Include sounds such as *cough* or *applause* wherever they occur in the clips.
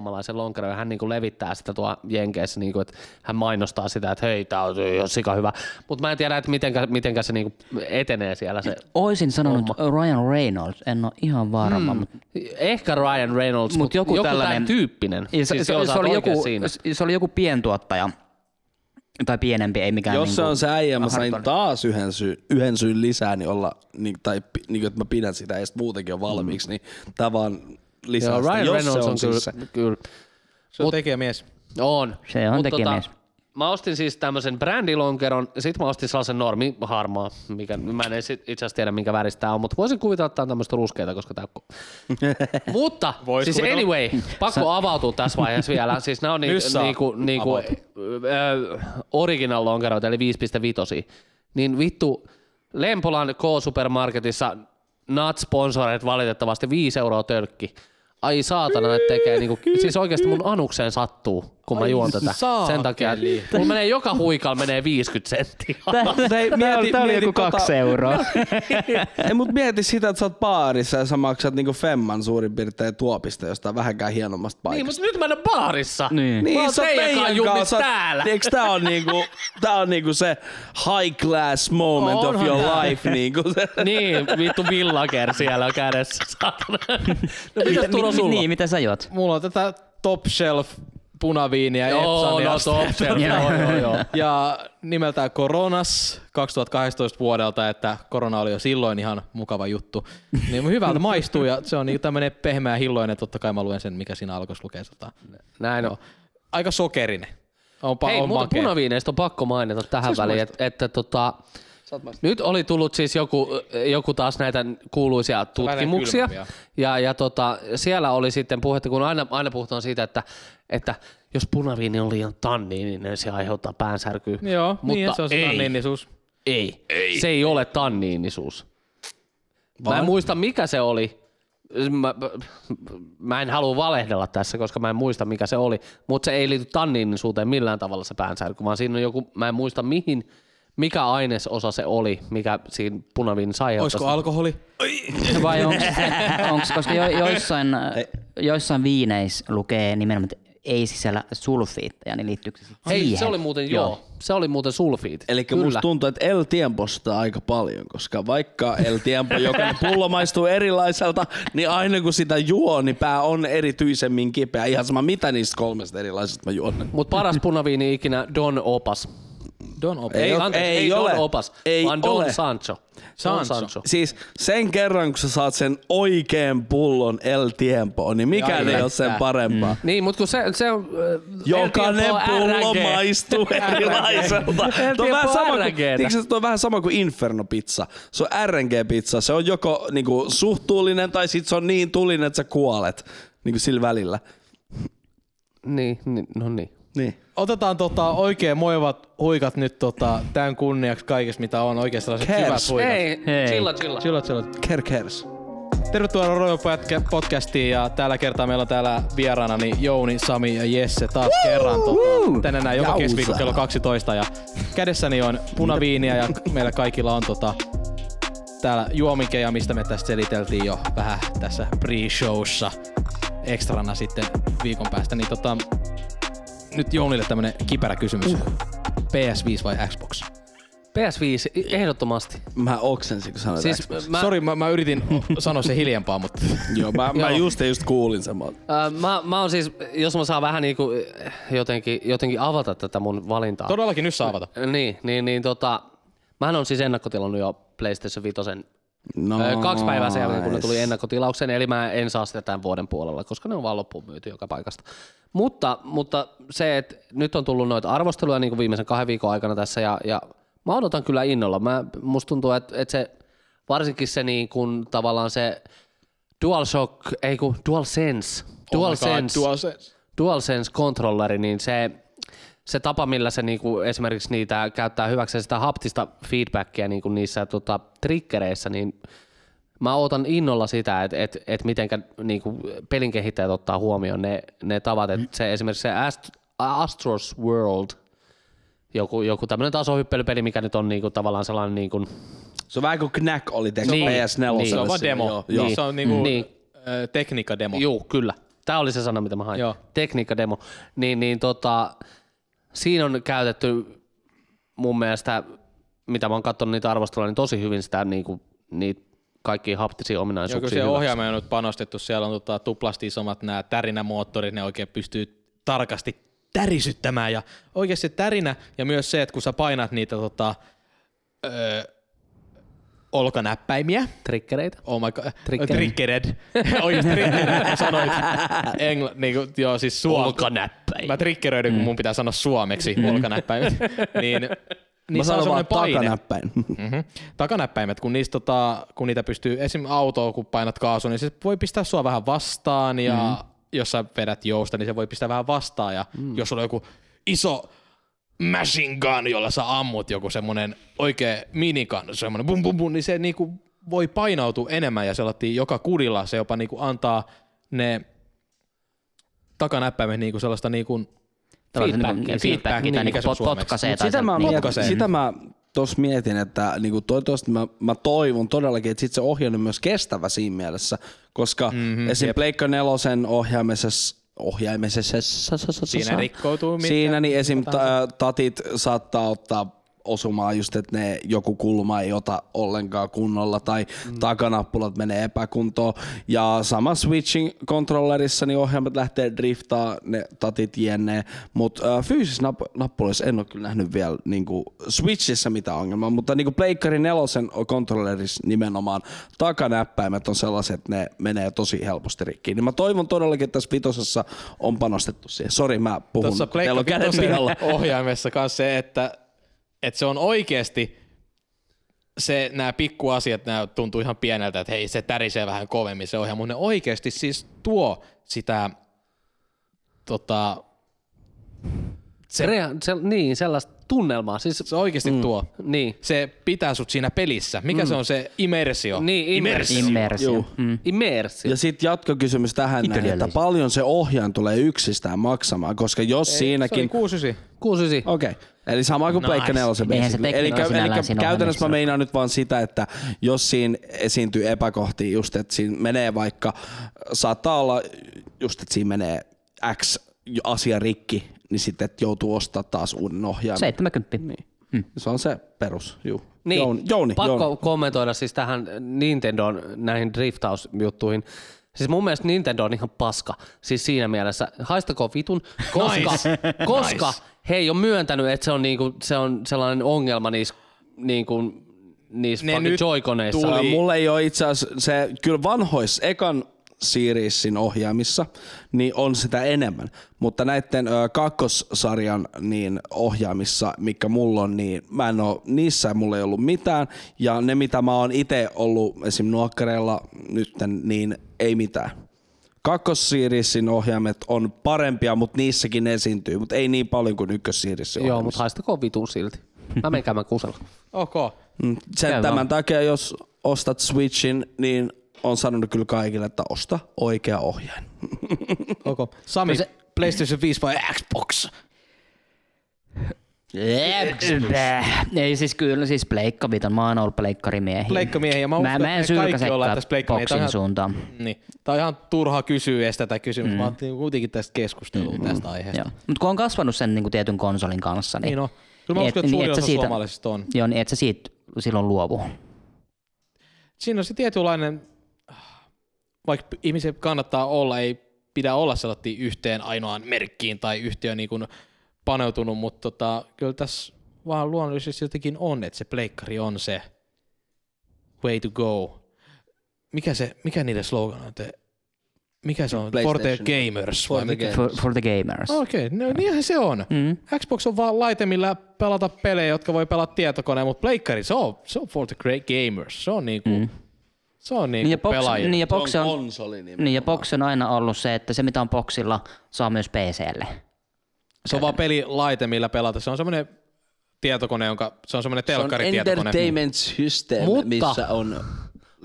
suomalaisen lonkeron ja hän niinku levittää sitä tuo Jenkeissä, niinku, että hän mainostaa sitä, että hei, tää on ihan sika hyvä. Mutta mä en tiedä, että mitenkä, mitenkä se niinku etenee siellä se Oisin sanonut Ryan Reynolds, en ole ihan varma, mutta Ehkä Ryan Reynolds, Mut mutta joku joku, tällainen- tyyppinen. Ja se, Siis se, se, oli joku, siinä. se oli joku pientuottaja, tai pienempi, ei mikään Jos niinku se on se äijä, mä sain taas yhden, syyn, yhden syyn lisää, niin olla, niin, tai niin, että mä pidän sitä ja muutenkin on valmiiksi, niin tää vaan lisää Joo, sitä. Ryan Jos Reynolds se on, siis se. kyllä, kyllä. Se on Mut- tekijämies. On. Se on Mut tekijämies. mä ostin siis tämmöisen brändilonkeron, sit mä ostin sellaisen normi harmaa, mikä, mä en itse asiassa tiedä minkä väristä tää on, mutta voisin kuvitella, että tää on tämmöistä ruskeita, koska tää on... *laughs* mutta, Vois siis kuvitella. anyway, pakko avautua tässä vaiheessa vielä. *laughs* Siis nämä on ni, niinku, niinku, äh, original lonkeroita, eli 5.5. Niin vittu, Lempolan K-supermarketissa Nut sponsoreet valitettavasti 5 euroa tölkki. Ai saatana, ne tekee niinku, siis oikeasti mun anukseen sattuu, kun mä juon tätä. Sen takia, että saakeli. mulla menee joka huikalla menee 50 senttiä. Tää, mieti- tää oli joku tota- kaksi euroa. *laughs* Ei, mut mieti sitä, että sä oot baarissa ja sä maksat niinku femman suurin piirtein tuopista jostain vähänkään hienommasta Niin, paikasta. mutta nyt mä en ole baarissa. Niin. Mä oon teidän kanssa täällä. Eiks tää on niinku, tää on niinku se high class moment of Onhan your tää. life niinku se. Niin, vittu villager siellä on kädessä. *laughs* No mitäs Turo Mi- sulla? Niin, mitä sä juot? Mulla on tätä top shelf punaviiniä Joo, Epsania. no top shelf, joo, joo, joo. Ja nimeltään Koronas 2018 vuodelta, että korona oli jo silloin ihan mukava juttu. Niin hyvältä maistuu ja se on niinku tämmönen pehmeä hilloinen, totta kai mä luen sen, mikä siinä alkossa lukee. Tota. Näin on. Aika sokerinen. On, pa- Hei, on mutta makea. punaviineistä on pakko mainita tähän väliin, että, että tota, nyt oli tullut siis joku, joku taas näitä kuuluisia tutkimuksia, ja, ja tota, siellä oli sitten puhetta, kun aina, aina puhutaan siitä, että, että jos punaviini on liian tanniininen, niin se aiheuttaa päänsärkyä. Joo, mutta niin se on se ei, tanniinisuus. ei, ei, se ei ole tanniinisuus. Mä en muista, mikä se oli. Mä, mä en halua valehdella tässä, koska mä en muista, mikä se oli. Mutta se ei liity tanniinisuuteen millään tavalla se päänsärky, vaan siinä on joku, mä en muista mihin, mikä ainesosa se oli, mikä siinä punaviinissä aiheuttaisi. Olisiko alkoholi? Vai onks, *laughs* onks, koska jo, joissain, joissain viineissä lukee nimenomaan, että ei sisällä sulfiitteja, niin liittyykö se Hei, se oli muuten, joo, se oli muuten sulfiit. Eli musta tuntuu, että El Tiemposta aika paljon, koska vaikka El Tiempo *laughs* jokainen pullo maistuu erilaiselta, niin aina kun sitä juo, niin pää on erityisemmin kipeä. Ihan sama mitä niistä kolmesta erilaisesta mä juon. Mutta paras punaviini ikinä Don Opas. Don Op. Ei Ei, anteeksi, ei ei, ole. Don Opas, Ei vaan Don ole. Sancho. Sancho. Sancho. Siis sen kerran, kun sä saat sen oikean pullon El Tiempo, niin mikään Ai ei ole sen parempaa. Niin, mutta kun se, se on... äh, Jokainen pullo RG. maistuu *laughs* erilaiselta. El Tuo on vähän sama kuin, sä, tuo on vähän sama kuin Inferno pizza. Se on RNG-pizza. Se on joko niinku, suhtuullinen tai sit se on niin tulinen, että sä kuolet. Niinku sillä välillä. Niin, niin, no niin. Niin. Otetaan tota oikein moivat huikat nyt tota, tämän kunniaksi kaikesta, mitä on oikein sellaiset Cares. hyvät huikat. Ei, Hei. chilla, chilla. Chilla, chilla. Kerkers. Tervetuloa Rojo Pätkä- podcastiin ja tällä kertaa meillä on täällä vieraana niin Jouni, Sami ja Jesse taas kerran tota, tänne näin joka keskiviikko kello 12 ja kädessäni on punaviiniä ja meillä kaikilla on tota, täällä juomikeja, mistä me tästä seliteltiin jo vähän tässä pre-showssa ekstrana sitten viikon päästä, niin tota, nyt Jounille tämmönen kiperä kysymys. PS5 vai Xbox? PS5, i- ehdottomasti. Mä oksensin, kun sanoit Siis Xbox. mä, Sori, mä, mä yritin sanoa se hiljempaa, mutta *laughs* Joo, mä, mä just, just kuulin sen. Mä- äh, mä, mä oon siis, jos mä saan vähän niinku eh, jotenkin, jotenkin avata tätä mun valintaa. todellakin nyt saa avata. Niin, niin, niin tota, mähän on siis ennakkotilannut jo PlayStation 5 No, kaksi päivää sen jälkeen, kun ne tuli ennakkotilaukseen, eli mä en saa sitä tämän vuoden puolella, koska ne on vaan loppuun myyty joka paikasta. Mutta, mutta se, että nyt on tullut noita arvosteluja niin kuin viimeisen kahden viikon aikana tässä, ja, ja mä odotan kyllä innolla. Mä, musta tuntuu, että, että se, varsinkin se niin kuin, tavallaan se DualShock, ei kun DualSense, DualSense, DualSense. DualSense controlleri, niin se, se tapa, millä se niinku esimerkiksi niitä käyttää hyväkseen sitä haptista feedbackia niinku niissä tota, triggereissä, niin mä ootan innolla sitä, että et, et mitenkä niinku pelin kehittäjät ottaa huomioon ne, ne tavat, että se esimerkiksi se Ast- Astros World, joku, joku tämmöinen tasohyppelypeli, mikä nyt on niinku tavallaan sellainen niinku, Se on vähän kuin Knack oli teksä Niin, PS4. niin. Se on vaan demo. Joo, joo. Niin. Se on niinku Niin. niin. tekniikka-demo. Juu, kyllä. Tämä oli se sana, mitä mä hain. Joo. Tekniikka-demo. Niin, niin tota, siinä on käytetty mun mielestä, mitä mä oon katsonut niitä arvosteluja, niin tosi hyvin sitä niin kuin, niitä kaikkia haptisia Joo, ominaisuuksia. se hyväksi. ohjaaminen on nyt panostettu, siellä on tota, tuplasti isommat nämä tärinämoottorit, ne oikein pystyy tarkasti tärisyttämään ja oikeasti se tärinä ja myös se, että kun sä painat niitä tota, öö, olkanäppäimiä, Triggereitä. Oh my god. Triggered. Triggered. Oikeasti triggered, kun sanoit. Engl- niinku, joo, siis suom... Olkanäppäin. Mä triggeröidyn, kun mun pitää sanoa suomeksi olkanäppäimet. niin, Mä niissä on sanon vaan takanäppäin. Mm-hmm. Takanäppäimet, kun, niistä, tota, kun niitä pystyy, esim. autoa, kun painat kaasu, niin se voi pistää sua vähän vastaan ja mm. jos sä vedät jousta, niin se voi pistää vähän vastaan ja mm. jos sulla on joku iso machine gun, jolla sä ammut joku semmonen oikea minigun, semmonen bum bum bum, niin se niinku voi painautua enemmän ja se oltiin joka kudilla, se jopa niinku antaa ne takanäppäimet niinku sellaista niinku Feedbackia, niinku feedbackia, tai mikä niinku se on potkaisee tai sitä, mä niinku- mietin, Potkaisee. sitä mä tuossa mietin, että niinku toivottavasti mä, mä toivon todellakin, että sit se ohjaaja on myös kestävä siinä mielessä, koska mm-hmm, esim. Pleikka nelosen ohjaamisessa ohjaamisessa Siinä rikkoutuu mitään. Siinä niin esim. ta- tatit saattaa ottaa osumaan just, että ne joku kulma ei ota ollenkaan kunnolla tai mm. takanappulat menee epäkuntoon. Ja sama switching controllerissa niin ohjaimet lähtee driftaa, ne tatit jennee, mutta äh, fyysisissä napp- nappuloissa en ole kyllä nähnyt vielä niinku switchissä mitään ongelmaa, mutta niinku Pleikkari nelosen controllerissa nimenomaan takanäppäimet on sellaiset, että ne menee tosi helposti rikkiin. Niin mä toivon todellakin, että tässä vitosessa on panostettu siihen. Sori, mä puhun. Tuossa Pleikka ohjaimessa kanssa se, että, että se on oikeasti se, nämä pikkuasiat, nämä tuntuu ihan pieneltä, että hei, se tärisee vähän kovemmin se ohjaam, mutta ne oikeasti siis tuo sitä tota, Se, rea- se, niin, sellaista tunnelmaa. Siis, se oikeasti mm. tuo. niin. Se pitää sut siinä pelissä. Mikä mm. se on se immersio? Niin, immersio. Immersio. Juu. Mm. Immersio. Ja sitten jatkokysymys tähän näin, että paljon se ohjaan tulee yksistään maksamaan, koska jos Se oli siinäkin... 69. 69. Okei, okay. Eli sama kuin Nice. Pleikka nelosen Eihän se Eli, eli käytännössä mä meinaan nyt vaan sitä, että jos siinä esiintyy epäkohtia just, että siinä menee vaikka, saattaa olla just, että siinä menee X asia rikki, niin sitten että joutuu ostaa taas uuden ohjaajan. 70. Niin. Se on se perus, juu. Niin, Jouni, Jouni, pakko Jouni. kommentoida siis tähän Nintendon näihin driftausjuttuihin. Siis mun mielestä Nintendo on ihan paska. Siis siinä mielessä, haistakoon vitun, koska, Nice. koska Nice. He ei ole myöntänyt, että se on, niinku, se on sellainen ongelma niissä, niinku, niissä Ne nyt joikoneissa. tuli- Ää, Mulla ei ole itse asiassa, se kyllä vanhoissa ekan seriesin ohjaamissa, niin on sitä enemmän. Mutta näiden ö, kakkossarjan niin ohjaamissa, mikä mulla on, niin mä en oo, niissä mulla ei ollut mitään. Ja ne, mitä mä oon itse ollut esim. nuokkareilla nytten, niin ei mitään. Kakkosseriessin ohjaimet on parempia, mutta niissäkin esiintyy, mutta ei niin paljon kuin ykkösseriessin Joo, mutta haistakoon vitun silti. Mä menen käymään kusella. *laughs* Ok. Mm, Sen Käy tämän vaan. takia, jos ostat Switchin, niin on sanonut kyllä kaikille, että osta oikea ohjain. ok. Sami, se- PlayStation 5 vai Xbox? *laughs* Ei siis kyllä, siis pleikka viton. Mä oon ollut pleikkarimiehiä. Pleikkamiehiä. Mä mä, mä en sylkäsekään boksin ihan- suuntaan. Niin. Tää on ihan turha kysyä edes tätä kysymystä. Mm. Mä ajattelin kuitenkin tästä keskustelua mm. tästä aiheesta. Mutta kun on kasvanut sen niin kuin tietyn konsolin kanssa, niin, Niin on. Kyllä mä uskon, et- että niin, suurin osa siitä- suomalaisista on. joo, niin et sä siitä silloin luovu. Siinä on se tietynlainen, vaikka ihmisen kannattaa olla, ei pidä olla sellainen yhteen ainoaan merkkiin tai yhtiö niin kuin paneutunut, mutta tota, kyllä tässä vaan luonnollisesti jotenkin on, että se pleikkari on se way to go. Mikä, se, mikä niiden slogan on? Te, mikä se on? For the gamers. For the mikä? gamers. For, for the gamers. Okei, okay, no niinhän se on. Mm. Xbox on vaan laite, millä pelata pelejä, jotka voi pelata tietokoneen, mutta pleikkari, se on, se on for the great gamers. Se on niinku, mm. se on niinku Niin ja, box, pelaajia. niin, ja box on, konsoli nimenomaan. niin ja box on aina ollut se, että se mitä on boxilla saa myös PClle. Se on vaan pelilaite, millä pelata. Se on semmoinen tietokone, jonka, se on semmoinen Se on entertainment system, Mutta- missä on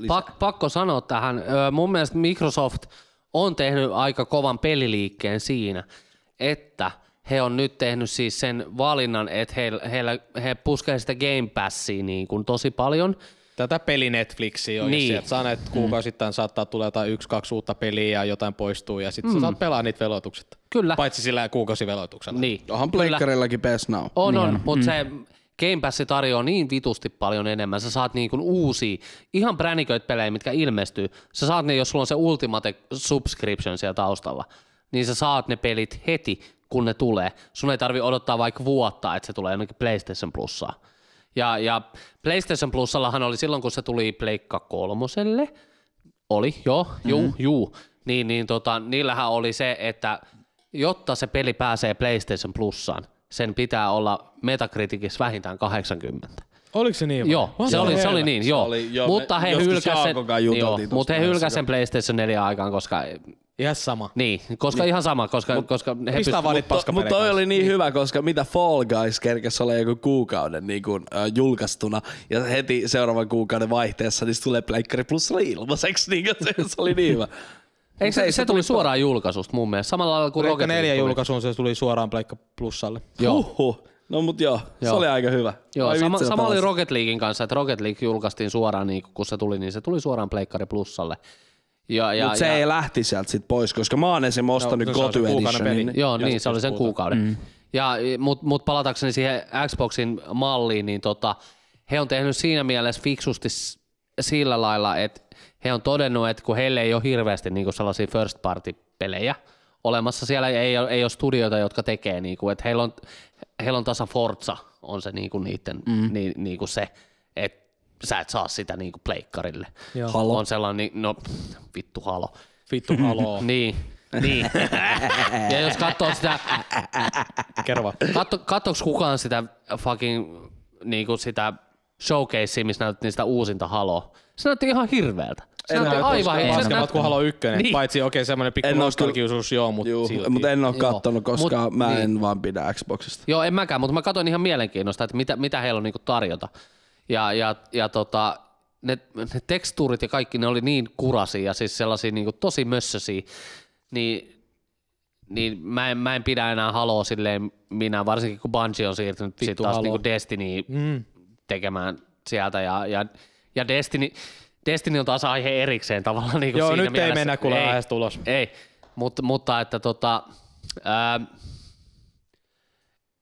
Pak, pakko sanoa tähän. Mun mielestä Microsoft on tehnyt aika kovan peliliikkeen siinä, että he on nyt tehnyt siis sen valinnan, että he, heillä, he puskee sitä Game Passia niin kuin tosi paljon. Tätä peli Netflixiä oikeasti, Niin. että saa näitä kuukausittain saattaa tulla jotain yksi, kaksi uutta peliä ja jotain poistuu ja sitten mm. sä saat pelaa niitä veloituksetta. Kyllä. Paitsi sillä kuukausiveloituksella. Niin. Onhan pleikkarillakin PS Now. On, Niin on, on. mutta se Game Pass tarjoaa niin vitusti paljon enemmän. Sä saat niin kuin uusia, ihan pränniköitä pelejä, mitkä ilmestyy. Sä saat ne, jos sulla on se Ultimate Subscription siellä taustalla, niin sä saat ne pelit heti, kun ne tulee. Sun ei tarvi odottaa vaikka vuotta, että se tulee jonnekin PlayStation Plussaa. Ja, ja PlayStation Plusallahan oli silloin, kun se tuli Pleikka kolmoselle, oli, joo, Mm-hmm. juu, juu. Niin, niin tota, niillähän oli se, että jotta se peli pääsee PlayStation Plussaan, sen pitää olla Metacriticissa vähintään 80. Oliko se niin? vai? Joo, se the oli, se oli niin, Se joo. oli- joo, mutta he joskus hylkäs sen, joo, mutta he tosta hylkäs näissä, sen PlayStation 4 aikaan, koska, Ihan sama. niin, koska ihan sama, koska, koska he Pistää pyst- vaan niitä Mutta paskapelejä mut toi oli niin hyvä, koska mitä Fall Guys kerkesi olla joku kuukauden niin kuin, äh, julkaistuna ja heti seuraavan kuukauden vaihteessa niin se tulee Pleikkari Plusalle ilmaiseksi, niin se, se oli niin hyvä. Ei, se, se, tuli suoraan julkaisusta mun mielestä, samalla lailla kuin Pleikka Rocket 4 League tuli. julkaisuun se tuli suoraan Pleikka Plussalle. Joo. Huhhuh. No mut joo, se Joo. oli aika hyvä. Joo, Ai sama, mä sama oli. Rocket Leaguein kanssa, että Rocket League julkaistiin suoraan, niin kun se tuli, niin se tuli suoraan Pleikkari Plussalle. Ja, ja, Mut se ja, ei lähti sieltä sit pois, koska mä oon esim. ostanut no se on se Goty. Editionin. Joo, Ja niin se oli sen kuukauden. Mm. Ja, mut, mut palatakseni siihen Xboxin malliin, niin tota, he on tehnyt siinä mielessä fiksusti sillä lailla, että he on todennut, että kun heille ei ole hirveästi niinku sellaisia first party pelejä olemassa, siellä ei ole, ei ole studioita, jotka tekee, niinku, että heillä on, heillä on tasa Forza, on se niinku niiden, mm. ni, niinku se, että sä et saa sitä niinku pleikkarille. Joo. Halo. On sellainen, no pff, vittu halo. Vittu haloo. *laughs* Niin, niin. *laughs* ja jos katsoo sitä, Kerro vaan. katso, katsoks kukaan sitä fucking niinku sitä showcasea, missä näytettiin sitä uusinta haloa. Se näytti ihan hirveältä. Se En näytti ole aivan koskaan. hirveältä. Paskemmat kuin Halo 1, Niin. niin. paitsi okei okay, semmoinen pikku nostalgiusuus joo, mutta Juu, silti. mutta en oo Joo. kattonut, koska Mut- mä en niin. vaan pidä Xboxista. Joo, en mäkään, mutta mä katsoin ihan mielenkiinnosta, että mitä, mitä heillä on niinku tarjota. Ja, ja, ja tota, ne, ne tekstuurit ja kaikki, ne oli niin kurasia ja siis sellaisia niinku tosi mössösiä, niin, niin mä, en, mä en pidä enää Haloa silleen minä, varsinkin kun Bungie on siirtynyt sit taas Halo. niinku Destiny Mm. tekemään sieltä ja, ja, ja Destiny, Destiny on taas aihe erikseen tavallaan. Niin Joo, siinä nyt ei mielessä. mennä kuule ei, aiheesta ulos. Ei, mutta, mutta että tota, ää,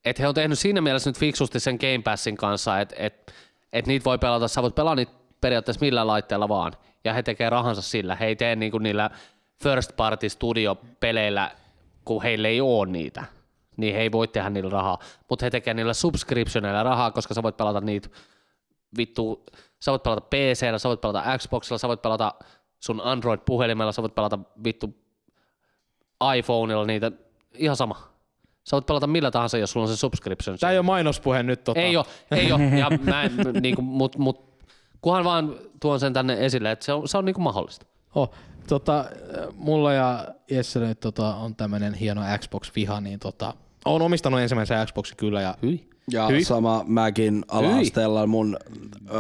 et he on tehnyt siinä mielessä nyt fiksusti sen Game Passin kanssa, että et, et niitä voi pelata, sä voit pelaa niitä periaatteessa millä laitteella vaan, ja he tekee rahansa sillä. He ei tee niinku niillä first party studio peleillä, kun heillä ei ole niitä, niin he ei voi tehdä niillä rahaa, mutta he tekee niillä subscriptioneilla rahaa, koska sä voit pelata niitä vittu, sä voit pelata PCllä, sä voit pelata Xboxilla, sä voit pelata sun Android-puhelimella, sä voit pelata vittu iPhoneilla niitä, ihan sama. Sä voit pelata millä tahansa, jos sulla on se subscription. Tää ei ole mainospuhe nyt. Tota. Ei ole, ei ole, ja *laughs* mä en, niinku, mut, mut, kunhan vaan tuon sen tänne esille, että se on, se on niinku mahdollista. Oh, tota, mulla ja Jesselle nyt tota, on tämmönen hieno Xbox-viha, niin tota, on omistanut ensimmäisen Xboxin kyllä ja Hyi. Ja Hyi. sama mäkin ala-asteella mun ö,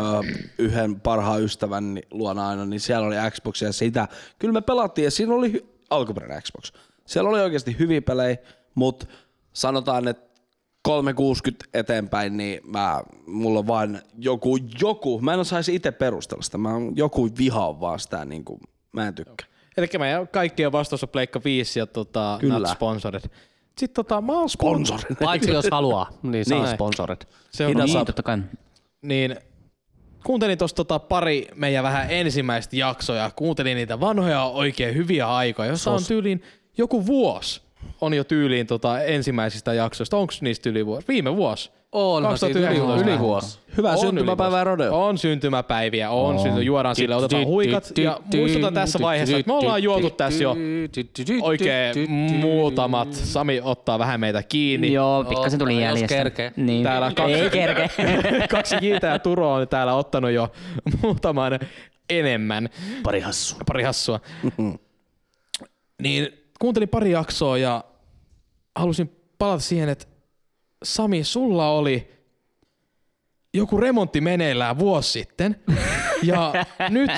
yhden parhaan ystävän luona aina, niin siellä oli Xbox ja sitä. Kyllä me pelattiin ja siinä oli hy- alkuperäinen Xbox. Siellä oli oikeasti hyviä pelejä, mutta sanotaan, että 360 eteenpäin, niin mä, mulla on vain joku, joku, mä en osaisi itse perustella sitä, mä oon joku viha on vaan sitä, niin kuin, mä en tykkää. Eli meidän kaikkien vastaus on Pleikka 5 ja tota, Kyllä. not sponsored. Sitten tota, mä oon Sponsori. Paitsi jos haluaa, niin saa Niin. sponsorit. Se on Hidas Niin, up. totta kai. niin kuuntelin tuossa tota pari meidän vähän ensimmäistä jaksoja, kuuntelin niitä vanhoja oikein hyviä aikoja, jossa on tyyliin joku vuosi on jo tyyliin tota ensimmäisistä jaksoista. Onko niistä yli vuosi? Viime vuosi. Yli, 2019. yli vuosi. Hyvää On syntymäpäivää. Rodeo. On syntymäpäiviä, on, on. Synty, juodaan sille, otetaan huikat ja muistutan tässä vaiheessa, että me ollaan juotu tässä jo oikein muutamat. Sami ottaa vähän meitä kiinni. Joo, pikkasen tuli jäljestä. kerkee. Niin. Täällä kaksi- Ei kerke. Kaksi kiitä ja Turo on täällä ottanut jo muutaman enemmän. Pari hassu. Pari hassua. niin kuuntelin pari jaksoa ja halusin palata siihen, että Sami, sulla oli joku remontti meneillään vuosi sitten. Ja nyt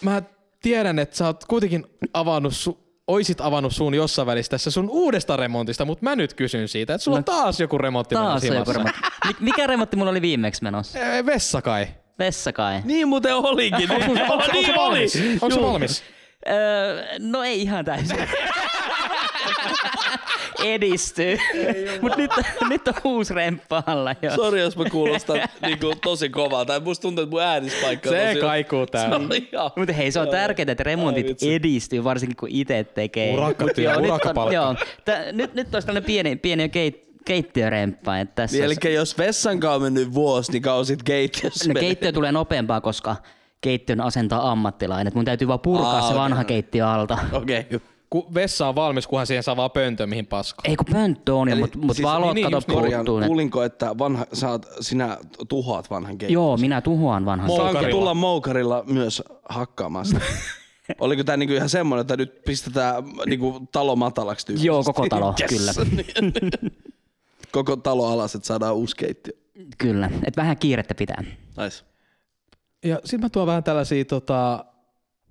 mä tiedän, että sä oot kuitenkin avannut su- oisit avannut suun jossain välissä tässä sun uudesta remontista, mutta mä nyt kysyn siitä, että sulla on taas joku remontti Taas menossa joku remontti. Mik- Mikä remontti mulla oli viimeksi menossa? Vessa kai. Vessa kai. Niin muuten olikin. Onko se niin valmis? Onko se valmis? Öö, no ei ihan täysin. *laughs* Edistyy. Mut nyt, nyt on uusi remppa alla jo. Sori, jos mä kuulostan niinku tosi kovaa. Tai musta tuntuu, että mun äänispaikka on Se tosi... kaikuu Se täällä. Mutta hei, se on tärkeää, että Ai remontit vitsi. edistyy, varsinkin kun itse tekee. Urakkatyö, Joo, nyt on- urakkapalkka. Joo, Tä, nyt, nyt olisi tällainen pieni, pieni keit, keittiöremppa. Että tässä Niin, olisi- eli jos vessankaan on mennyt vuosi, niin kausit keittiössä no, menee. keittiö tulee nopeampaa, koska keittiön asentaa ammattilainen. Et mun täytyy vaan purkaa Aa, se okei. vanha keittiö alta. Okei, okay. Kun vessa on valmis, kunhan siihen saa vaan pöntön, mihin pasko. Ei kun pönttö on mutta mut siis- valot niin, kato niin. korjaan. puuttuu. Kuulinko, että vanha, saat, sinä tuhoat vanhan keittiön? Joo, minä tuhoan vanhan. Mo- Saanko tulla moukarilla myös hakkaamaan sitä? *laughs* Oliko tämä niinku ihan semmoinen, että nyt pistetään niinku talo matalaksi tyyppisesti? Joo, koko talo, kyllä. *laughs* koko talo alas, että saadaan uusi keittiö. Kyllä, et vähän kiirettä pitää. Nice. Ja sitten mä tuon vähän tällaisia, tota,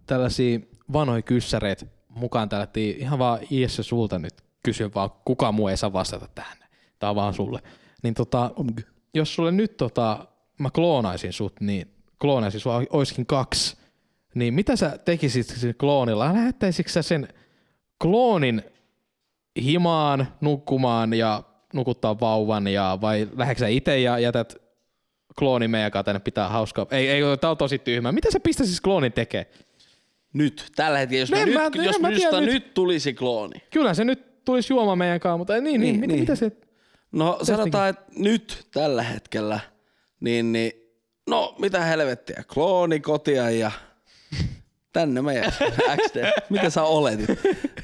tällaisia vanhoja kyssäreitä mukaan täällä. että Ihan vaan Iesse sulta nyt kysyn vaan, kuka muu ei saa vastata tähän. Tää on vaan sulle. Niin tota, jos sulle nyt tota, mä kloonaisin sut, niin kloonaisin sua olisikin kaksi. Niin mitä sä tekisit sillä kloonilla? Lähettäisitkö sä sen kloonin himaan, nukkumaan ja nukuttaa vauvan ja vai lähdetkö sä itse ja jätät klooni meidän kanssa tänne pitää hauskaa. Ei, ei, tää on tosi tyhmä. Mitä sä pistäisit kloonin tekee? Nyt, tällä hetkellä, jos, No mä en nyt, mä- jos mä minusta nyt. nyt. tulisi klooni. Kyllä se nyt tulisi juomaan meidän kanssa, mutta niin, niin, Niin, niin, mitä, niin. mitä se... No sanotaan, että nyt tällä hetkellä, niin, niin no mitä helvettiä, klooni kotia ja *laughs* tänne meidän *laughs* XD. Mitä sä oletit?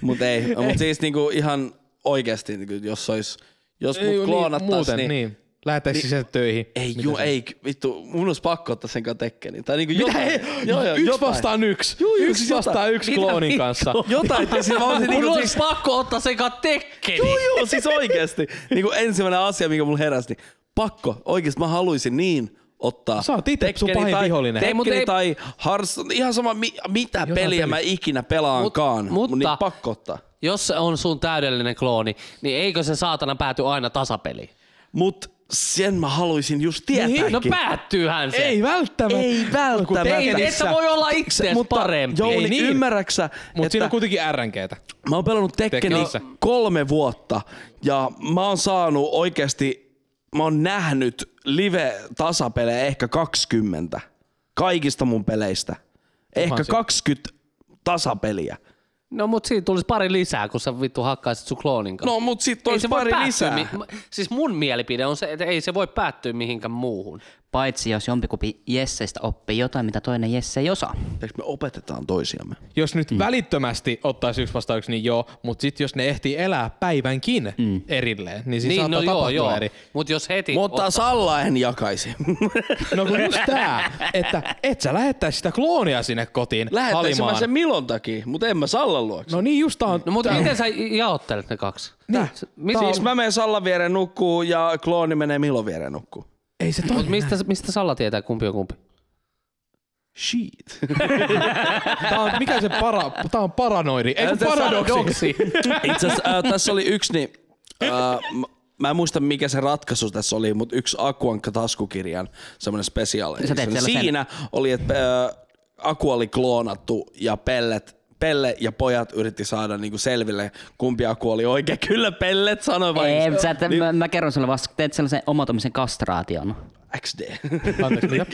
Mut ei, mut siis niinku ihan oikeasti, niinku, jos olisi, jos Ei, mut kloonattais, muuten, niin, niin. Lähettäisiin niin, sen töihin. ei, Mitä ju, se- ei, vittu, mun olisi pakko ottaa sen kanssa tekkeni. Tai niinku Mitä? jotain. Ei, Joo, joo, yksi jotain. vastaan yksi. Juu, juu, yksi siis jotain. vastaan yksi Mitä kloonin vittua? kanssa. Jotain, tai siis mä olisin Mun niinku, olisi siis, pakko ottaa sekaan tekkeni. Joo, joo, siis oikeesti. Niin kuin ensimmäinen asia, mikä mulla heräsi, niin pakko. Oikeesti mä haluaisin niin ottaa. Sä oot ite sun pahin tai, vihollinen. Tekkeni Ei, tai Hars, ihan sama mi, mitä peliä peli. mä ikinä pelaankaan, Mut- Mut, mutta- niin pakko ottaa. Jos se on sun täydellinen klooni, niin eikö se saatana pääty aina tasapeliin? Mut sen mä haluaisin just tietääkin. No päättyyhän se. Ei välttämättä. Ei välttämättä. Ei, et sä voi olla itseäsi mutta parempi. Jouni, Ei niin. niin. ymmärräksä, Mutta siinä että on kuitenkin RNGtä. Mä oon pelannut Tekkeni Tekkenissä. kolme vuotta ja mä oon saanut oikeasti, mä oon nähnyt live-tasapelejä ehkä 20 kaikista mun peleistä. Ehkä se- 20 tasapeliä. No mut siitä tulisi pari lisää, kun sä vittu hakkaisit sun kloonin kanssa. No mut sit ei olisi se voi pari päättyä lisää. Mi- siis mun mielipide on se, että ei se voi päättyä mihinkään muuhun. Paitsi jos jompikumpi Jesseistä oppii jotain, mitä toinen Jesse ei osaa. Eikö me opetetaan toisiamme? Jos nyt mm. välittömästi ottaisi yksi vastaan yksi, niin joo, mutta sitten jos ne ehtii elää päivänkin mm. erilleen, niin siis niin, saattaa no tapahtua joo. eri. Mut jos heti... Mutta Salla en jakaisi. No kun just tää, että et sä lähettäisi sitä kloonia sinne kotiin Lähettäisin mä sen Milon takia, mutta en mä Sallan luokse. No niin just tää on. No mutta miten sä jaottelet ne kaksi? niin, Mit, Siis mä menen Sallan viereen nukkuu ja klooni menee Milon viereen nukkuu. Ei se mut toimi. mistä, mistä Salla tietää, kumpi on kumpi? Shit. *laughs* Tää on, mikä se para, tää on paranoidi, ei kun Se paradoksi. *laughs* Itse asiassa äh, tässä oli yksi, niin, äh, mä en muista mikä se ratkaisu tässä oli, mutta yksi Akuankka taskukirjan semmoinen sellaisen- Siinä oli, että äh, Aku oli kloonattu ja Pellet, Pelle ja pojat yritti saada niinku selville, kumpi Aku oli oikein. *laughs* Kyllä Pellet sanoi vain. Ei, sä, et, mä, mä, kerron sulle vasta, teet sellaisen omatomisen kastraation. XD. Anteeksi, mitä?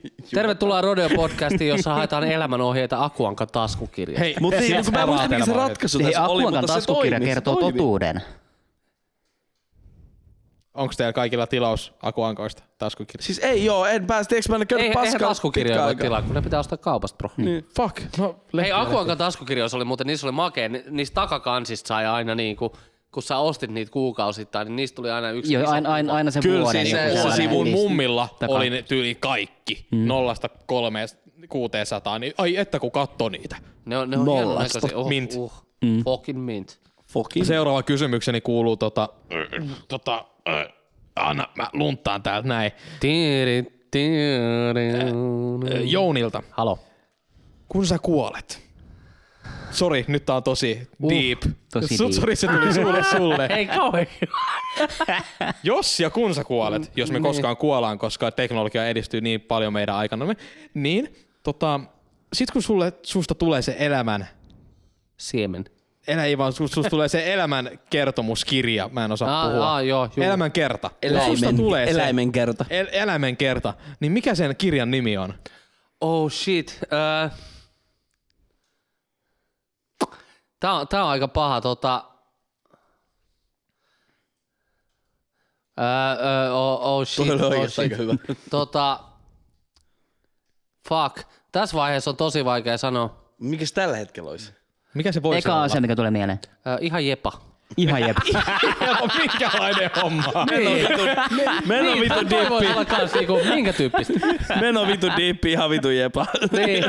*laughs* Tervetuloa Rodeo Podcastiin, jossa haetaan elämänohjeita Akuanka taskukirjasta. Hei, Mutta niin, mä en muista mikä se ratkaisu Hei, tässä oli, Akuankan mutta se taskukirja toimi, se kertoo toimi. totuuden. Onko teillä kaikilla tilaus Akuankoista taskukirjasta? Siis ei joo, en päästä, eikö mä en Ei, käynyt eihän paskaa taskukirjoja voi tilaa, kun ne pitää ostaa kaupasta, bro. Niin. Fuck. No, Hei, Akuankan taskukirjoissa oli muuten, niissä oli makea, ni- niistä takakansista sai aina niinku, kun sä ostit niitä kuukausittain, niin niistä tuli aina yksi Joo, iso aina, aina, aina se Kyllä, vuoden. siis joku se- se sellainen sivun edist- mummilla oli ne tyyli kaikki. Mm. Nollasta kolmeen 600, niin ai että kun katto niitä. Ne on, ne on Nollasta. hienonäköisiä. Uh, Mint. Uh, Fucking mint. Fucking. Seuraava kysymykseni kuuluu tota, tota, äh, anna mä lunttaan täältä näin. Tiiri, tiiri. Äh, Jounilta. Halo. Kun sä kuolet, Sori, nyt tää on tosi deep. tosi deep. Sori, se tuli sulle sulle. *laughs* Ei kauhean. Jos ja kun sä kuolet, jos Niin. me koskaan kuollaan, koska teknologia edistyy niin paljon meidän aikanamme, niin tota, sit kun sulle, susta tulee se elämän, Siemen. Elä ei vaan, susta, susta tulee se elämän kertomuskirja, mä en osaa Aa, puhua. aa, joo, juu. elämän kerta. Eläimen, tulee se eläimen kerta. el- eläimen kerta, niin mikä sen kirjan nimi on? Oh shit. Öö. Tää on, tää on aika paha. Tota... Öö, öö, oh, oh shit. Oli oh shit. aika hyvä. Tota... Fuck. Tässä vaiheessa on tosi vaikea sanoa. Mikäs tällä hetkellä olisi? Mikä se voisi Eka olla? asia, mikä tulee mieleen. Öö, ihan jepa. Ihan jep. *laughs* Minkälainen homma? Meno vitu Toi voi dippi. olla kans niinku, minkä tyyppistä. Meno vitu dippi, ihan vitu jepa. niin.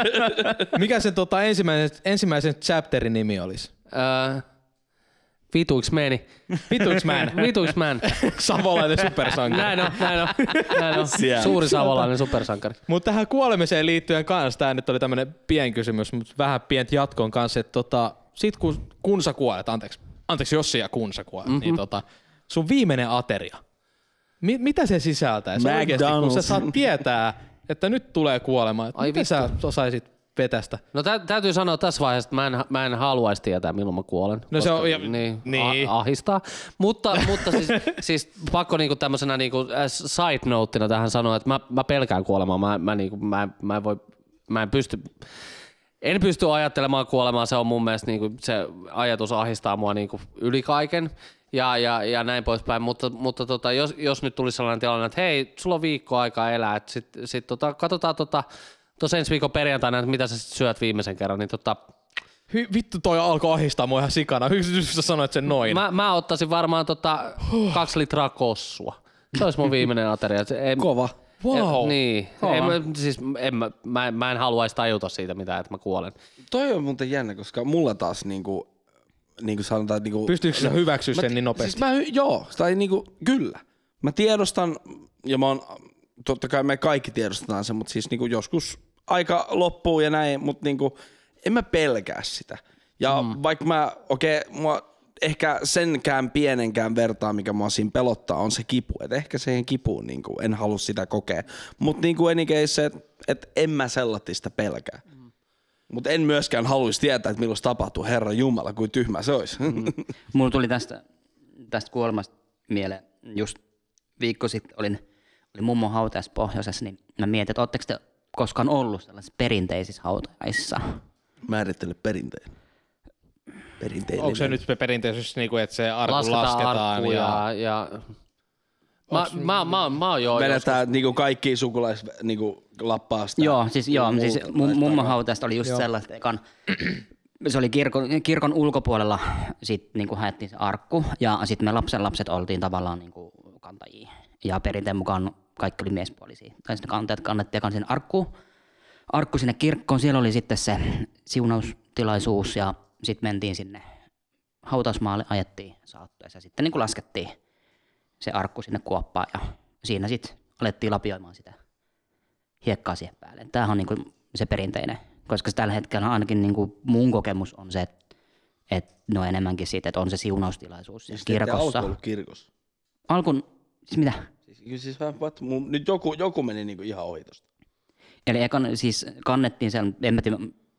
Mikä se tota, ensimmäisen, ensimmäisen chapterin nimi olisi? Öö, vituiks meni. Vituks man. *laughs* Vituiks man. Savolainen supersankari. Näin on, näin on. Näin on. Siellä. Suuri savolainen supersankari. Mutta tähän kuolemiseen liittyen kanssa, tämä nyt oli tämmöinen pien kysymys, mutta vähän pientä jatkoon kanssa, että tota, sit kun, kun sä kuolet, anteeksi, anteeksi jos ja kun sä kuolet, mm-hmm. niin tota, sun viimeinen ateria, mi- mitä se sisältää? Se oikeasti, kun sä saat tietää, että nyt tulee kuolema, että Ai miten vittu. sä osaisit vetästä? No tä- täytyy sanoa tässä vaiheessa, että mä en, mä en haluaisi tietää, milloin mä kuolen. No se on- ja- niin, niin. A- ahistaa. Mutta, mutta siis, *laughs* siis pakko niinku tämmöisenä niinku äh, side noteina tähän sanoa, että mä, mä pelkään kuolemaa. Mä, mä, niinku, mä, mä, en voi, mä en pysty, en pysty ajattelemaan kuolemaa. Se on mun mielestä niinku, se ajatus ahistaa mua niinku yli kaiken. Ja, ja, ja näin poispäin, mutta, mutta tota, jos, jos nyt tulisi sellainen tilanne, että hei, sulla on viikko aikaa elää, että sit, sit tota, katsotaan tota, tuossa ensi viikon perjantaina, että mitä sä sit syöt viimeisen kerran, niin tota, Hy, vittu toi alkoi ahistaa mua ihan sikana. Hy, sä sanoit sen noin. mä, mä ottaisin varmaan tota kaksi litraa kossua. Se olisi mun viimeinen ateria. Se Ei, Kova. Wow. Niin. Kova. Ei, mä, siis en, mä, mä, en- mä en haluaisi tajuta siitä mitään, että mä kuolen. Toi on muuten jännä, koska mulla taas niinku, niinku sanotaan, että niinku... Pystyykö sä hyväksyä sen niin nopeasti? Siis mä, joo, tai niinku, kyllä. Mä tiedostan, ja mä oon, totta kai me kaikki tiedostetaan sen, mutta siis niinku joskus aika loppuu ja näin, mutta niinku, en mä pelkää sitä. Ja mm. vaikka mä, okei, okay, mua ehkä senkään pienenkään vertaa, mikä mua siinä pelottaa, on se kipu. Et ehkä siihen kipuun niinku, en halua sitä kokea. Mutta niinku se, että et en mä sellaista pelkää. Mm. Mutta en myöskään haluaisi tietää, että milloin tapahtuu. Herra Jumala, kuin tyhmä se olisi. Mm. *laughs* Mulla tuli tästä, tästä kuolemasta mieleen, just viikko sitten olin, olin mummon hautajaisessa pohjoisessa, niin mä mietin, että ootteko te koskaan ollut sellaisissa perinteisissä hautajaisissa? Määrittele perinteen. Perinteinen. Onko se nyt perinteisyys, niinku, että se arku Lasketaan, lasketaan, ja... ja... ja... Mä, mä, mä, mä oon joo Vedetään niinku kaikki sukulais niinku lappaa sitä. Joo, siis, joo, siis tällaista. mum- mummon hautajasta oli just sellaista, ekan, se oli kirkon, kirkon ulkopuolella, sit niinku haettiin se arkku, ja sitten me lapsen lapset oltiin tavallaan niinku kantajia. Ja perinteen mukaan kaikki oli miespuolisia. Tai sitten kantajat kannettiin ekan sinne arkku, arkku sinne kirkkoon, siellä oli sitten se siunaustilaisuus, ja sitten mentiin sinne hautausmaalle, ajettiin saattoja, ja sitten niinku laskettiin se arkku sinne kuoppaan, ja siinä sitten alettiin lapioimaan sitä hiekkaa siihen päälle. Tämähän on niinku se perinteinen, koska tällä hetkellä ainakin niinku mun kokemus on se, että et no enemmänkin siitä, että on se siunaustilaisuus Siis ette kirkossa. alku kirkossa. Alkun, siis mitä? Kyllä siis vähän, what, mun, nyt joku, joku meni niinku ihan ohi tosta. Eli ekan siis kannettiin sen, en mä tiedä,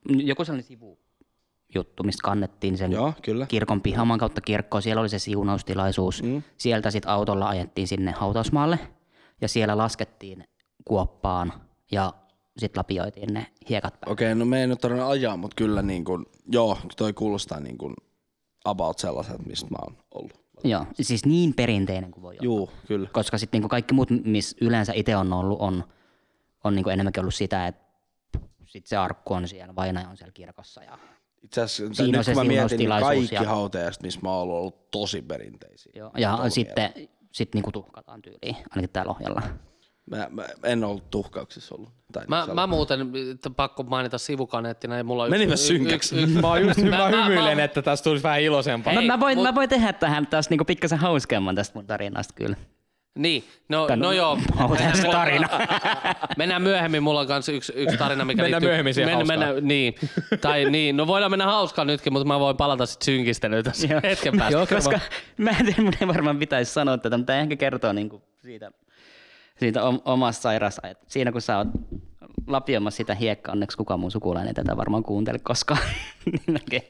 joku sellainen sivujuttu, mistä kannettiin sen Joo, kyllä. kirkon pihaman kautta kirkkoon. Siellä oli se siunaustilaisuus. Mm. Sieltä sitten autolla ajettiin sinne hautausmaalle ja siellä laskettiin kuoppaan ja sitten lapioitiin ne hiekat päälle. Okei, no me ei nyt tarvitse ajaa, mutta kyllä niin kuin, joo, toi kuulostaa niin kuin about sellaiset, mistä mä oon ollut. Joo, siis niin perinteinen kuin voi olla. Juu, kyllä. Koska sitten niinku kaikki muut, missä yleensä itse on ollut, on, on niinku enemmänkin ollut sitä, että sit se arkku on siellä, vainaja on siellä kirkossa. Ja, Itse asiassa Siinä on nyt se kun mä mietin, niin kaikki ja- hautajaiset, missä mä oon ollut, ollut tosi perinteisiä. joo, ja Tuolla sitten sit niinku tuhkataan tyyliin, ainakin täällä ohjalla. Mä, mä, en ollut tuhkauksissa ollut. Tai Mä, mä muuten, että pakko mainita sivukaneettina, ei mulla Menipä yksi- synkäksi. yksi- yksi- Mä, oon just, mä, Mä- mä- hymyilen, mä- että tästä tulisi vähän iloisempaa. Mä, Hei, mä, voin, mut- mä voin tehdä tähän taas niinku pikkasen hauskemman tästä mun tarinasta kyllä. Niin, no, Tän- no joo. Mennään se tarina. *laughs* Mennään myöhemmin, mulla on kanssa yksi, yksi tarina, mikä Mennään liittyy... myöhemmin siihen hauskaan. niin, tai niin, no voidaan mennä hauskaan nytkin, mutta mä voin palata sitten synkistelyyn tässä Joo. hetken päästä. Joo, Koska mä en tiedä, mun ei varmaan pitäisi sanoa tätä, mutta ehkä kertoo niinku siitä, siitä om- omasta sairaasta. Siinä kun sä oot lapioimassa sitä hiekkaa, onneksi kukaan mun sukulainen tätä varmaan kuuntele koskaan, *laughs* niin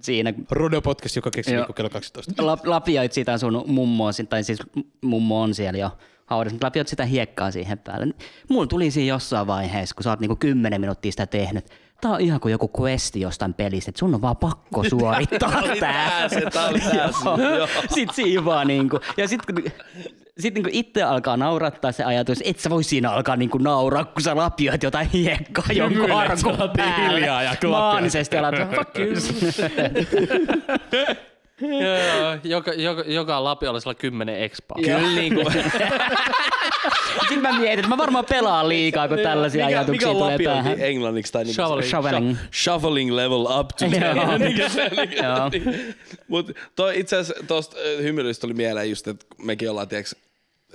Siinä Rodeo podcast, joka Joo. viikko kello 12. lap- lapioit sitä sun mummoa, tai siis mummo on siellä jo haudassa, mutta lapioit sitä hiekkaa siihen päälle. Mulla tuli siinä jossain vaiheessa, kun sä oot niinku 10 minuuttia sitä tehnyt, Tää on ihan kuin joku questi jostain pelistä, että sun on vaan pakko *laughs* suorittaa tää. tää se, tää tää se, Joo. joo. Sitten siinä vaan niinku, ja sitten kun sit niinku itse alkaa naurattaa se ajatus, että sä voi siinä alkaa niinku nauraa, kun sä lapioit jotain hiekkaa jonkun arkun päälle. hiljaa ja. Maanisesti alat, fuck you. *laughs* Joo, joka, joka, joka lapi oli sellainen 10 expaa. Kyllä niinku. *laughs* Sitten mä mietin, että mä varmaan pelaan liikaa, kun tällaisia mikä, ajatuksia mikä tulee lapiointi päähän. englanniksi? Tai niinku Shoveling. Shoveling. Shoveling level up to Joo. 10. Mikä se oli? Joo. Mut toi itse asiassa tosta äh, hymyilystä tuli mieleen just, että mekin ollaan tiiäks,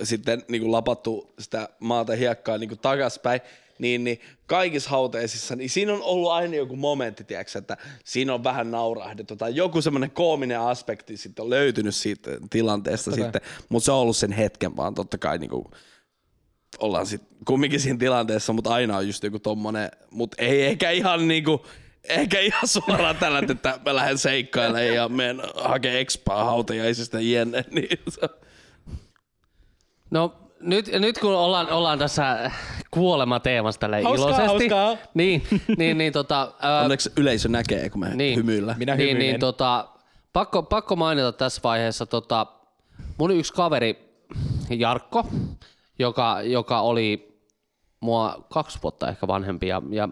sitten niinku lapattu sitä maata hiekkaa niinku takaspäin, niin, niin kaikissa hauteisissa, niin siinä on ollut aina joku momentti, tiiäks, että siinä on vähän naurahdettu tai joku semmoinen koominen aspekti sitten on löytynyt siitä tilanteesta Totta sitten, mutta se on ollut sen hetken vaan totta kai niinku, ollaan sit kumminkin siinä tilanteessa, mutta aina on just joku tommonen, mutta ei ehkä ihan niinku, ehkä ihan suoraan tällä, että mä lähden seikkailemaan ja menen hakee expaa hautajaisista jenne, *laughs* niin se, No nyt, nyt kun ollaan, ollaan tässä kuolemateemassa tälle Hauskaa, iloisesti. hauskaa. Niin, niin, niin tota, *laughs* ää, onneksi yleisö näkee, kun me niin, hymyillään. Minä niin, hymyilen. niin, tota, pakko, pakko mainita tässä vaiheessa, tota, mun yksi kaveri Jarkko, joka, joka oli mua kaksi vuotta ehkä vanhempi ja, ja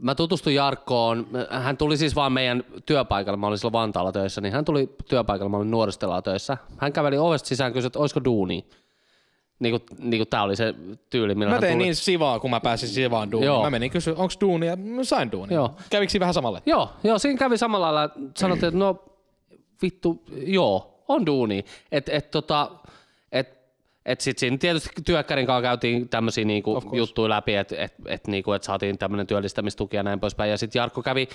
mä tutustuin Jarkkoon, hän tuli siis vaan meidän työpaikalle, mä olin silloin Vantaalla töissä, niin hän tuli työpaikalle, mä olin nuoristellaan töissä. Hän käveli ovesta sisään ja kysyi, että olisiko duuni. Niin kuin, niin kuin tää oli se tyyli, millä Mä hän tein tuli. niin sivaa, kun mä pääsin sivaan duuniin. Joo. Mä menin kysyä, onko duunia? Mä sain duunia. Joo. Kävikö siinä vähän samalle? Joo, joo, siinä kävi samalla lailla, sanottiin, että no vittu, joo, on duuni. Että et, tota, et, et sit siinä tietysti työkkärin kanssa käytiin tämmöisiä niinku juttuja läpi, että et, et, niinku, et saatiin tämmöinen työllistämistuki ja näin poispäin. Ja sitten Jarkko kävi,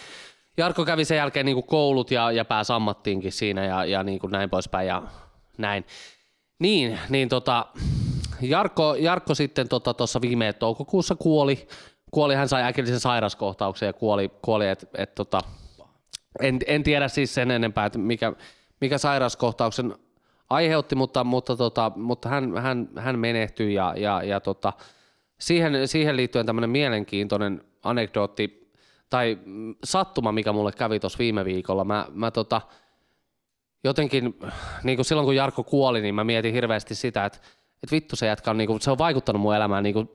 Jarkko kävi sen jälkeen niinku koulut ja, ja pääsi ammattiinkin siinä ja, ja niinku näin poispäin ja näin. Niin, niin tota, Jarkko, Jarkko sitten tuossa tota, viime toukokuussa kuoli. kuoli. Hän sai äkillisen sairaskohtauksen ja kuoli, kuoli että et, tota, en, en tiedä siis sen enempää, että mikä, mikä sairauskohtauksen aiheutti, mutta, mutta, tota, mutta hän, hän, hän menehtyi ja, ja, ja tota, siihen, siihen liittyen tämmöinen mielenkiintoinen anekdootti tai sattuma, mikä mulle kävi tuossa viime viikolla. Mä, mä tota, jotenkin, niin kuin silloin kun Jarkko kuoli, niin mä mietin hirveästi sitä, että, että vittu se jätkä on, niin kuin, se on vaikuttanut mun elämään niin kuin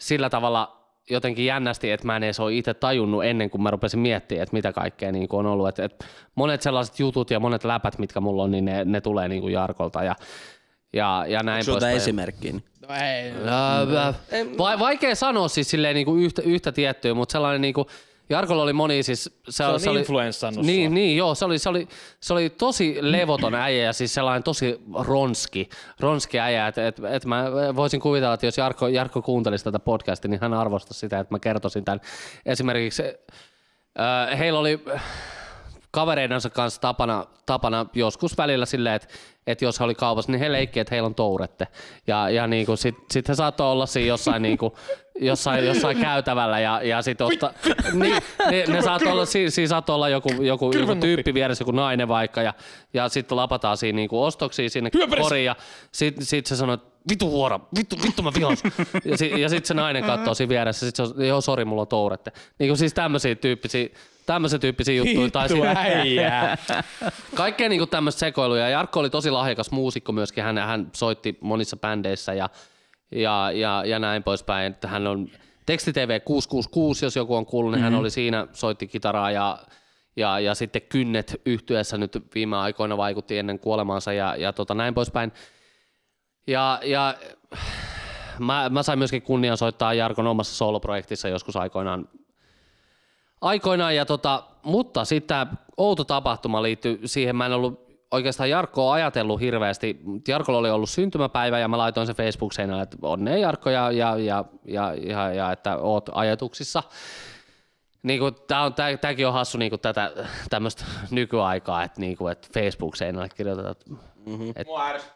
sillä tavalla jotenkin jännästi, että mä en edes ole itse tajunnut ennen kuin mä rupesin miettimään, että mitä kaikkea niin kuin on ollut. Että, että monet sellaiset jutut ja monet läpät, mitkä mulla on, niin ne, ne tulee niin kuin Jarkolta ja, ja, ja näin Sulta poispäin. esimerkki. niin- No ei. Ää, Va- vaikea sanoa siis silleen niinku yhtä, yhtä tiettyä, mutta sellainen niinku, Jarkolla oli moni siis... Se, on oli, influenssannut Niin, sua. niin joo, se oli, se, oli, se oli tosi levoton äijä ja siis sellainen tosi ronski, ronski äijä, että et, et mä voisin kuvitella, että jos Jarkko, Jarkko kuuntelisi tätä podcastia, niin hän arvostaisi sitä, että mä kertoisin tämän. Esimerkiksi äh, heillä oli kavereidensa kanssa tapana, tapana joskus välillä silleen, että, että jos he oli kaupassa, niin he leikki, että heillä on tourette. Ja, ja niin kuin sit, sit he saattoi olla siinä jossain, niin kuin, jossain, jossain käytävällä ja, ja sit ottaa, niin, ne, ne saattoi olla, siinä, siinä saattoi olla joku, joku, joku tyyppi vieressä, joku nainen vaikka, ja, ja sitten lapataan siinä niin kuin ostoksia sinne koriin, ja sitten sit se sanoi, että vitu huora, vittu, vittu mä vihaan. sua." ja, si, ja sitten se nainen katsoo siinä vieressä, sitten se on, joo sori, mulla on tourette. Niin kuin siis tämmöisiä tyyppisiä, tämmöisen tyyppisiä juttuja. Tai äijää. Kaikkea niinku tämmöistä sekoiluja. Jarkko oli tosi lahjakas muusikko myöskin. Hän, hän soitti monissa bändeissä ja, ja, ja, ja näin poispäin. Että hän on Teksti TV 666, jos joku on kuullut, niin hän oli siinä, soitti kitaraa ja, ja, ja sitten Kynnet yhtyessä nyt viime aikoina vaikutti ennen kuolemaansa ja, ja tota, näin poispäin. Ja, ja mä, mä sain myöskin kunnian soittaa Jarkon omassa soloprojektissa joskus aikoinaan aikoinaan, ja tota, mutta sitten tämä outo tapahtuma liittyy siihen, mä en ollut oikeastaan Jarkko on ajatellut hirveästi. Jarkolla oli ollut syntymäpäivä ja mä laitoin se Facebook-seinälle, että onnea Jarkko ja, ja, ja, ja, ja, ja että oot ajatuksissa. Niin kuin, tää on, tää, tääkin on hassu niin kuin tätä tämmöistä nykyaikaa, että, niin kuin, että Facebook-seinälle kirjoitetaan. Mm-hmm. Et,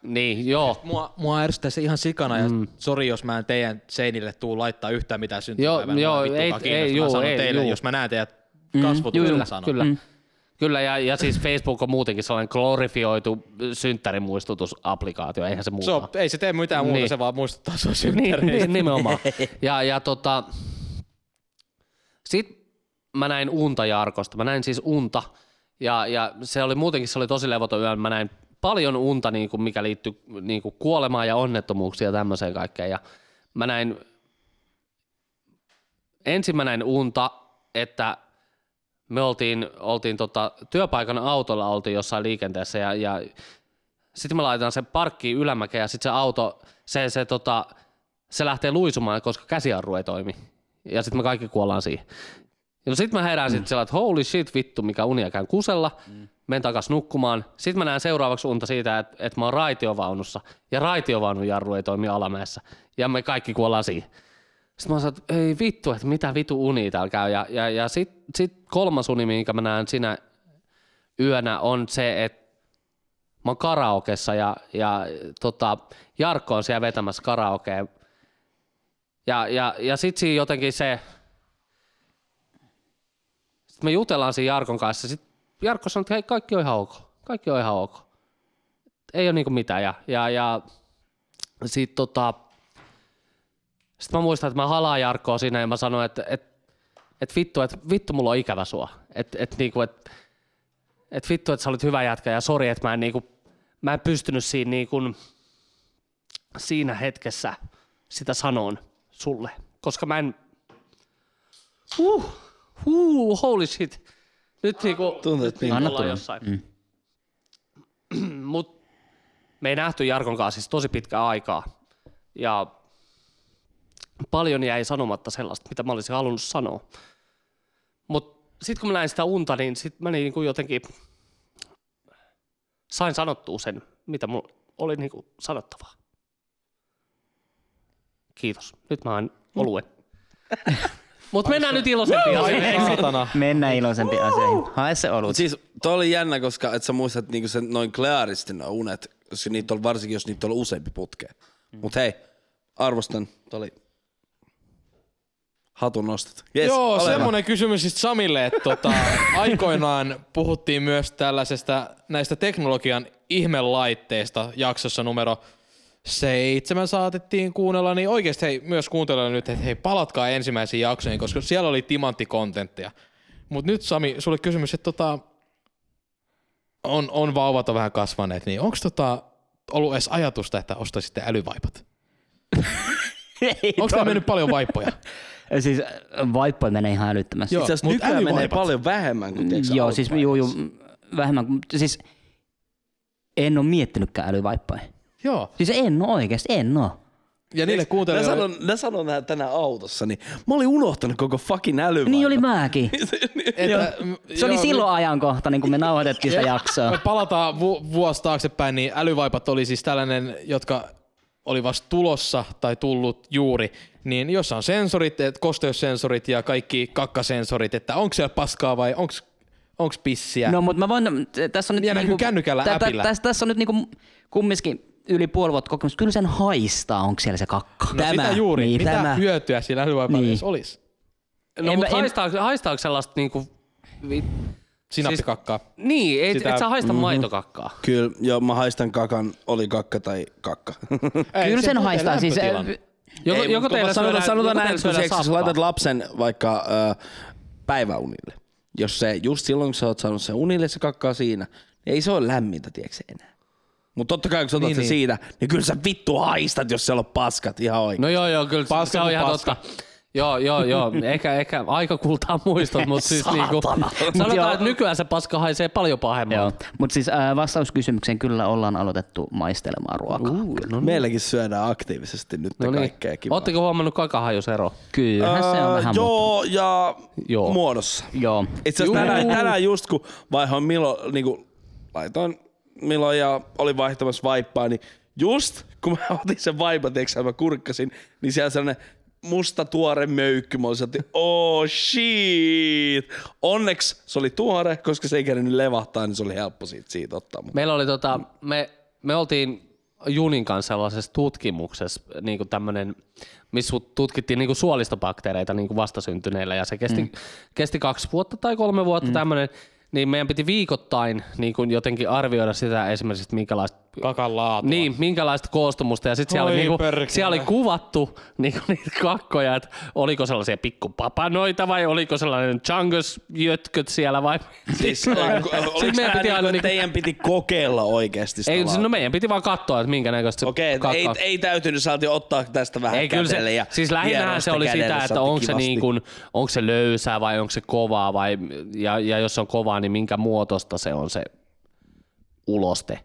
niin, joo. Mua, mua ärsyttää se ihan sikana ja Mm. sori jos mä en teidän seinille tuu laittaa yhtään mitään syntymäpäivänä. joo, Mua vittuakaan ei- ei, mä sanon ei, teille, juu. jos mä näen teidät kasvot, juu, kyllä juu, sanon. Kyllä. Mm. Kyllä, ja, ja siis Facebook on muutenkin sellainen glorifioitu synttärimuistutusapplikaatio, eihän se muuta. Se on, ei se tee mitään muuta, Niin. se vaan muistuttaa sua niin, synttäreistä. niin, nimenomaan. *laughs* Ja, ja tota, sit mä näin unta Jarkosta. Mä näin siis unta. Ja, ja se oli muutenkin se oli tosi levoton yö. Mä näin paljon unta, niin kuin mikä liittyy niin kuin kuolemaan ja onnettomuuksiin ja tämmöiseen kaikkeen. Ja mä näin, ensin mä näin unta, että me oltiin, oltiin tota, työpaikan autolla oltiin jossain liikenteessä ja, ja sitten me laitetaan se parkkiin ylämäkeen ja sitten se auto, se, se, tota, se lähtee luisumaan, koska käsijarru ei toimi. Ja sitten me kaikki kuollaan siihen. Ja no sitten mä herään sitten sellainen, että holy shit vittu, mikä uniakään kusella. Mm. Menen takas nukkumaan. Sitten mä näen seuraavaksi unta siitä, että, että mä oon raitiovaunussa. Ja raitiovaunun jarru ei toimi alamäessä. Ja me kaikki kuollaan siihen. Sitten mä sanonut, että ei vittu, että mitä vitu uni täällä käy. Ja, ja, ja sitten sit kolmas uni, minkä mä näen sinä yönä, on se, että mä oon karaokessa ja, ja tota, Jarkko on siellä vetämässä karaokea. Ja, ja, ja sit siinä jotenkin se, sitten me jutellaan siinä Jarkon kanssa. Sitten Jarkko sanoo, että hei, kaikki on ihan ok. Kaikki on ihan ok. Ei ole niinku mitään. Ja, ja, ja sitten tota, sit mä muistan, että mä halaan Jarkkoa siinä ja mä sanoin, että, että, että vittu, että vittu mulla on ikävä sua. Että, että, niinku, että, että vittu, että sä olit hyvä jätkä ja sori, että mä en, niinku, mä en pystynyt siinä, niinku, siinä hetkessä sitä sanoon sulle. Koska mä en, huh, huh, holy shit. Nyt niinku, Tuntuu, että Anna ollaan jossain. *clears throat* Mut me ei nähty Jarkon kanssa siis tosi pitkää aikaa. Ja paljon jäi sanomatta sellaista, mitä mä olisin halunnut sanoa. Mutta sitten kun mä näin sitä unta, niin sit mä niinku jotenkin sain sanottua sen, mitä mulla oli niinku sanottavaa. Kiitos. Nyt mä oon oluen. *laughs* Mutta mennään nyt iloisempiin asioihin. Mennään iloisempiin asioihin. Hae se olut. Mut siis toi oli jännä, koska et sä muistat niinku sen noin klearisti ne unet, koska niitä oli, varsinkin jos niitä oli useampi putkea. Mut hei, arvostan, toi oli hatun nostet. Yes, Joo, ole hyvä. semmoinen kysymys siis Samille, että tota, *laughs* aikoinaan puhuttiin myös tällaisesta näistä teknologian ihmelaitteista jaksossa numero seitsemän saatettiin kuunnella, niin oikeasti hei, myös kuuntella nyt, että hei, palatkaa ensimmäisiin jaksoihin, koska siellä oli timanttikontenttia. Mutta nyt Sami, sulle kysymys, että tota, on, on vauvat on vähän kasvaneet, niin onko tota, ollut edes ajatusta, että ostaisitte älyvaipat? Onko teillä mennyt paljon vaippoja? *laughs* Siis äh, vaippoja menee ihan älyttömästi. Joo. Itse asiassa Mut nykyään menee paljon vähemmän kuin tiedätkö, Joo, siis juu, juu, vähemmän siis en ole miettinytkään älyvaippoja. Joo. Siis en oo oikeesti, en oo. Ja niille Mä kuuntelijoille... sanon, mä sanon nää tänään autossa, niin mä olin unohtanut koko fucking älyvaipan. Niin oli mäkin. *laughs* Että, Se oli joo, silloin ajankohtainen, kun me nauhoitettiin sitä *laughs* Me jaksoa. palataan vu- vuosi taaksepäin, niin älyvaipat oli siis tällainen, jotka oli vasta tulossa tai tullut juuri, niin jossa on sensorit, kosteussensorit ja kaikki kakkasensorit, että onko siellä paskaa vai onko onks pissiä. No mutta mä voin, tässä on nyt... Ja näkyy kännykällä tä- tä- äpillä. Tässä, tässä on nyt niinku kumminkin yli puoli vuotta kokemus. Kyllä sen haistaa, onko siellä se kakka. no sitä juuri, Niin, mitä tämä. hyötyä sillä älyvaipalla Niin. olisi? No, En mutta mä- en- haistaako, haistaako sellaista niinku, vi, Sinappikakkaa. niin, et, Sitä- et sä haista Mhm. maitokakkaa. Kyllä, joo, mä haistan kakan, oli kakka tai kakka. *laughs* Ei, Kyllä se sen haistaa. Siis, äh, Joko, Ei, joko teillä sanotaan, syödään, sanotaan näin, kun sä sappaa. laitat lapsen vaikka päiväunille, jos se just silloin, kun sä oot saanut sen unille, se kakkaa siinä, niin ei se ole lämmintä, tiedätkö enää. Mutta totta kai, kun sä otat Niin, sen niin. siitä, niin kyllä sä vittu haistat, jos siellä on paskat ihan oikein. No joo, joo, kyllä Paska se on ihan paska. totta. Joo, joo, joo. Ehkä, ehkä aika kultaa muistot, mutta siis niinku, joo. sanotaan, että nykyään se paska haisee paljon pahemmin. Joo, mutta siis äh, vastauskysymykseen kyllä ollaan aloitettu maistelemaan ruokaa. Uh, no, niin. Meilläkin syödään aktiivisesti nyt no niin. kaikkea kivaa. Ootteko huomannut kakahajusero? Kyllähän se on Öö, vähän Joo, ja Joo. muodossa. Joo. Itse asiassa tänään, tänään just kun vaihoin Milo, niin kuin, laitoin milloin ja olin vaihtamassa vaippaa, niin just kun mä *laughs* otin sen vaipan, tiiäksä, mä kurkkasin, niin siellä sellainen musta tuore möykky. Mä olisin, että oh shit. Onneksi se oli tuore, koska se ei kerännyt levahtaa, niin se oli helppo siitä, siitä ottaa. Meillä oli tota, me, me oltiin Junin kanssa sellaisessa tutkimuksessa, niin kuin tämmönen, missä tutkittiin niin kuin suolistobakteereita niin kuin vastasyntyneillä ja se kesti, mm. kesti kaksi vuotta tai kolme vuotta mm. tämmöinen, niin meidän piti viikoittain niin kuin jotenkin arvioida sitä esimerkiksi, että minkälaista Kakan laatua. niin, minkälaista koostumusta. Ja sitten siellä, oli niinku, perkele. siellä oli kuvattu niinku niitä kakkoja, että oliko sellaisia pikkupapanoita vai oliko sellainen chungus-jötköt siellä vai... siis, *laughs* oliko meidän meidän piti aina niinku- teidän piti kokeilla oikeasti sitä Ei, laatua? no meidän piti vaan katsoa, että minkä näköistä se Okei, okay, ei, ei täytynyt, saatiin ottaa tästä vähän ei, kyllä kädelle se, ja siis lähinnähän hieroa se oli sitä, että onko se, niin kuin, onko se löysää vai onko se kovaa vai, ja, ja jos se on kovaa, niin minkä muotoista se on se uloste.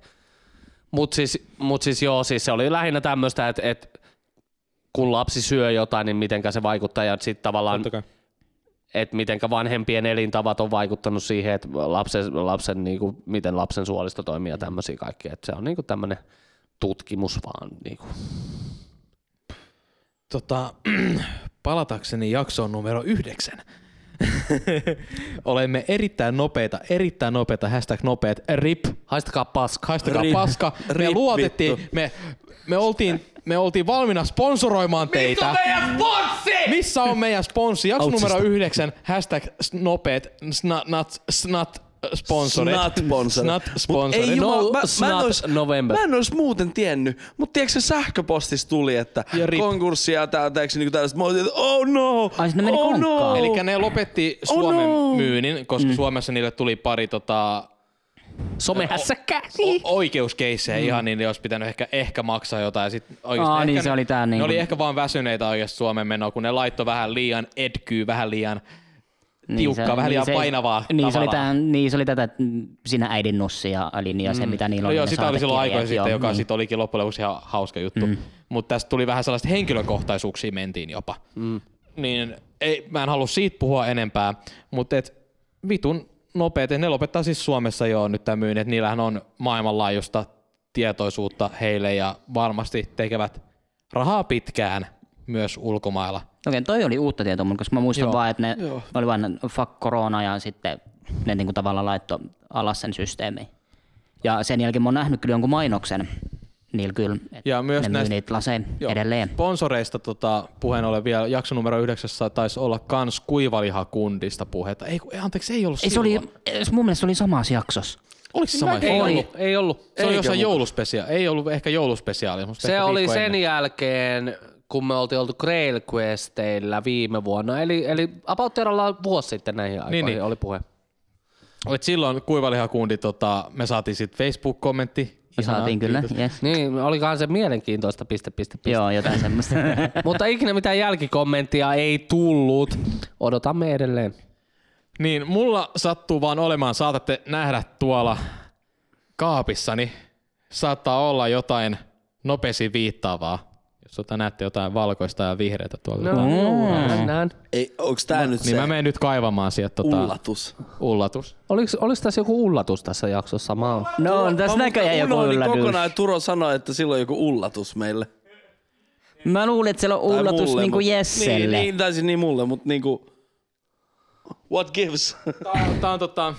Mutta siis, mut siis joo, siis se oli lähinnä tämmöistä, että, että kun lapsi syö jotain, niin mitenkä se vaikuttaa ja sitten tavallaan, että mitenkä vanhempien elintavat on vaikuttanut siihen, että lapsen, lapsen niin kuin, miten lapsen suolisto toimii ja tämmöisiä kaikkia. Että se on niin kuin tämmöinen tutkimus vaan. Niin kuin. Tota, *clears throat* palatakseni jaksoon numero yhdeksän. *laughs* Olemme erittäin nopeita, erittäin nopeita, hashtag nopeat, rip, Haistakaa paska. haistakaa Rip. paska. Me Rip, luotettiin, vittu. me, me, oltiin, me oltiin valmiina sponsoroimaan teitä. Missä on meidän sponssi? Jakso Autsista. numero yhdeksän, hashtag nopeat, snat, nat, snat. Snat sponsorit. Snat Mut sponsorit. Ei No mä, mä, en ois, November. mä en ois muuten tiennyt, mutta tiedätkö se sähköpostissa tuli, että Ja rip. konkurssia tiedätkö niinku tällaista, mä olin, että oh no, Ai, meni oh konkkaan. no. Eli ne lopetti Oh Suomen no. myynnin, koska Suomessa niille tuli pari tota, Somehässäkää. o- oikeuskeissejä mm. ihan, niin ne olisi pitänyt ehkä, ehkä maksaa jotain. Ja sit oikeasti Aa, ehkä niin ne, se oli tää ne niinku- oli ehkä vaan väsyneitä oikeasti Suomen menoa, kun ne laittoi vähän liian edkyy, vähän liian tiukkaa, vähän liian painavaa niin se, oli tää, niin se oli tätä mm, sinä äidin nussi ja linja se, mitä niillä No oli. joo, sitä oli silloin aikoja sitten, joka niin. sitten olikin loppujen lopuksi ihan hauska juttu. Mm. Mutta tästä tuli vähän sellaista henkilökohtaisuuksia mentiin jopa. Mm. Niin ei, mä en halua siitä puhua enempää, mutta et vitun nopeet, ne lopettaa siis Suomessa jo nyt tämä myynti, että niillähän on maailmanlaajuista tietoisuutta heille ja varmasti tekevät rahaa pitkään myös ulkomailla. Okei, toi oli uutta tietoa, mun, koska mä muistan Joo. vaan, että ne Joo. oli vain fuck corona ja sitten ne niinku tavallaan laittoi alas sen systeemiin. Ja sen jälkeen mä oon nähnyt kyllä jonkun mainoksen niillä kyllä, että Ja myös ne näistä- niitä laseja Joo. edelleen. Sponsoreista tota, puheen ollen vielä jakso numero yhdeksässä taisi olla kans kuivalihakundista puhetta. Ei, kun- ei, anteeksi, ei ollut Ei, se oli, mun mielestä se oli samassa jaksossa. Oliko se sama? Ei Oli. ollut. Ei ollut. Se oli Eikä jossain jouluspesiaali. Ei ollut ehkä jouluspesiaali. mutta Se ehkä oli sen ennen. jälkeen, kun me oltiin oltu Grail Questeillä viime vuonna. Eli, eli about vuosi sitten näihin aikoihin niin. oli puhe. Et silloin kuivalihakundi, tota, me saatiin sitten Facebook-kommentti. Me saatiin kyllä, yes. Niin, olikohan se mielenkiintoista, piste, piste, piste. Joo, jotain semmoista. *laughs* Mutta ikinä mitään jälkikommenttia ei tullut. Odotamme edelleen. Niin, mulla sattuu vaan olemaan, saatatte nähdä tuolla kaapissani, saattaa olla jotain nopeasti viittaavaa. Jos tota näette jotain valkoista ja vihreitä tuolla. No, No. joo, mennään. Ei, onks tää nyt Niin se mä menen nyt kaivamaan sieltä tota, ullatus? ullatus. Oliko, oliko tässä joku ullatus tässä jaksossa? Mä oon... no on tässä näköjään joku yllätys. kokonaan, Turo sanoi, että silloin on joku ullatus meille. Mä luulin, että siellä on Tai ullatus mulle, niinku Jesselle. Niin, niin taisin niin mulle, mutta niinku... What gives? Tää, on- tää on tota,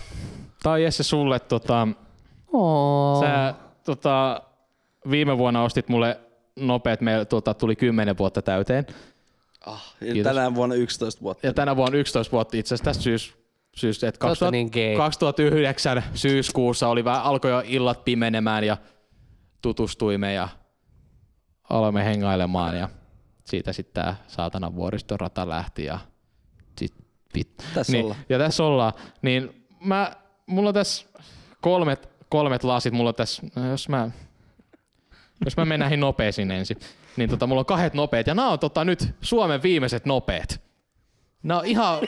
tää on Jesse sulle tota, Oh. Sä tota, viime vuonna ostit mulle nopeet, me tota, tuli 10 vuotta täyteen. Ah, tänään vuonna 11 vuotta. Ja tänä vuonna 11 vuotta itse asiassa tästä syys, syys että Te ootte 2000, niin gay. 2009 syyskuussa oli vähän, alkoi jo illat pimenemään ja tutustuimme ja aloimme hengailemaan ja siitä sitten tämä saatana vuoristorata lähti ja sit vit. Tässä niin, ollaan. Ja tässä ollaan. Niin mä, mulla on tässä kolmet, kolmet lasit, mulla on tässä, no jos mä, jos mä menen näihin nopeisiin ensin, niin tota, mulla on kahdet nopeet ja nämä on tota, nyt Suomen viimeiset nopeet. Nämä on ihan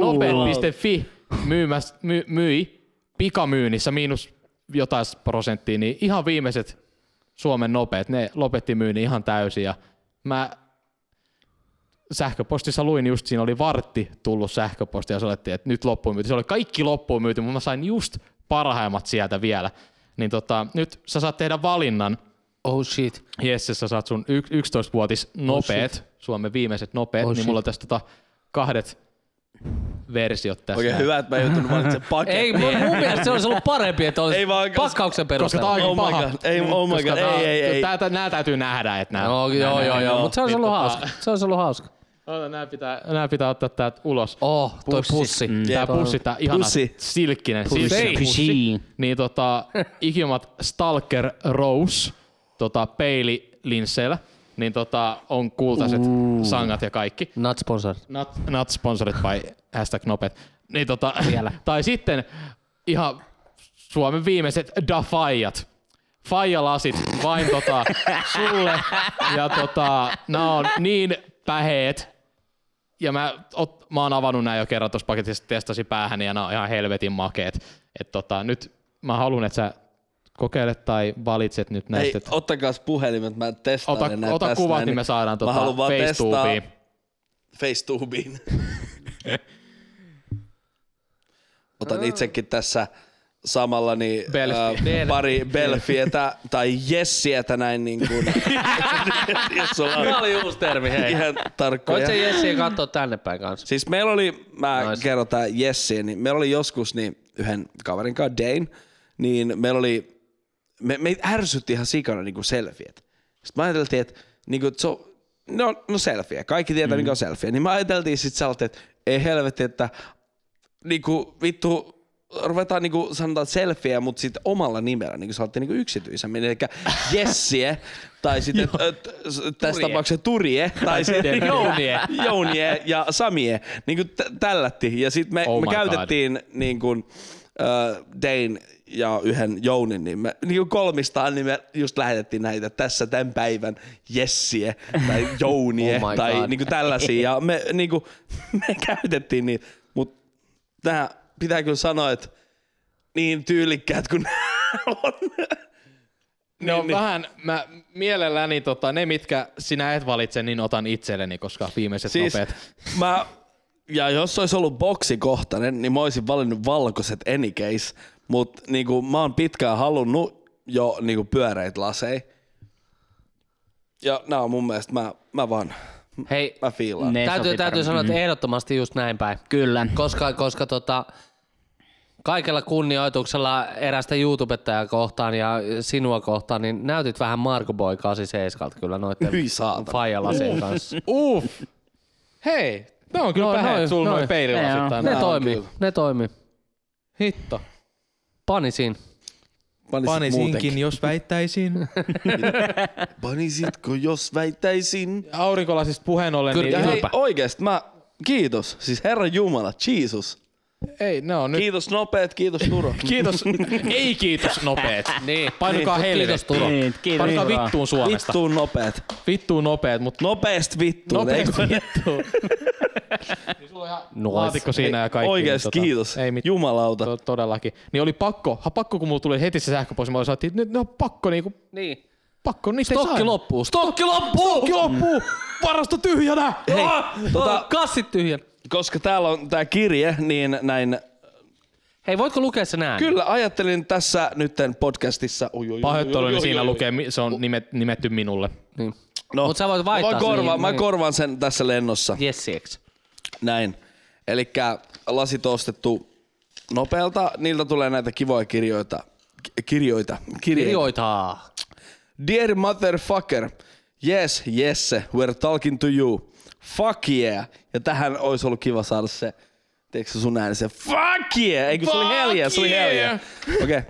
nopeet.fi myymäs, my, myi pikamyynnissä miinus jotain prosenttia, niin ihan viimeiset Suomen nopeet, ne lopetti myynnin ihan täysin ja mä sähköpostissa luin just, siinä oli vartti tullut sähköposti ja se olettiin, että nyt loppuun myyty. Se oli kaikki loppuun myyty, mutta mä sain just parhaimmat sieltä vielä. Niin tota, nyt sä saat tehdä valinnan. Oh shit. Jesse, sä saat sun y- 11-vuotis nopeet, Suomen viimeiset nopeet, Oh niin shit. mulla on tässä tota kahdet versiot tässä. Okei, okay, hyvä, että mä en joutunut valitsemaan paketin. Ei, mun, mun mielestä se olisi ollut parempi, että olisi Ei vaan, koska- pakkauksen Koska perusteella. tää on Oh my paha. God. Ei, oh my Koska God. Ei, ei, ei. Tää, tää, nää täytyy nähdä, että nää... Joo, joo, joo, joo, mutta se olisi ollut hauska. Se olisi ollut hauska. Ota, Nää pitää, nää pitää ottaa täältä ulos. Oh, toi Pussi. pussi. Mm. Tää pussi, tää ihana Pussi. silkkinen, Pussi. silkkinen pussi. Pussi. Niin tota, *laughs* ikimat Stalker Rose tota, peililinsseillä, niin tota, on kultaiset sangat ja kaikki. Not sponsored. Not, not sponsored by hashtag nopet. Niin tota, *laughs* tai sitten ihan Suomen viimeiset Dafajat. Faija-lasit vain tota, sulle. Ja tota, nää on niin päheet. Ja mä, ot, mä oon avannut nää jo kerran tuossa paketissa, testasin päähän ja nää on ihan helvetin makeet. Et tota, nyt mä haluan, että sä kokeilet tai valitset nyt Ei, näistä. et- ottakaa puhelimet, mä testaan ota, ne ota tässä kuvat, näin, niin me saadaan tota testaa FaceTubeen. FaceTubeen. *laughs* Otan itsekin tässä samalla niin, Belfi. äh, pari Belfietä tai Jessietä näin niin kuin, *laughs* jos sulla Tämä on oli uusi termi, hei. ihan tarkkoja. Voit se Jessiä katsoa tänne päin kanssa. Siis meillä oli, mä nice. kerron tää Jessiä, niin meillä oli joskus niin yhden kaverin kanssa, Dane, niin meillä oli, me, meitä ärsytti ihan sikana niinku selfiet. Sitten me ajateltiin, että niinku, et se on, no, no selfie, kaikki tietää mm. mikä on selfie. Niin me ajateltiin sitten sellainen, että ei helvetti, että niinku vittu, ruvetaan niinku sanotaan selfieä, mutta sitten omalla nimellä, niinku saatte niinku yksityisemmin, eli Jessie, tai sitten *laughs* tässä tapauksessa Turie, tai sitten Jounie. Jounie ja Samie, niinku t- tällätti. Ja sitten me, Oh me käytettiin niin kuin, äh, Dane ja yhden Jounin, niin me niin kuin kolmistaan niin me just lähetettiin näitä tässä tämän päivän Jessie tai *laughs* Jounie Oh tai God. niin kuin tällaisia. Ja me, niin kuin, *laughs* me käytettiin niitä, mutta tämä pitää kyllä sanoa, että niin tyylikkäät kuin *laughs* on. Ne on niin. vähän, mä mielelläni tota, ne, mitkä sinä et valitse, niin otan itselleni, koska viimeiset Siis nopeat. mä, ja jos olisi ollut boksikohtainen, niin mä olisin valinnut valkoiset any case, mutta niinku, mä oon pitkään halunnut jo niinku, pyöreitä laseja. Ja nää on mun mielestä, mä, mä vaan, Hei, mä fiilaan. Ne täytyy, täytyy sanoa, että ehdottomasti just näin päin. Kyllä. Koska, koska tota, kaikella kunnioituksella erästä YouTubettajaa kohtaan ja sinua kohtaan, niin näytit vähän Marko Boy 87 kyllä noitten faijalasien kanssa. Uff! Hei, ne on kyllä No, päheet, noin, sulla noin noin. peililasit tänne. Ne on toimii, kyllä. ne toimii. Hitto. Panisin. Panisit Panisinkin, muutenkin. jos väittäisin. *laughs* Panisitko, jos väittäisin? Aurinkolasista puheen ollen, Kyllä, niin hei, oikeesti mä, kiitos. Siis Herran Jumala, Jesus. Ei, ne on nyt. Kiitos nopeet, kiitos Turo. *laughs* Kiitos, ei kiitos nopeet. *laughs* Niin. Painakaa Niin, helvetti. kiitos, Turo. Niin, kiitos, Painakaa Turo. vittuun Suomesta. Vittuun nopeet. Vittuun nopeet, mutta Nopeest vittuun. nopeasti eikö? vittuun. *laughs* niin sulla on ihan Nois. laatikko siinä ja kaikki. Oikeesti niin kiitos. Ei mitään. Jumalauta. To, todellakin. Niin oli pakko, ha, pakko kun mulla tuli heti se sähköposti, mä sanoin, että nyt ne on pakko niinku, Niin. pakko, ei Stokki saa. loppuu. Stokki loppuu! Stokki loppuu! Varasto tyhjänä! Hei, tota, Kassit tyhjän. Koska täällä on tää kirje, niin näin Hei, voitko lukea sen äänen? Kyllä, ajattelin tässä nytten podcastissa. Pahoitteluni, oi, oi, siinä lukee, se on nimet, nimetty minulle. Niin. No, Mut sä voit mä, vaihtaa voin sen, korvaan, mä niin- korvaan sen tässä lennossa. Jessieks. Näin. Elikkä lasit ostettu nopealta. Niiltä tulee näitä kivoja kirjoita. Ki- Kirjoita. Kirjeitä. Kirjoitaa. Dear motherfucker. Yes, Jesse, we're talking to you. Fuck yeah. Ja tähän olisi ollut kiva saada se, teekö se sun ääni se fuck yeah? Eikö se oli hell yeah, se oli hell yeah. Okei. Okay.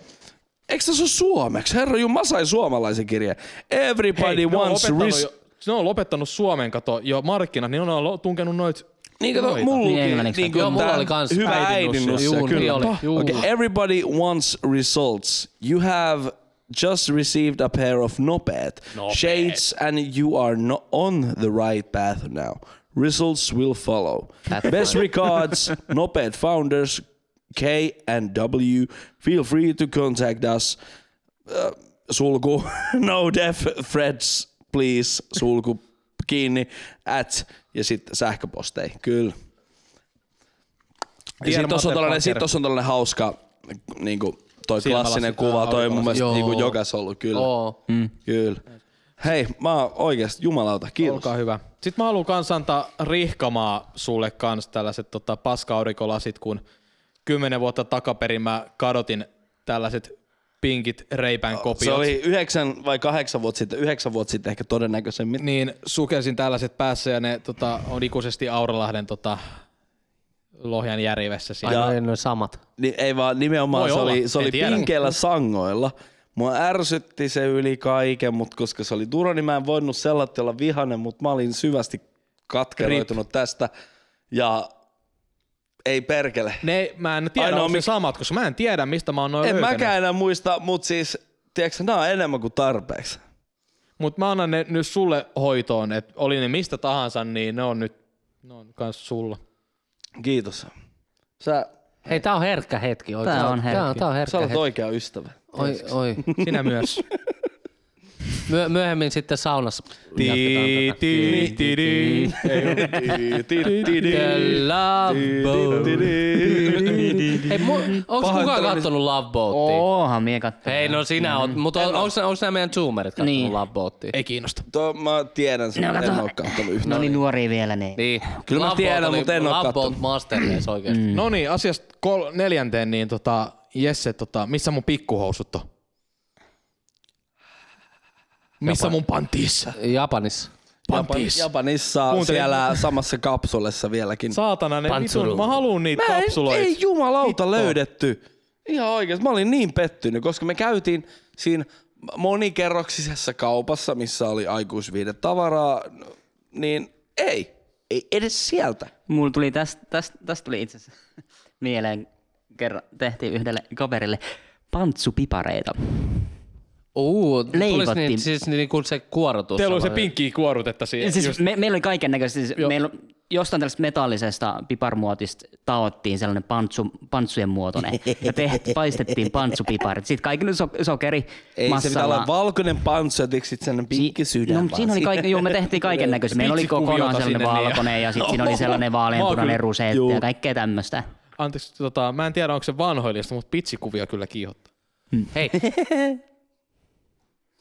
Eikö se ole suomeksi? Herra Jumala, mä sain suomalaisen kirjeen. Everybody on wants res- jo, ne on lopettanut Suomen kato jo markkinat, niin ne on tunkenut noit Niin kato, noita. mulla Niin englanniksi. niin Joo, mulla oli kans hyvä äidinnussio. äidinnussio, Juu, kyllä. niin oli, juu. Okay, everybody wants results. You have just received a pair of Noped shades and you are no- on the right path now. Results will follow. That's Best regards, *laughs* Noped founders K and W. Feel free to contact us. Uh, sulku, *laughs* no death threats, please, sulku kiinni, at, ja sitten sähköpostei, kyllä. Ja sitten tuossa on tällainen, motherfucker. sit tossa on toi klassinen kuva, toi mun mielestä Joo. niinku jokas ollut kyllä. Oo. Mm. Kyllä. Hei, mä oon oikeesti jumalauta, kiitos. Olkaa hyvä. Sitten mä haluan kans antaa rihkamaa sulle kans tällaiset tota, paska-aurinkolasit, kun kymmenen vuotta takaperin mä kadotin tällaiset pinkit reipän kopiot. Se oli yhdeksän vai kahdeksan vuotta sitten, yhdeksän vuotta sitten ehkä todennäköisemmin. Niin sukelsin tällaiset päässä ja ne tota, on ikuisesti Auralahden tota, Lohjan järvessä siinä. Aina ne samat. Niin, ei vaan nimenomaan Voi se olla, oli, se oli pinkeillä sangoilla. Mua ärsytti se yli kaiken, mutta koska se oli Turo, niin mä en voinut sellatti olla vihanen, mutta mä olin syvästi katkeroitunut tästä. Ja ei perkele. Ne, mä en tiedä, Ainoa onko samat, koska mä en tiedä, mistä mä oon noin En löytänyt. mäkään enää muista, mutta siis, tiedätkö, nämä on enemmän kuin tarpeeksi. Mutta mä annan ne nyt sulle hoitoon, että oli ne mistä tahansa, niin ne on nyt ne on kans sulla. Kiitos. Sä, Hei, tää on herkkä hetki oikein. Tää on herkkä. Tää on, tää on sä herkkä olet hetki. oikea ystävä. Oi, oi. Sinä myös. *laughs* Myö- myöhemmin sitten saunassa jatketaan tätä. onks kukaan kattonut Love Boatia? Oohan mie katsoin. Hei, no sinä oot, mutta on, onks, onks nämä meidän zoomerit kattonut Niin. Love Boatia? Ei kiinnosta. Mä tiedän sen, No, mutta en oo kattonut yhtään. No niin nuoria vielä niin. Niin. Kyllä mä tiedän, Boat oli mut en oo Love Boat kattonut. Masterpiece oikeesti. Mm. No niin, asiasta neljänteen, niin tota, Jesse, tota, missä mun pikkuhousut on? Missä mun pantis? Japanissa. Pantis. Japanissa Kuuntelin- siellä samassa kapsulessa vieläkin. Saatana, ne vitun, mä haluun niitä Mä en, kapsuloita. ei jumalauta Hitto. löydetty. Ihan oikeesti. Mä olin niin pettynyt, koska me käytiin siinä monikerroksisessa kaupassa, missä oli aikuisviidetavaraa, niin ei. Ei edes sieltä. Mulla tuli tästä, tästä, tästä tuli itse asiassa mieleen, kerran tehtiin yhdelle kaverille pantsupipareita. Uu, tulis Leivottiin. niin, siis niin kuin se kuorotus. Teillä on se sellainen. pinkkiä kuorutetta siinä. Siis just. me, meillä oli kaiken näköistä, siis Joo. meillä jostain tällaista metallisesta piparmuotista taottiin sellainen pantsu, pantsujen muotoinen ja tehti, *laughs* paistettiin pantsupiparit. Sitten kaikki so, sokeri Ei se pitää olla massalla. valkoinen panssu ja sitten sen pinkki sydän. No, siinä oli kaikki, joo, me tehtiin kaiken näköistä. Meillä oli kokonaan sellainen niin. valkoinen ja sitten siinä oli sellainen vaaleanpunainen ruseetti ja kaikkea tämmöistä. Anteeksi, tota, mä en tiedä onko se vanhoillista, mutta pitsikuvia kyllä kiihottaa. Hei. *laughs*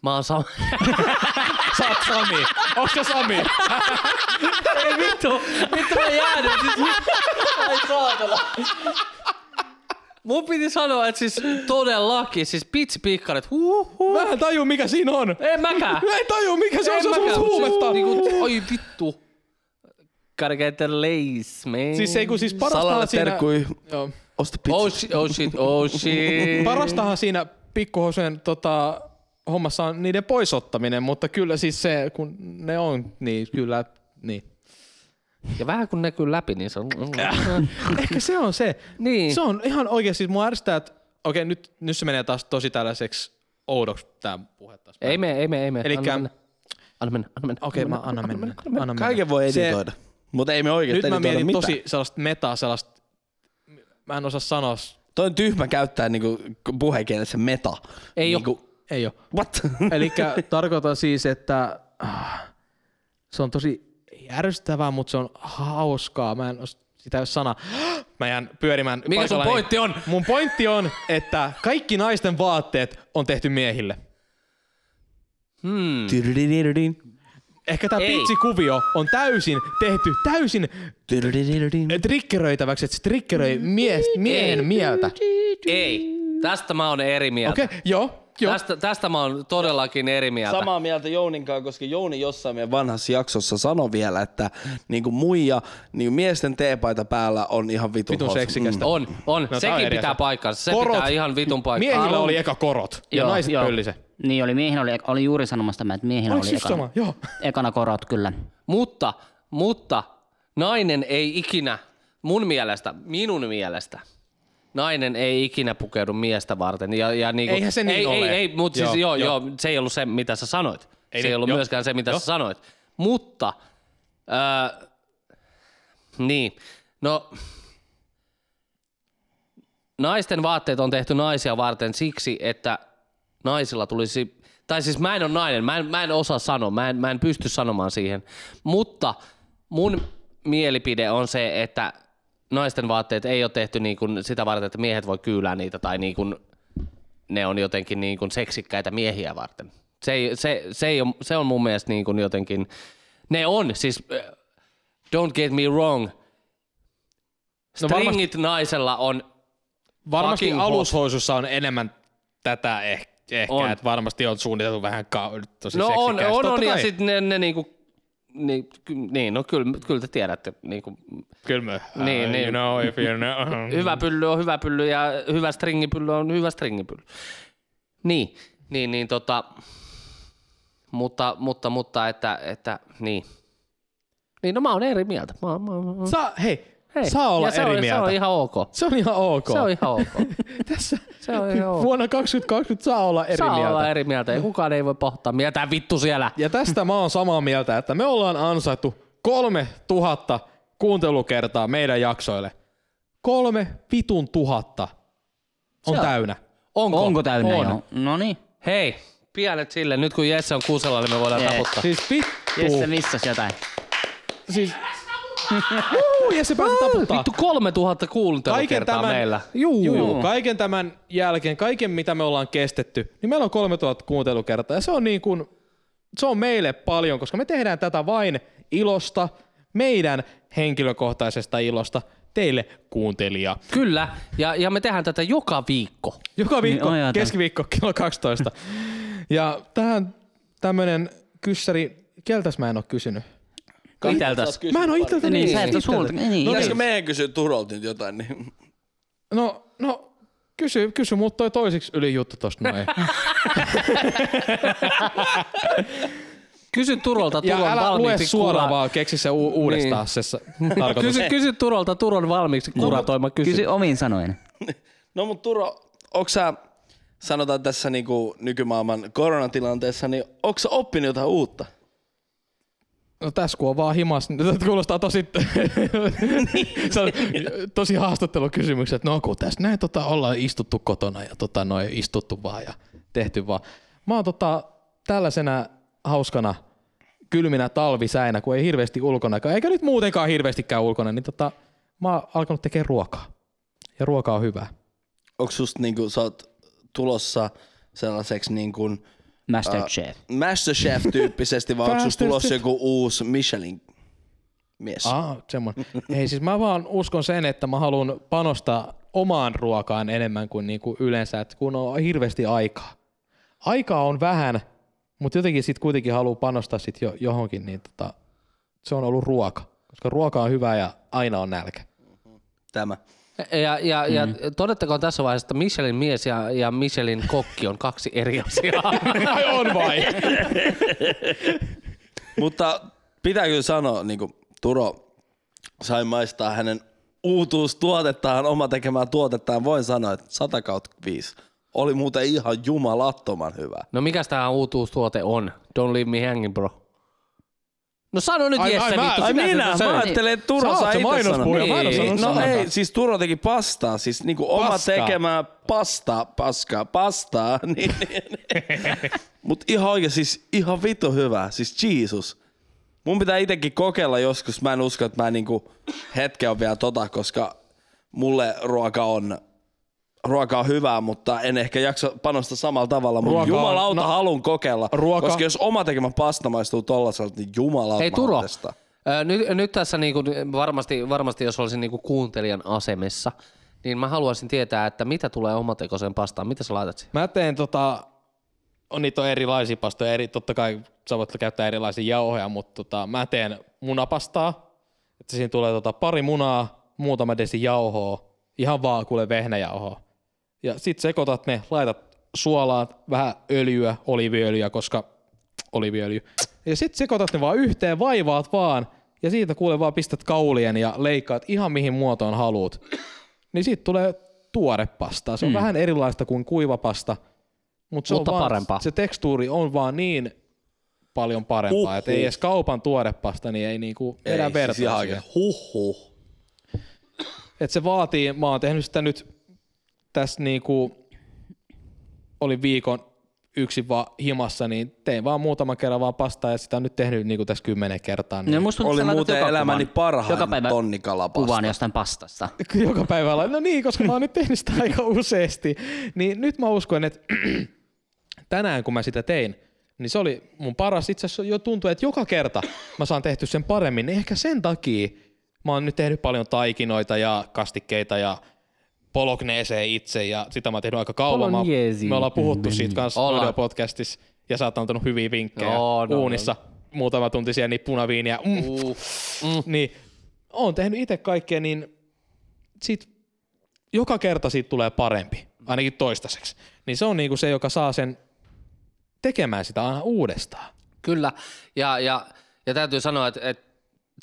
Mä oon sama. *laughs* Sä oot Sami. Onko se Sami? *laughs* Ei vittu, vittu mä jäädyn. Siis, ai saatana. Mun piti sanoa, että siis todellakin, siis pitsipikkarit, huh, huh. Mä en taju mikä siinä on. En mäkään. Mä en taju mikä se on, En se on mäkään, semmoista mut huumetta. Siis, niinku, oi vittu. Gotta get the lace, man. Siis ei kun siis parastahan siinä... terkkui, Joo. osta pizza. Oh shit, oh shit, oh *laughs* shit. Parastahan siinä pikkuhosujen tota, hommassa on niiden poisottaminen, mutta kyllä siis se, kun ne on, niin kyllä, niin. Ja vähän kun näkyy läpi, niin se on... *laughs* Ehkä se on se. Niin. Se on ihan oikeasti, siis mua ärsyttää, että okei, nyt, nyt se menee taas tosi tällaiseksi oudoksi tämä puhe taas. Ei me, ei me, ei me. Elikkä- Anna mennä. Anna mennä, anna mennä. Okei, mä annan mennä. Anna mennä. Kaiken voi Se- editoida. Mutta ei me oikeesti Nyt mä mietin mitään. tosi sellaista metaa, sellaista, mä en osaa sanoa, Toi on tyhmä käyttää niinku puhekielessä meta. Ei niinku, ei oo. What? *laughs* Eli tarkoitan siis, että ah, se on tosi ärsyttävää, mutta se on hauskaa. Mä en os, sitä ole sana. *gasps* Mä jään pyörimään Mikä sun paikallani. pointti on? Mun pointti on, että kaikki naisten vaatteet on tehty miehille. Hmm. Ehkä tämä pitsikuvio on täysin tehty, täysin Tyrdidirdin. triggeröitäväksi, että se triggeröi mies, miehen Ei. mieltä. Ei. Tästä mä oon eri mieltä. Okei, okay, joo, joo. Tästä, tästä mä oon todellakin eri mieltä. Samaa mieltä Jouninkaan, koska Jouni jossain meidän vanhassa jaksossa sanoi vielä, että niinku muija, niin miesten teepaita päällä on ihan vitun, Vitun seksikästä. On, on. No, on Sekin eri pitää asia. paikkansa. Se Korot. pitää ihan vitun paikkansa. Miehillä oli eka korot ja naiset pöllise. Niin oli, miehillä oli, oli juuri sanomassa tämä, että miehillä Oliko oli just ekana, sama? Joo. ekana korot kyllä. Mutta, mutta nainen ei ikinä, mun mielestä, minun mielestä, nainen ei ikinä pukeudu miestä varten. Ja, ja niinku, Eihän se niin ei, ole. Ei, ei, mutta siis Joo, joo, joo. joo, se ei ollut se, mitä sä sanoit. Ei Ei se niin, ei ollut joo. myöskään se, mitä Joo. sä sanoit. Mutta, äh, niin, no, naisten vaatteet on tehty naisia varten siksi, että naisilla tulisi, tai siis mä en ole nainen, mä en, mä en osaa sanoa, mä en, mä en pysty sanomaan siihen, mutta mun mielipide on se, että naisten vaatteet ei ole tehty niin kuin sitä varten, että miehet voi kyylää niitä tai niin kuin ne on jotenkin niin kuin seksikkäitä miehiä varten. Se, ei, se, se, ei ole, se on mun mielestä niin kuin jotenkin, ne on siis, äh, don't get me wrong, No varmasti- stringit naisella on Varmasti Fucking hot. alushoisussa on enemmän tätä ehkä, ehkä On. että varmasti on suunniteltu vähän ka- tosi No on, on, on ja sitten ne, ne niinku, niin, ky- niin, no kyllä, kyllä te tiedätte, niinku, Kyllä me, Niin, uh, niin. you know, if you know. *laughs* hyvä pylly on hyvä pylly ja hyvä stringipylly on hyvä stringipylly. Niin, niin, niin tota, mutta, mutta, mutta, että, että niin. Niin, no mä oon eri mieltä. Mä, mä, mä, Saa, hei, hei. saa olla se eri on, mieltä. Se on ihan ok. Se on ihan ok. Se on ihan ok. *laughs* Tässä Se on ihan ok. vuonna 2020 saa olla eri Saa mieltä. olla eri mieltä ja kukaan ei voi pohtaa mieltä vittu siellä. Ja tästä mä oon samaa mieltä, että me ollaan ansaittu kolme tuhatta kuuntelukertaa meidän jaksoille. Kolme vitun tuhatta on Se on- täynnä. Onko? Onko täynnä On. No niin. Hei, pienet sille. Nyt kun Jesse on kuusella, niin me voidaan Jee. taputtaa. Siis vittu. Jesse missas jotain. Siis... Ja se pääsi taputtaa. Vittu 3000 kuuntelukertaa meillä. Juu. Juu, juu, kaiken tämän jälkeen, kaiken mitä me ollaan kestetty, niin meillä on 3000 kuuntelukertaa ja se on niin kuin, se on meille paljon, koska me tehdään tätä vain ilosta, meidän henkilökohtaisesta ilosta, teille kuuntelija. Kyllä, ja, ja me tehdään tätä joka viikko. Joka viikko, Niin, on, keskiviikko kello 12. ja tähän tämmönen kyssäri, keltäs mä en oo kysynyt? Iteltäs. Mä en oo itseltä Niin, niin. sä et oo sulta. Niin, Pitäisikö meidän kysyä Turolta nyt jotain? Niin... No, no, kysy, kysy mut toi toisiksi yli juttu tosta noin. *laughs* Kysy Turolta Ja Turon älä lue valmiiksi suoraan kura- vaan, keksi se u- uudestaan Niin. se s- tarkoitus. Kysy, kysy Turolta Turon valmiiksi kuratoima kysy. Kysy omin sanoin. *laughs* No mut Turo, onko sä, sanotaan tässä niinku nykymaailman koronatilanteessa, niin onko sä oppinut jotain uutta? No tässä kun on vaan himas, niin tätä kuulostaa tosi, *laughs* se on tosi haastattelukysymykset. No kun tässä näin tota, ollaan istuttu kotona ja tota, noin istuttu vaan ja tehty vaan. Mä oon tota, tällaisena hauskana kylminä talvisäinä, kun ei hirveästi ulkona, eikä nyt muutenkaan hirveästi käy ulkona, niin tota, mä oon alkanut tekemään ruokaa. Ja ruoka on hyvää. Onko susta niinku, sä oot tulossa sellaiseksi niinku Masterchef. Masterchef-tyyppisesti, vai onko Masterchef. tulossa joku uusi Michelin mies? Ah, semmoinen. Ei siis mä vaan uskon sen, että mä haluan panostaa omaan ruokaan enemmän kuin niinku yleensä, että kun on hirveästi aikaa. Aikaa on vähän, mutta jotenkin sitten kuitenkin haluaa panostaa sit jo, johonkin, niin tota, se on ollut ruoka. Koska ruoka on hyvä ja aina on nälkä. Tämä. Ja, ja, ja todettakoon tässä vaiheessa, että Michelin mies ja, ja Michelin kokki on kaksi eri asiaa. Ai *laughs* on vai? *laughs* Mutta pitää kyllä sanoa, niin kuin Turo sai maistaa hänen uutuustuotettaan, oma tekemään tuotettaan, voin sanoa, että 100 kautta 5 oli muuten ihan jumalattoman hyvä. No mikä tämä uutuustuote on? Don't leave me hanging, bro. No sano nyt Ai- Jesse, ai vittu. Ai minä, mä söit. ajattelin, että Turo saa se itse sanoa. sanonut No ei, siis Turo teki pastaa, siis niinku oma tekemää pastaa, paskaa, pastaa. *laughs* Niin, niin, niin. Mut ihan oikein, siis ihan vitu hyvä, siis Jesus. Mun pitää itekin kokeilla joskus, mä en usko, että mä niinku hetken on vielä tota, koska mulle ruoka on ruoka on hyvää, mutta en ehkä jaksa panostaa samalla tavalla, mutta Ruoka on- jumalauta no, haluan kokeilla, ruoka- koska jos oma tekemä pasta maistuu tollaselta, niin jumalauta Hei Turo, testaa. ö, nyt, nyt tässä niinku, varmasti, varmasti, jos olisin niinku kuuntelijan asemessa, niin mä haluaisin tietää, että mitä tulee omatekoiseen pastaan. Mitä sä laitat siihen? Mä teen tota, on niitä on erilaisia pastoja, eri, totta kai sä voit käyttää erilaisia jauhoja, mutta tota, mä teen munapastaa, että siinä tulee tota pari munaa, muutama desi jauhoa, ihan vaan kuule vehnäjauhoa. Ja sit sekoitat ne, laitat suolaa, vähän öljyä, oliiviöljyä, koska oliiviöljy. Ja sit sekoitat ne vaan yhteen, vaivaat vaan, ja siitä kuule vaan pistät kaulien ja leikkaat ihan mihin muotoon haluut. Niin siitä tulee tuorepastaa. Se on mm. vähän erilaista kuin kuivapasta, mutta se, Mutta on vaan, parempaa. se tekstuuri on vaan niin paljon parempaa, että ei edes kaupan tuorepasta, niin ei niinku vedä Ei, vertaa siis oikein. Huhhuh. Et se vaatii, mä oon tehnyt sitä nyt tässä niinku, oli viikon yksin vaan himassa, niin tein vaan muutaman kerran vaan pastaa ja sitä on nyt tehnyt niin kuin tässä kymmenen kertaa. Niin No, musta tuntuu, Oli muuten joka elämäni kuvan- parhaimmat joka päivä tonnikalapasta. Kuvan jostain pastasta. *laughs* joka päivä laitan. No niin, koska mä oon nyt tehnyt sitä aika useasti. Niin nyt mä uskon, että *clears throat* tänään kun mä sitä tein, niin se oli mun paras. Itse asiassa jo tuntuu, että joka kerta mä saan tehty sen paremmin. Niin ehkä sen takia mä oon nyt tehnyt paljon taikinoita ja kastikkeita ja pologneeseen itse ja sitä mä oon tehnyt aika kauan. Mä, me ollaan puhuttu siitä kanssa Ollaan. podcastissa ja sä oot antanut hyviä vinkkejä Joo, no, uunissa. Muutama tunti siellä niin punaviiniä. Mm, Uh, mm. niin oon tehnyt itse kaikkea, niin sit joka kerta siitä tulee parempi, ainakin toistaiseksi. Niin se on niinku se, joka saa sen tekemään sitä aina uudestaan. Kyllä, ja, ja, ja täytyy sanoa, että, että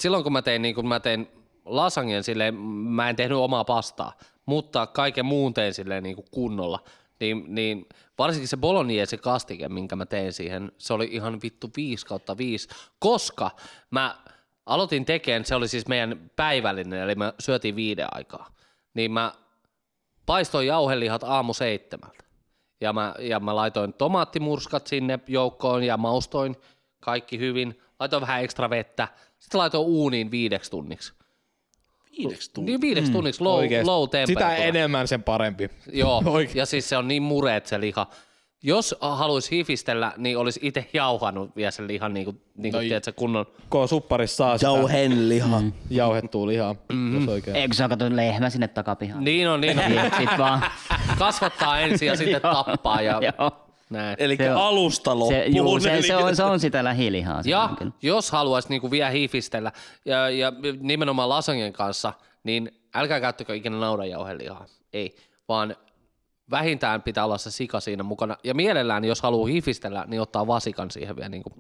silloin kun mä tein, niin kun mä tein lasagnen silleen, mä en tehnyt omaa pastaa, mutta kaiken muun tein silleen niin kuin kunnolla, niin, niin varsinkin se bolognese kastike, minkä mä tein siihen, se oli ihan vittu 5 kautta 5, koska mä aloitin tekemään, se oli siis meidän päivällinen, eli me syötiin viiden aikaa, niin mä paistoin jauhelihat aamu seitsemältä. Ja mä, ja mä laitoin tomaattimurskat sinne joukkoon ja maustoin kaikki hyvin. Laitoin vähän ekstra vettä. Sitten laitoin uuniin viideksi tunniksi. Viideksi tuntia. Niin viideksi mm, tunniksi low, Oikeesti. low Sitä enemmän sen parempi. Joo, *laughs* Oikein. ja siis se on niin mureet se liha. Jos haluaisi hifistellä, niin olisi itse jauhannut vielä sen lihan niin kuin, niin kuin No, tiedätkö, kunnon. Kun supparissa saa sitä Jauhenliha. Mm. jauhettua lihaa, mm-hmm. jos oikein. Eikö sä kato lehmä sinne takapihaan? Niin on, niin on. Sitten vaan. Kasvattaa ensin ja sitten *laughs* tappaa ja Joo. Näin. Eli Se on- alusta Se, loppuun. juu, se, eli- se, on, se on sitä lähilihaa. Ja kyllä. jos haluaisi niinku vielä hifistellä ja, ja nimenomaan lasagnen kanssa, niin älkää käyttäkö ikinä naudanjauhelihaa. Ei, vaan vähintään pitää olla se sika siinä mukana. Ja mielellään, jos haluaa hifistellä, niin ottaa vasikan siihen vielä niinku,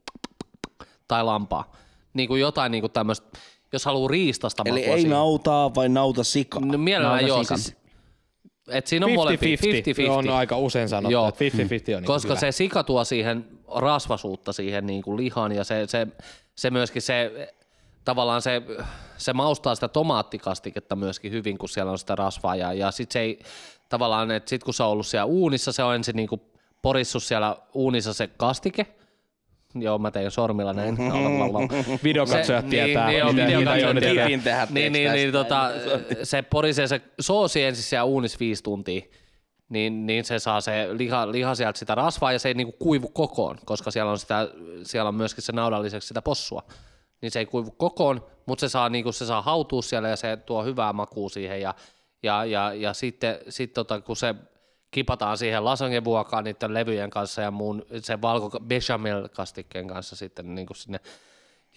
tai lampaa. Niinku jotain niinku tämmöistä, jos haluaa riistasta Eli ei siihen. nautaa vai nauta sikaa. No, mielellään joo, Nautasikan. siis, et siinä on molempia 50-50 on aika usein sanottu, Joo. että 50-50 on niin koska hyvä. se sika tuo siihen rasvasuutta siihen niin kuin lihaan ja se, se, se myöskin se tavallaan se, se maustaa sitä tomaattikastiketta myöskin hyvin, kun siellä on sitä rasvaa ja, ja sit se ei tavallaan, että sit kun se on ollut siellä uunissa, se on ensin niin kuin porissut siellä uunissa se kastike, Joo, mä tein sormilla *laughs* näin. Videokatsojat tietää, niin, joo, mitä-. Kivin tehdä, niin, niin, niin, tota, se porisee se soosi ensin siellä uunissa viisi tuntia, niin, niin se saa se liha, liha sieltä sitä rasvaa ja se ei niinku kuivu kokoon, koska siellä on, sitä, siellä on myöskin se naudan lisäksi sitä possua. Niin se ei kuivu kokoon, mutta se saa, niinku, se saa hautua siellä ja se tuo hyvää makua siihen ja, ja, ja, ja sitten sit tota, kun se kipataan siihen lasagnevuokaan niiden levyjen kanssa ja muun sen valko bechamel-kastikkeen kanssa sitten niin kuin sinne,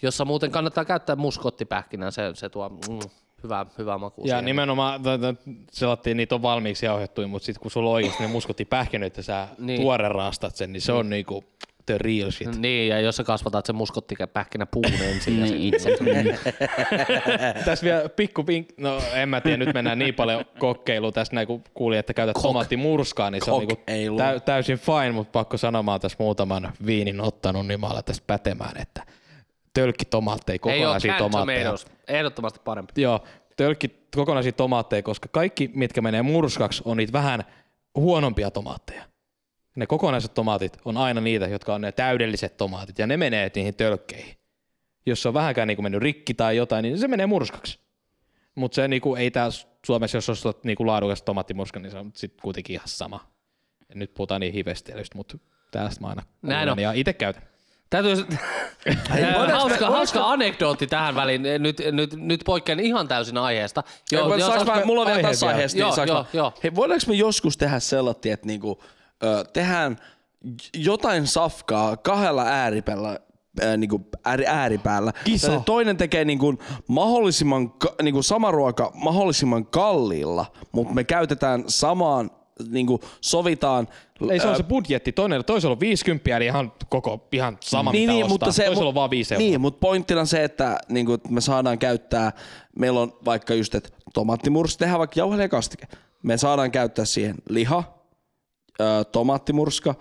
jossa muuten kannattaa käyttää muskottipähkinää, se, se tuo mm, hyvää, hyvää makua Ja siihen. nimenomaan selattiin, niitä on valmiiksi jauhettuja, mutta sitten kun sulla on oikeasti ne muskotti pähkinöitä, että sä Niin. tuore raastat sen, niin se on niinku the real shit. Niin, ja jos sä kasvatat sen muskottipähkinä puun ensin. ja Niin itse. *laughs* Tässä vielä pikku vink, no en mä tiedä, nyt mennään niin paljon kokkeiluun tässä näin, kun kuulin, että käytät tomaattimurskaa, niin se on niinku täysin fine, mutta pakko sanomaan tässä muutaman viinin ottanut, niin mä alan tästä pätemään, että tölkki tomaatteja, kokonaisia tomaatteja. Ehdottomasti parempi. Joo, tölkki kokonaisia tomaatteja, koska kaikki, mitkä menee murskaksi, on niitä vähän huonompia tomaatteja. Ne kokonaiset tomaatit on aina niitä, jotka on ne täydelliset tomaatit, ja ne menee niihin tölkkeihin. Jos se on vähänkään niinku mennyt rikki tai jotain, niin se menee murskaksi. Mutta se niinku, ei tää Suomessa, jos ostat niinku laadukas tomaattimurska, niin se on sitten kuitenkin ihan sama. Ja nyt puhutaan niin hivestelystä, mutta tästä mä aina Näin on. ja itse käytän. Täytyy... hauska, hauska anekdootti tähän väliin. Nyt, nyt, nyt poikkean ihan täysin aiheesta. Joo, jos- saanko mä, me mulla on vielä tässä aiheesta. Joo, Niin, joo, joo. Hei, voidaanko me joskus tehdä sellainen, että niinku, ö, tehdään jotain safkaa kahdella ääripäällä, ää, niinku ääri, ääripäällä. Kisa. Toinen tekee niinku mahdollisimman, niinku sama ruoka mahdollisimman kalliilla, mutta me käytetään samaan, niinku sovitaan. Ei se on se budjetti. Toinen, toisella on 50, eli ihan koko, ihan sama niin, mitä niin, ostaa. mutta se, Toisella on vaan 5 euroa. Niin, mutta pointtina se, että niin kuin, me saadaan käyttää, meillä on vaikka just, että tomaattimurska, tehdään vaikka jauhelia kastike. Me saadaan käyttää siihen liha, ö, tomaattimurska,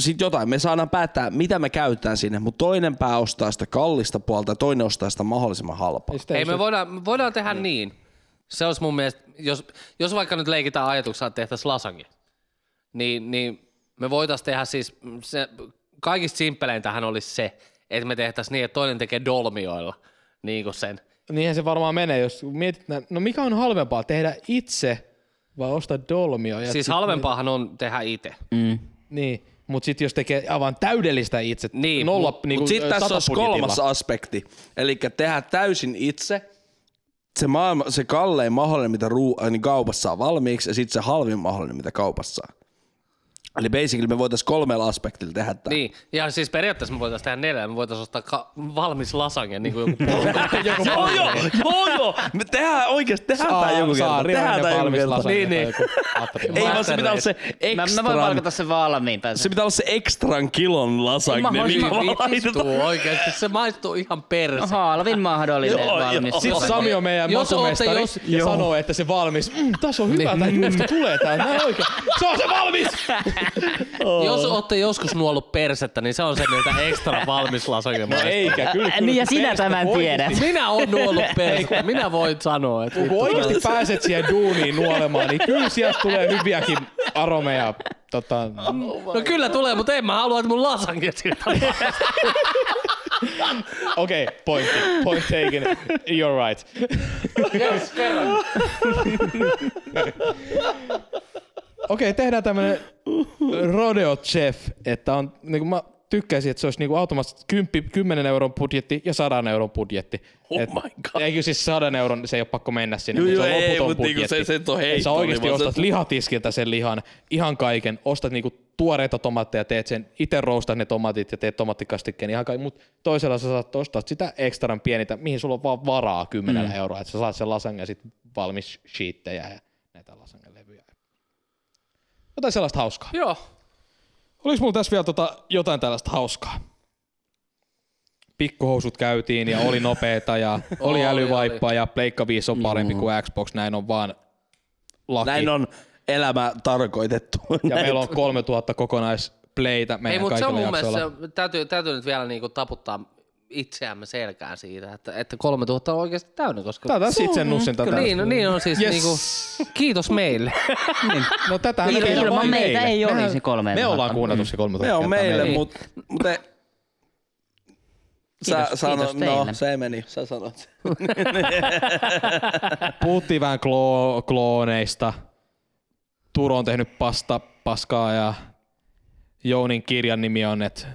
sitten jotain. Me saadaan päättää, mitä me käytetään sinne, mutta toinen pää ostaa sitä kallista puolta ja toinen ostaa sitä mahdollisimman halpaa. Ei sitä- Ei, ei me se- voidaan, me voidaan tehdä niin. Se olisi mun mielestä, jos, jos vaikka nyt leikitään ajatuksella, että tehtäisiin lasagne, niin, niin me voitaisiin tehdä siis, se, kaikista simppeleintähän olisi se, että me tehtäisiin niin, että toinen tekee dolmioilla niin kuin sen. Niinhän se varmaan menee, jos mietit, no mikä on halvempaa, tehdä itse vai ostaa dolmio? Ja Siis sit- halvempaahan on tehdä itse. Mm. Niin, mutta sitten jos tekee aivan täydellistä itse, Niin, nolla mut- niinku, Mutta sitten tässä satabudjetilla. kolmas aspekti. Eli tehdä täysin itse se, maailma, se kallein mahdollinen, mitä ruu, äh, niin kaupassa saa valmiiksi, ja sitten se halvin mahdollinen, mitä kaupassa saa. Eli basically me voitaisiin kolmella aspektilla tehdä tämä. Niin, ja siis periaatteessa me voitaisiin tehdä neljä, me voitaisiin ostaa ka- valmis lasagne, niin kuin joku *laughs* Joo, joo, joo, joo. Me tehdään oikeasti, tehdään tää joku kerta. Tehdään tää joku kerta. Niin, niin. Ei vaan se pitää olla se Mä, extra. mä voin valkata sen valmiin pääsen. Se pitää olla se ekstran kilon lasagne, Mä mikä vaan laitetaan. Oikeesti, se maistuu ihan perse. Halvin mahdollinen Joo, valmis. joo. Sitten Sami on meidän Jos matomestari ootte jos- ja sanoo, että se valmis, mm, tässä on hyvä, Niin. tää juusto tulee näin oikein. Se on se valmis! *laughs* Jos ootte joskus nuollut persettä, niin se on se, miltä ekstra valmis lasagne maistuu. Eikä, kyllä. kyllä Niin ja sinä tämän tiedät. Minä oon nuollut persettä, minä voin sanoa. Että Kun oikeasti pääset siihen duuniin nuolemaan, niin kyllä sieltä tulee hyviäkin aromeja. Tota, No kyllä tulee, mutta en mä halua, että mun lasagne siltä Okei, okay, point, point taken. You're right. Okei, okay, tehdään tämmönen rodeo chef, että on, niin kuin mä tykkäisin, että se olisi niin kuin automaattisesti 10, 10 euron budjetti ja 100 euron budjetti. Oh Et- my god. Eikö siis 100 euron, se ei ole pakko mennä sinne, Joo, mutta se joo, on ei, loputon niinku budjetti. se- se nyt on Et Sä oikeasti niin vaan se- ostat lihatiskiltä sen lihan, ihan kaiken, ostat niinku tuoreita tomaatteja, teet sen, itse roustat ne tomaatit ja teet tomattikastikkeen ihan kaiken, mutta toisella sä saat ostaa sitä ekstran pienitä, mihin sulla on vaan varaa 10 mm. euroa, että sä saat sen lasagne ja sit valmis sheettejä ja näitä lasagnelevyjä. Jotain sellaista hauskaa. Joo. Oliko mulla tässä vielä tota jotain tällaista hauskaa? Pikkuhousut käytiin ja oli nopeeta ja *laughs* oli Oli, älyvaippaa ja Pleikka 5 on parempi kuin Xbox, näin on vaan laki. Näin on elämä tarkoitettu. Ja meillä on 3000 kokonaisplaytä Ei, meidän mutta se on kaikilla mun mielestä, jaksoilla. se, täytyy, täytyy nyt vielä niinku taputtaa itseämme selkään siitä, että, että 3000 on oikeasti täynnä, koska... Tää on taas itse nussin tätä. Niin, no, niin on siis Yes. niinku, kiitos meille. *laughs* No tätä Ilman- meillä ilman vain meitä meille. ei Mehän- olisi 3000. Me ollaan kuunneltu se 3000 Me on meille, mutta mut te... Sä Kiitos- sano, kiitos no teille. se meni, sä sanot sen. *laughs* Puhuttiin vähän klo- klooneista. Turo on tehnyt pasta, paskaa ja Jounin kirjan nimi on, että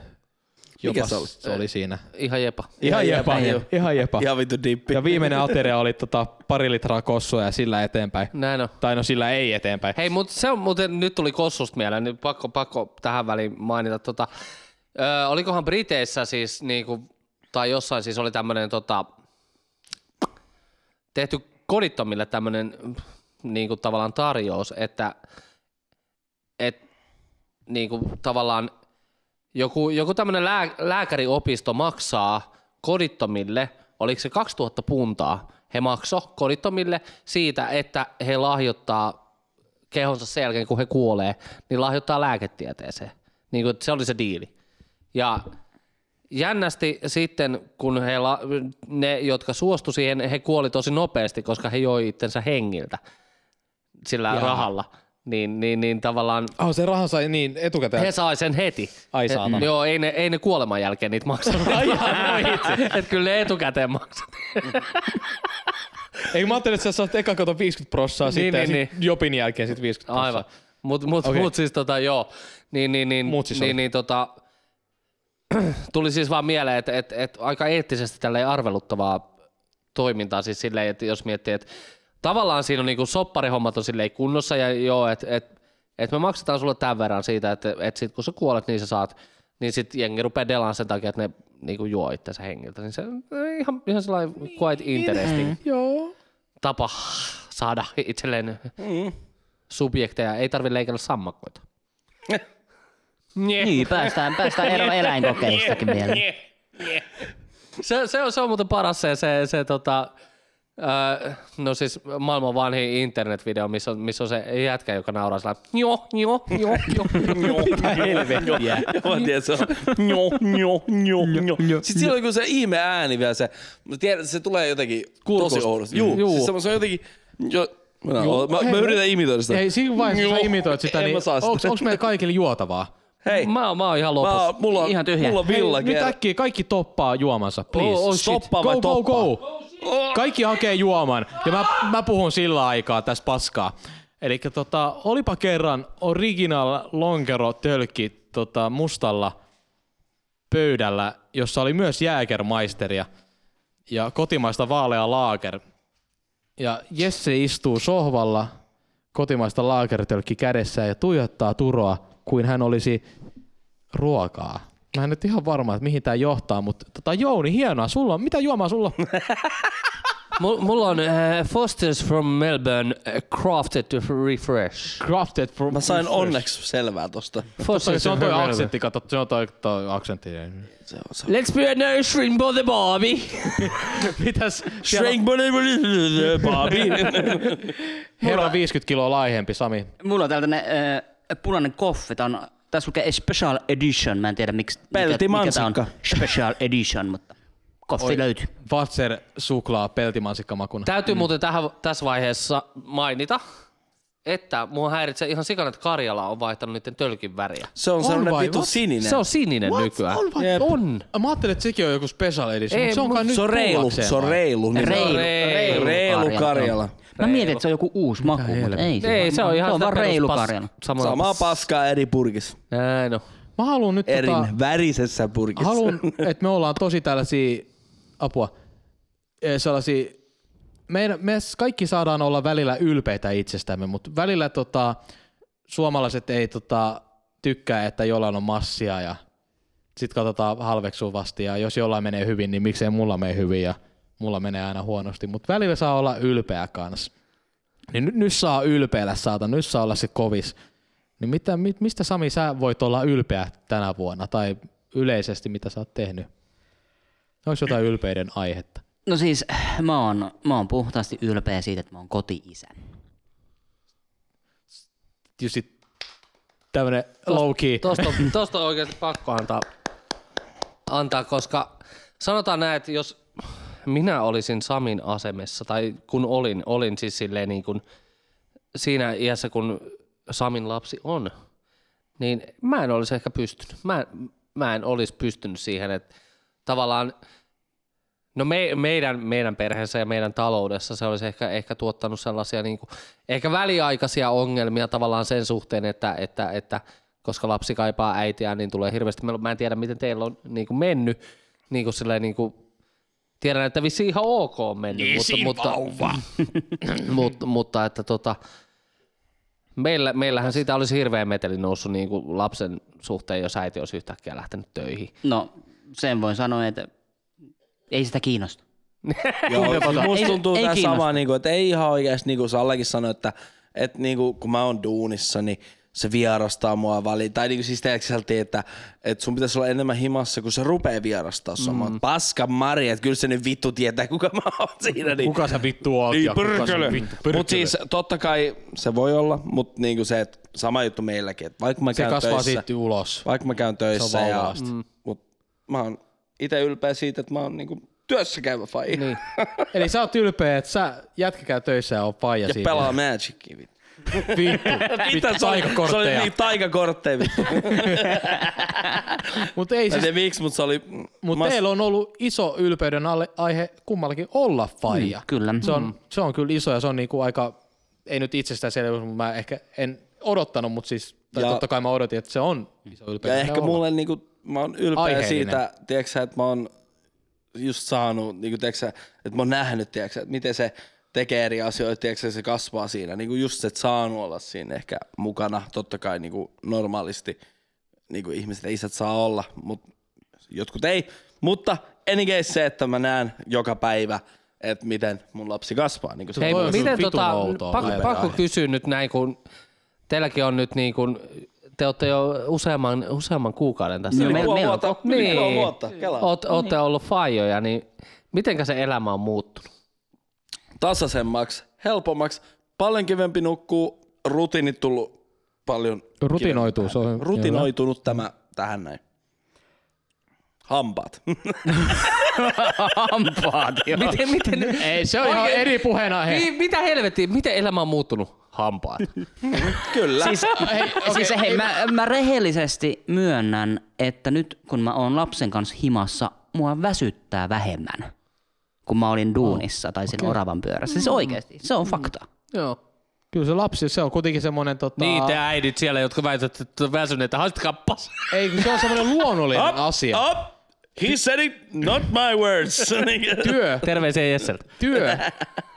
Mikä se oli? Se oli siinä. Ihan jepa. Ihan jepa, jepa. ihan jepa. Ihan vittu dippi. Ja viimeinen ateria oli tota pari litraa kossua ja sillä eteenpäin. Näin on. Tai no sillä ei eteenpäin. Hei, mutta se on muuten, nyt tuli Kossusta mieleen, niin pakko, pakko tähän väliin mainita. Tota, ö, olikohan Briteissä siis, niinku, tai jossain siis oli tämmöinen tota, tehty kodittomille tämmöinen niinku, tavallaan tarjous, että et, niinku, tavallaan joku, joku tämmöinen lää, lääkäriopisto maksaa kodittomille, oliko se 2000 puntaa, he makso kodittomille siitä, että he lahjoittaa kehonsa sen jälkeen, kun he kuolee, niin lahjoittaa lääketieteeseen. Niin kuin, se oli se diili. Ja jännästi sitten, kun he, la- ne, jotka suostu siihen, he kuoli tosi nopeasti, koska he joi itsensä hengiltä sillä Jaa. rahalla. Niin, niin, niin tavallaan Oh, se rahan sai niin etukäteen. he sai sen heti. Ai saatana. Joo, ei ne, ei ne kuoleman jälkeen niitä maksanut. *laughs* Et kyllä ne etukäteen maksat. *laughs* Ei mä ajattelin, että sä saat eka kato 50 prossaa Niin, sitten niin, ja sit jopin jälkeen sit 50 prossaa. Aivan. Mut, mut, okay. mut siis tota joo, niin, niin, niin, Mut siis niin, oli. niin tota, *clears throat* tuli siis vaan mieleen, että et, et aika eettisesti tälleen arveluttavaa toimintaa siis silleen, että jos miettii, että tavallaan siinä on niinku sopparihommat on silleen kunnossa ja joo, että et, et me maksetaan sulle tämän verran siitä, että et sit kun sä kuolet, niin sä saat, niin sit jengi rupeaa delaan sen takia, että ne niinku juo itsensä hengiltä, niin se on ihan, ihan sellainen quite interesting Mm. Joo. tapa saada itselleen Mm. subjekteja, ei tarvitse leikellä sammakoita. *laughs* Niin, päästään, päästään *laughs* eroon eläinkokeilustakin vielä. Se, se, on, se on muuten paras se, se, se tota, öö, no siis maailman vanhin internetvideo, missä on, missä on se jätkä, joka nauraa sillä *laughs* joo, joo, joo, joo. Helvettiä. Mä tiedän, se on njo, njo, njo, njo. Sitten siellä on se ihme ääni vielä se, mä tiedän, se tulee jotenkin Kurkusta. tosi oudosti. Juu, Juu. Siis se, se on jotenkin, jo, Mä, Joo, mä, hei, mä yritän imitoida sitä. Ei, siinä vaiheessa kun sä Joo. imitoit sitä, En niin sitä. onks, onks meillä kaikille juotavaa? Hei, mä, Mä, mä oon ihan lopussa. mulla on, Ihan tyhjä. mulla on Hei, villa nyt äkkiä kaikki toppaa juomansa, please. Oh, oh, shit. Stoppaa go, vai go, toppaa? go. Kaikki hakee juoman. Ja mä, mä puhun sillä aikaa tässä paskaa. Eli tota, olipa kerran original lonkero tölkki tota, mustalla pöydällä, jossa oli myös jääkermaisteria ja kotimaista vaalea laager. Ja Jesse istuu sohvalla kotimaista laagertölkki kädessä ja tuijottaa Turoa kuin hän olisi ruokaa. Mä en nyt ihan varma, että mihin tämä johtaa, mutta tota, Jouni, hienoa. Sulla on, mitä juomaa sulla on? *laughs* Mulla, mulla on äh, Foster's from Melbourne äh, Crafted to Refresh. Crafted for... Mä sain onneksi selvää tosta. Foster's Se on toi from Melbourne. aksentti, kato, se on toi, toi aksentti. Se on, se Let's be a no shrimp for the Barbie. *laughs* Mitäs? Siellä Shrink Bobby. herra 50 kiloa laihempi, Sami. Mulla on tällainen äh, punainen koffi. Tää on, tässä lukee Special Edition. Mä en tiedä miksi, mikä, mikä tää on Peltimansikka. Special Edition, mutta koffi löytyy. Vatser suklaa peltimansikkamakuna. Täytyy muuten tähän, tässä vaiheessa mainita, että mua häiritsee ihan sikana, että Karjala on vaihtanut niiden tölkin väriä. Se on sellainen vai? vitu What? sininen. Se on sininen nykyään. On vai? Jep. On. Mä ajattelin, että sekin on joku special edition, Ei, mutta se on kai nyt se on reilu, tullakseen se on vai? reilu. Niin Reilu, reilu reilu Karjala. Mä mietin, että se on joku uusi maku, mutta helvettiä? ei. Ei, se on ihan se on sitä vaan reilu peruspas- Karjala. Samalla Samaa paskaa eri purkissa. Näin on. Mä haluan nyt Erin tota, värisessä purkissa. haluan, *laughs* että me ollaan tosi tällaisia, apua, eh, sellaisia, meidän, me kaikki saadaan olla välillä ylpeitä itsestämme, mutta välillä tota, suomalaiset ei tota, tykkää, että jollain on massia ja sitten katsotaan halveksuvasti ja jos jollain menee hyvin, niin miksei mulla mene hyvin ja mulla menee aina huonosti, mutta välillä saa olla ylpeä kanssa. Niin nyt, nyt saa ylpeillä saata, nyt saa olla se kovis. Niin mitä, mi- mistä Sami sä voit olla ylpeä tänä vuonna tai yleisesti mitä sä oot tehnyt? Olisi jotain ylpeyden aihetta. No siis mä oon, mä oon puhtaasti ylpeä siitä, että mä oon koti-isä. Tietysti tämmönen low key. Tosta, on- tosta on oikeasti pakko antaa, antaa, koska sanotaan näin, että jos minä olisin Samin asemessa, tai kun olin, olin siis silleen niin kuin siinä iässä, kun Samin lapsi on, niin mä en olisi ehkä pystynyt. Mä, mä en olisi pystynyt siihen, että tavallaan No me, meidän, meidän perheessä ja meidän taloudessa se olisi ehkä, ehkä tuottanut sellaisia niin kuin, ehkä väliaikaisia ongelmia tavallaan sen suhteen, että, että, että koska lapsi kaipaa äitiä, niin tulee hirveästi, mä en tiedä miten teillä on niin kuin mennyt, niin kuin silleen, niin kuin, tiedän, että vissiin ihan ok on mennyt, mutta, mutta, *laughs* mutta, mutta, että tota, meillä, meillähän siitä olisi hirveä meteli noussut niin kuin lapsen suhteen, jos äiti olisi yhtäkkiä lähtenyt töihin. No sen voin sanoa, että ei sitä kiinnosta. Joo, siis musta Ei- tuntuu ei tää kiinnosta. sama, niinku, että ei ihan oikeasti, niin kuin Sallekin sanoi, että, että niinku, kun mä oon duunissa, niin se vierastaa mua väliin. Tai niinku siis teekseltiin, että, että sun pitäisi olla enemmän himassa, kun se rupeaa vierastaa sua. Mm. Paska Mari, että kyllä se nyt vittu tietää, kuka mä oon siinä. Niin, Kuka sä vittu oot niin ja kuka sä vittu pörkölö. Mutta siis totta kai se voi olla, mutta niinku se, että sama juttu meilläkin, että vaikka mä se käyn kasvaa töissä, siitä ulos. vaikka mä käyn töissä, Se on ja, mm. mut mä oon itse ylpeä siitä, että mä oon niinku työssä käyvä faija. Niin. *laughs* Eli sä oot ylpeä, että sä jätkä käy töissä ja on faija Ja siinä. pelaa Magicia. Vittu. *laughs* Vittu, vittu se oli, se oli niin taikakortteja vittu. *laughs* Mutta ei Mä en siis, tiedä miksi, mutta se oli... mut mas- teillä on ollut iso ylpeyden alle, aihe kummallakin olla faija. Mm, kyllä. Se on, se on kyllä iso ja se on niinku aika, ei nyt itsestäänselvyys, mutta mä ehkä en odottanut, mutta siis, tai Ja- totta kai mä odotin, että se on iso Ja ylpeyden ehkä olla. mulle niinku, mä oon ylpeä Aiheellinen. siitä, tiedätkö, että mä oon just saanut, niinku, tiedätkö, että mä oon nähnyt, tiedätkö, että miten se tekee eri asioita, tiedätkö, se kasvaa siinä. Niinku just se, että saanut olla siinä ehkä mukana. Totta kai niinku normaalisti niinku ihmiset ja isät saa olla, mutta jotkut ei. Mutta any case se, että mä näen joka päivä, että miten mun lapsi kasvaa. Niinku se Hei, miten tota, pakko, pakko kysyä nyt näin, kun teilläkin on nyt niin kuin, te olette jo useamman, useamman kuukauden tässä. Yli me- puoli meillä on vuotta, Niin. puoli vuotta, kelaa. Oot, ootte ollut faijoja, niin mitenkä se elämä on muuttunut? tasaisemmaksi, helpommaksi, paljon kivempi nukkuu, rutiinit tullut paljon Rutinoituu, se on Rutinoitunut tämä tähän näin. Hampaat. *laughs* Hampaat, joo. Miten, miten, Ei, se on ihan Oikein- eri puheenaihe. Mi- mitä helvettiä, miten elämä on muuttunut? Hampaat. *laughs* Kyllä. Siis, siis hei, mä, mä rehellisesti myönnän, että nyt kun mä oon lapsen kanssa himassa, mua väsyttää vähemmän, kun mä olin duunissa tai siinä oravan pyörässä. Siis oikeesti, se on fakta. Joo. Kyllä se lapsi, se on kuitenkin semmoinen tota... Niin te äidit siellä, jotka väitävät, että on väsyneitä, haistakaa pas. Ei, kun se on semmoinen *laughs* luonnollinen asia. Up. He said it, not my words. *laughs* Työ, Terveisiä Jesseltä. työ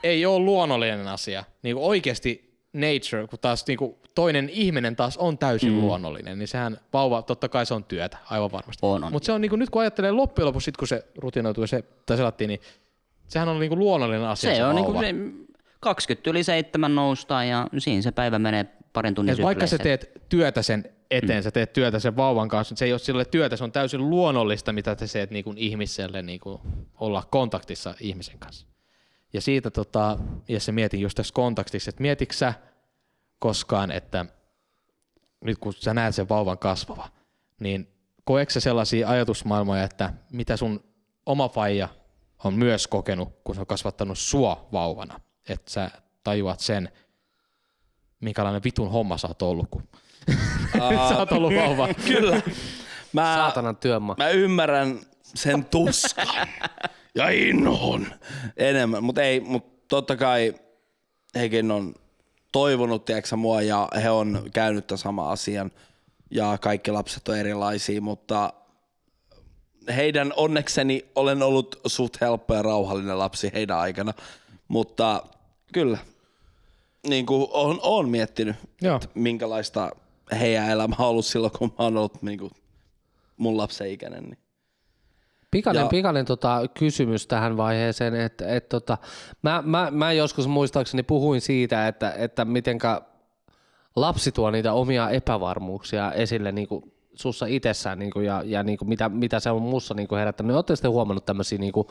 ei ole luonnollinen asia. Niin oikeasti nature, kun taas niin kuin toinen ihminen taas on täysin mm. luonnollinen, niin sehän vauva, totta kai se on työtä, aivan varmasti. On, on. Mutta se on niin kuin, nyt kun ajattelee loppujen lopuksi, sit kun se rutinoituu ja se, tai selattiin, niin sehän on niin kuin luonnollinen asia se, Se on vauva. niinku se 20 yli seitsemän noustaan ja siinä se päivä menee parin tunnin vaikka sä teet työtä sen eteen, mm. sä teet työtä sen vauvan kanssa, mutta se ei ole sille työtä, se on täysin luonnollista, mitä te teet niin kuin ihmiselle niin kuin olla kontaktissa ihmisen kanssa. Ja siitä tota, ja se mietin just tässä kontaktissa, että mietitkö sä koskaan, että nyt kun sä näet sen vauvan kasvava, niin koeksä sä sellaisia ajatusmaailmoja, että mitä sun oma faija on myös kokenut, kun se on kasvattanut sua vauvana, että sä tajuat sen, minkälainen vitun homma sä oot ollut, kun *laughs* sä oot ollut vauva. *laughs* Kyllä. Mä, Saatanan työmaa. mä ymmärrän sen tuskan *laughs* ja innon enemmän, mutta ei, mutta totta kai hekin on toivonut, tiedätkö, mua ja he on käynyt tämän saman asian ja kaikki lapset on erilaisia, mutta heidän onnekseni olen ollut suht helppo ja rauhallinen lapsi heidän aikana, mutta kyllä, niin kuin on, on miettinyt, Joo. että minkälaista heidän elämä on ollut silloin, kun mä oon ollut niin kuin mun lapsen ikäinen. Niin. Pikainen, Ja- pikainen tota, kysymys tähän vaiheeseen, että et, tota, mä, mä, mä, joskus muistaakseni puhuin siitä, että, että mitenkä lapsi tuo niitä omia epävarmuuksia esille niin kuin sussa itsessään niin kuin, ja, ja niin kuin mitä, mitä se on mussa niin kuin herättänyt. Oletteko te huomannut tämmöisiä niin kuin,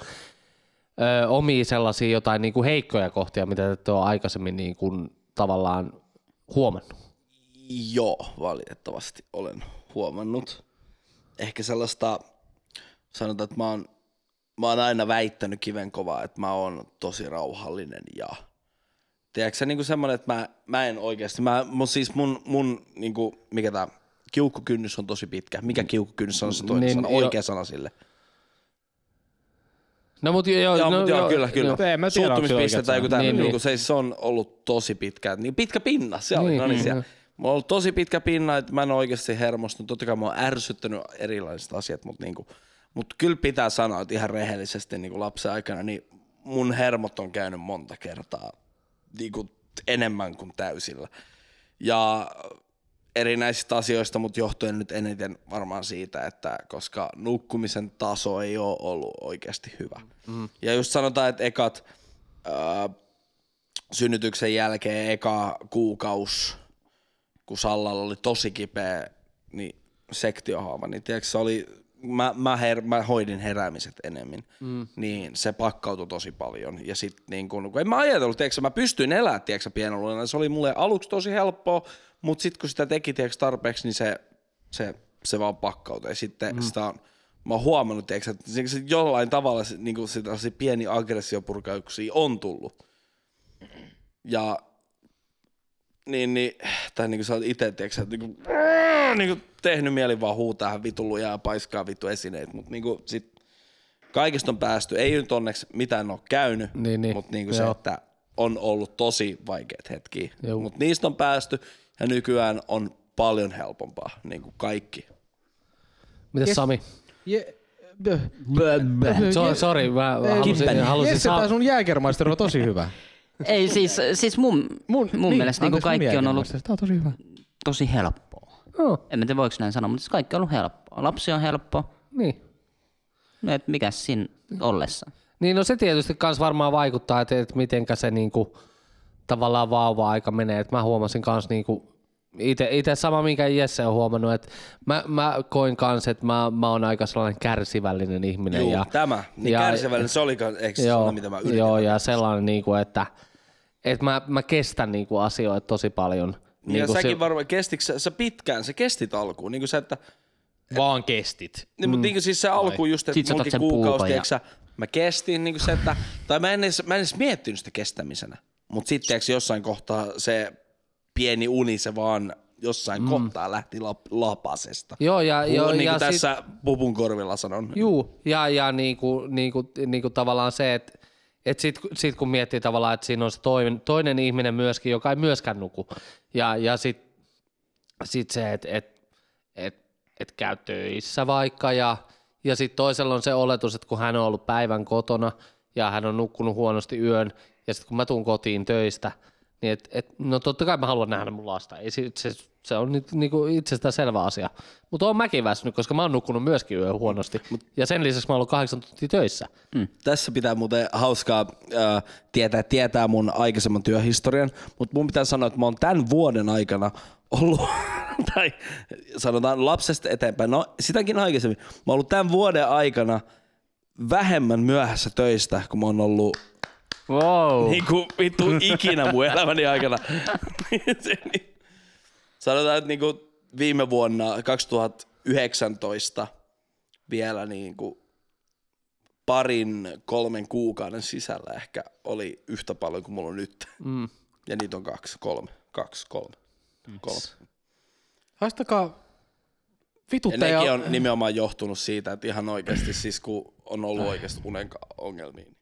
ö, omia sellaisia jotain niin kuin heikkoja kohtia, mitä te ette ole aikaisemmin niin kuin, tavallaan huomannut? Joo, valitettavasti olen huomannut. Ehkä sellaista, sanotaan, että mä oon, mä oon aina väittänyt kivenkovaa, että mä oon tosi rauhallinen ja tiedätkö sä, niin semmoinen, että mä, mä en oikeasti, mä, mun, siis mun, mun niin kuin, mikä tää, kiukkukynnys on tosi pitkä. Mikä kiukkukynnys on se toinen Niin, sana, jo- oikea sana sille? No mutta joo, Joo, no, mutta joo, kyllä, kyllä. Joo, en mä se Suuttumispiste tai joku tämmöinen, Niin, niin, niin. se, se on ollut tosi pitkä, niin pitkä pinna, se oli, Niin, no niin, niin, siellä. Mulla on ollut tosi pitkä pinna, että mä en ole oikeasti hermostunut. Totta kai mä oon ärsyttänyt erilaiset asiat, mutta niinku, mut kyllä pitää sanoa, että ihan rehellisesti niinku lapsen aikana, niin mun hermot on käynyt monta kertaa niinku enemmän kuin täysillä. Ja erinäisistä asioista, mutta johtuen nyt eniten varmaan siitä, että koska nukkumisen taso ei ole ollut oikeasti hyvä. Mm. Ja just sanotaan, että ekat ää, synnytyksen jälkeen eka kuukaus, kun Sallalla oli tosi kipeä, niin sektiohaava, niin tiedätkö, se oli, mä, mä, her, mä hoidin heräämiset enemmän, mm. niin se pakkautui tosi paljon. Ja sit niin kun, kun en mä ajatellut, tiedätkö, mä pystyin elämään, tiedätkö, pienoluina, se oli mulle aluksi tosi helppoa, mutta sitten kun sitä teki, tiedätkö, tarpeeksi, niin se, se, se vaan pakkautui. Ja sitten mm. sitä on, mä oon huomannut, tiedätkö, että se, se jollain tavalla se, niin sitä pieni aggressiopurkauksia on tullut. Ja niin, niin, tai niin kuin sä oot itse, että niin kuin, niin kuin tehnyt mieli vaan huutaa lujaa ja paiskaa vittu esineet, mutta niin kuin sit kaikista on päästy, ei nyt onneksi mitään ole käynyt, Niin, niin. mutta niin kuin se, että on ollut tosi vaikeat hetkiä, mutta niistä on päästy ja nykyään on paljon helpompaa, niin kuin kaikki. Mitäs Yes. Sami? Je, So, sorry, mä halusin, halusin Jesse, saa... sun Jägermeister on tosi hyvä. Ei siis, siis mun, mun, mun mielestä niin anteeksi, mun kaikki on ollut tosi hyvä. tosi helppoa. Oh, En mä tiedä voiko näin sanoa, mutta siis kaikki on ollut helppoa. Lapsi on helppo, niin. no et mikä siinä ollessa. Niin no se tietysti kans varmaan vaikuttaa, että, että mitenkä se niinku, tavallaan vauva-aika menee. Et mä huomasin kans niinku, itse sama minkä Jesse on huomannut, että mä, mä koin kans, että mä, mä oon aika sellainen kärsivällinen ihminen. Juu, ja, tämä, niin ja- kärsivällinen, se oli eikö se joo, sana, mitä mä yritin? joo, ja sellainen, niinku, että, että mä, mä kestän niinku asioita tosi paljon. Niin ja säkin se- varmaan, kestikö sä, sä pitkään, sä kestit alkuun, niin kuin sä, että vaan kestit. Niin, mutta niin siis se alku just, että sä munkin kuukausi, ja- tiiäksä, mä kestin niin se, että, tai mä en edes, mä en edes miettinyt sitä kestämisenä. Mutta sitten jossain kohtaa se pieni uni, se vaan jossain mm. kohtaa lähti lap, lapasesta. Joo, ja, Joo, joo, niin ja kuin sit- tässä pupun korvilla sanon. Juu, ja, ja niinku, niinku, niinku tavallaan se, että et sit, sit kun miettii tavallaan, että siinä on se toinen, toinen ihminen myöskin, joka ei myöskään nuku. Ja, ja sitten sit se, että et, et, et käy töissä vaikka ja, ja sitten toisella on se oletus, että kun hän on ollut päivän kotona ja hän on nukkunut huonosti yön ja sitten kun mä tuun kotiin töistä, niin et, et, no totta kai mä haluan nähdä mun lasta. Ei, se, se, se on nyt niinku itsestään selvä asia. Mutta oon mäkin väsynyt, koska mä oon nukkunut myöskin yön huonosti. Ja sen lisäksi mä oon ollut kahdeksan tuntia töissä. Tässä pitää muuten hauskaa äh, tietää, tietää mun aikaisemman työhistorian, mutta mun pitää sanoa, että mä oon tämän vuoden aikana ollut, *laughs* tai sanotaan lapsesta eteenpäin, no sitäkin aikaisemmin, mä oon ollut tämän vuoden aikana vähemmän myöhässä töistä, kun mä oon ollut Wow. niin kuin vittu ikinä mun elämäni aikana. *laughs* Sanotaan, että niin kuin viime vuonna 2019 vielä niin kuin parin, kolmen kuukauden sisällä ehkä oli yhtä paljon kuin mulla on nyt. Mm. Ja niitä on kaksi, kolme, kaksi, kolme. kolme. Haistakaa Ja vituttaja. nekin on nimenomaan johtunut siitä, että ihan oikeasti siis kun on ollut oikeasti unen ongelmia, niin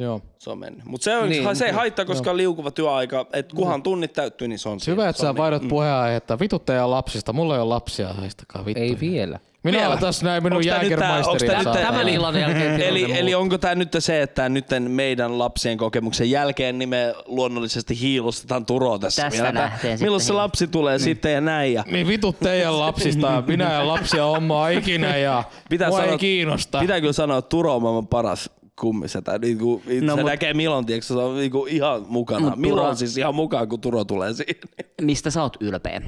Joo. se on mennyt. Mutta se, on, Niin, niin, se ei haittaa, koska on liukuva työaika. että kunhan tunnit täyttyy, niin se on Hyvä, että sä vaihdat puheenaihetta. Vituttaja lapsista. Mulla ei ole lapsia, haistakaa vittu. Ei vielä. Minä Vielä. olen tässä näin minun tää- Tämän illan jälkeen Eli, eli onko tämä nyt se, että nyt meidän lapsien kokemuksen jälkeen niin me luonnollisesti hiilustetaan Turoa tässä Tästä vielä. Milloin se lapsi tulee sitten ja näin. Ja Niin vitut teidän lapsista. Minä ja lapsia hommaa ikinä ja Pitää mua sanoa- ei kiinnosta. pitää kyllä sanoa, että Turo on maailman paras kummisetä. Niin kuin, no, No, se mut- näkee Milon, tiedätkö, se on niin kuin ihan mukana. Mut Milon Turo- on siis ihan mukaan, kun Turo tulee siihen. Mistä sä oot ylpeä?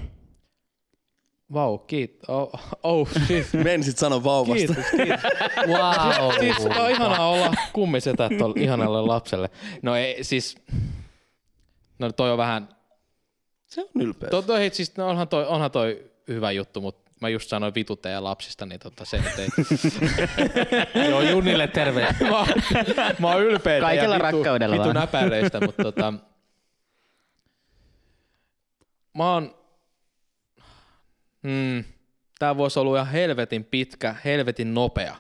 Vau, kiitos. Oh, oh *laughs* shit. Mensit sanoa vauvasta. Kiitos, kiitos. *laughs* Wow. Siis on ihanaa olla kummisetä tuolle ihanalle lapselle. No ei, siis... No toi on vähän... Se on ylpeä. To, toi, siis, no onhan, toi, onhan toi hyvä juttu, mutta mä just sanoin vituttaja lapsista, niin tota se nyt ei... *laughs* Joo, Junnille terve. *laughs* mä, mä oon ylpeä Kaikella teidän rakkaudella vitu näpäreistä, mutta tota, mä oon, mm, tää voisi olla ihan helvetin pitkä, helvetin nopea.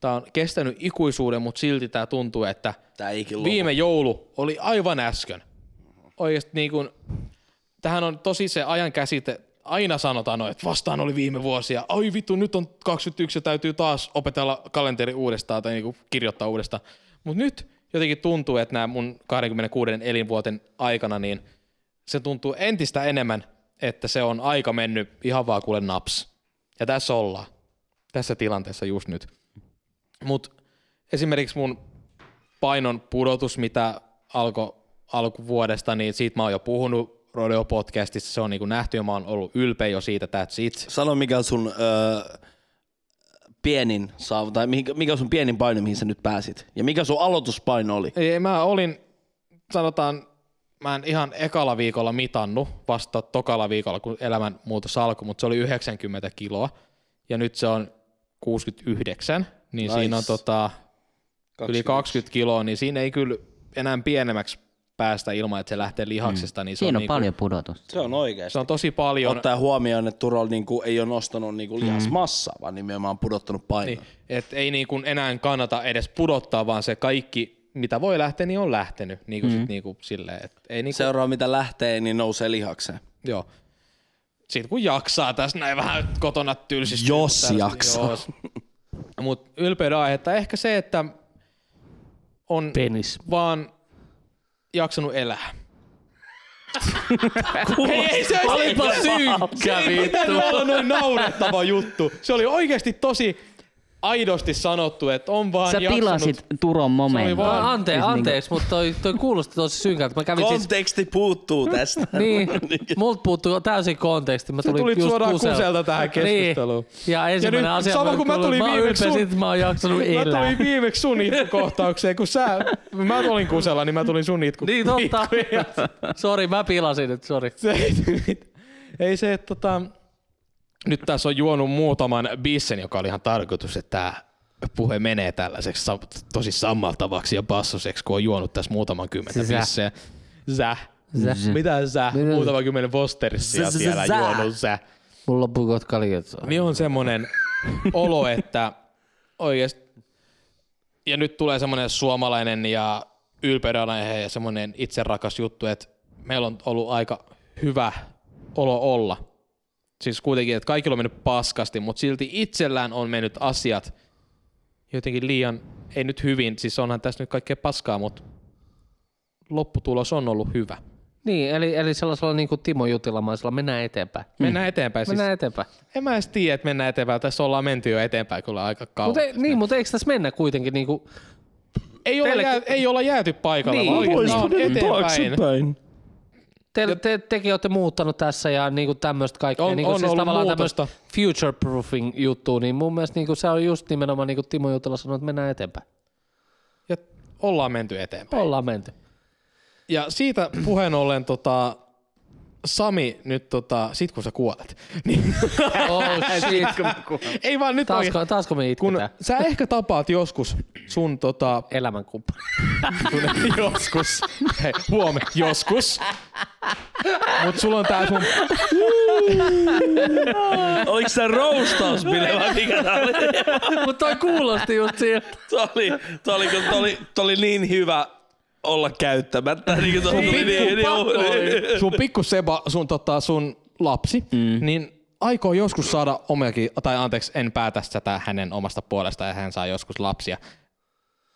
Tää on kestänyt ikuisuuden, mutta silti tää tuntuu, että Tää viime joulu oli aivan äsken. Oikeasti niin kun, tähän on tosi se ajan käsite, aina sanotaan, no, että vastaan oli viime vuosia. Ai vittu, nyt on 21 ja täytyy taas opetella kalenteri uudestaan tai niinku kirjoittaa uudestaan. Mutta nyt jotenkin tuntuu, että nämä mun 26 elinvuoten aikana, niin se tuntuu entistä enemmän, että se on aika mennyt ihan vaan kuule naps. Ja tässä ollaan. Tässä tilanteessa just nyt. Mutta esimerkiksi mun painon pudotus, mitä alkoi alkuvuodesta, niin siitä mä oon jo puhunut Rodeo podcastissa, se on niin nähty ja mä oon ollut ylpeä jo siitä, that's it. Sano, mikä on sun öö, pienin saavu, tai mikä, mikä on sun pienin paino, mihin sä nyt pääsit? Ja mikä sun aloituspaino oli? Ei, mä olin, sanotaan, mä en ihan ekalla viikolla mitannut, vasta tokalla viikolla, kun elämänmuutos alkoi, mutta se oli 90 kiloa, ja nyt se on 69, niin Nice. siinä on tota, yli 20 kiloa, niin siinä ei kyllä enää pienemmäksi päästä ilman, että se lähtee lihaksesta. Niin se Siinä on niinku, paljon pudotusta. Se on oikeasti. Se on tosi paljon. Ottaa huomioon, että Turol niinku ei ole nostanut niinku lihasmassaa, vaan nimenomaan pudottanut painoa. Niin, et ei niinku enää kannata edes pudottaa, vaan se kaikki, mitä voi lähteä, niin on lähtenyt. Niinku mm. sit niinku silleen, et ei niinku, Seuraava mitä lähtee, niin nousee lihakseen. joo. Sitten kun jaksaa tässä näin vähän kotona tylsistyy. Jos tällaista- jaksaa. Jos. Mut ylpeyden aihetta ehkä se, että on Penis. vaan jaksanut elää. *laughs* ei, ei, se, se, synkkä, se ei noin naurettava juttu. Se oli oikeasti tosi aidosti sanottu, että on vaan Sä jaksanut. pilasit Turon momentin. vaan- No, ante, anteeksi, mutta toi, toi kuulosti tosi synkältä. Mä kävin siis... Konteksti puuttuu tästä. *laughs* *laughs* Niin, multa puuttuu täysin konteksti. Mä Sä tulin tulit just suoraan kuselta. kuselta tähän keskusteluun. Niin. Ja ensimmäinen nyt asia, sama mä kun mä tulin- mä oon viimeksi sun- mä oon jaksanut *laughs* Mä tulin viimeksi sun itkukohtaukseen, kun sä, mä olin kusella, niin mä tulin sun itku. Niin totta. Sori, mä pilasin nyt, sori. ei se, että tota, nyt tässä on juonut muutaman bissen, joka oli ihan tarkoitus, että tämä puhe menee tällaiseksi tosi sammaltavaksi ja bassoseksi, kun on juonut tässä muutaman kymmentä Zä. bisseä. Zä. Zä. Mitä sä? Muutama kymmenen Fostersia siellä zä. juonut sä. Mulla loppuu kohta kaljat. Niin on semmoinen olo, että oikeasti, ja nyt tulee semmoinen suomalainen ja ylpeyden aihe ja semmoinen itserakas juttu, että meillä on ollut aika hyvä olo olla. Siis kuitenkin, että kaikilla on mennyt paskasti, mutta silti itsellään on mennyt asiat jotenkin liian, ei nyt hyvin, siis onhan tässä nyt kaikkea paskaa, mutta lopputulos on ollut hyvä. Niin, eli, eli sellaisella niin kuin Timo Jutilamaisella mennään eteenpäin. Mennään eteenpäin. Siis, Mennään eteenpäin. en mä edes tiedä, että mennään eteenpäin. Tässä ollaan menty jo eteenpäin kyllä aika kauan. Mutta ei, niin, mutta eikö tässä mennä kuitenkin niin kuin, Ei, olla Teille- jää, ei olla jääty paikalla, Niin. vaan on eteenpäin. taaksepäin. Te, te, tekin olette muuttanut tässä ja niin kuin tämmöistä kaikkea. On- niin kuin on siis ollut tavallaan tämmöistä future proofing juttua, niin mun mielestä niin kuin se on just nimenomaan niin kuin Timo Jutila sanoi, että mennään eteenpäin. Ja ollaan menty eteenpäin. Ollaan menty. Ja siitä puheen ollen tota, Sami nyt tota, sit kun sä kuolet. *laughs* Niin, Oh *laughs* shit. ei vaan nyt Taasko, oikein, taasko me kun itketään? sä ehkä tapaat joskus sun tota, Elämänkumppani. *laughs* joskus, hei, huome, joskus. Mut sulla on tää sun, Oliko se roastausbile vai mikä tää oli? Mutta toi kuulosti just siltä. Toi oli, toi oli, toi oli, toi oli niin hyvä olla käyttämättä. Niin kuin toi tuli niin, niin, niin, sun pikku Seba, sun, tota, sun lapsi, mm. niin aikoo joskus saada omiakin, tai anteeksi, en päätä tätä hänen omasta puolestaan ja hän saa joskus lapsia.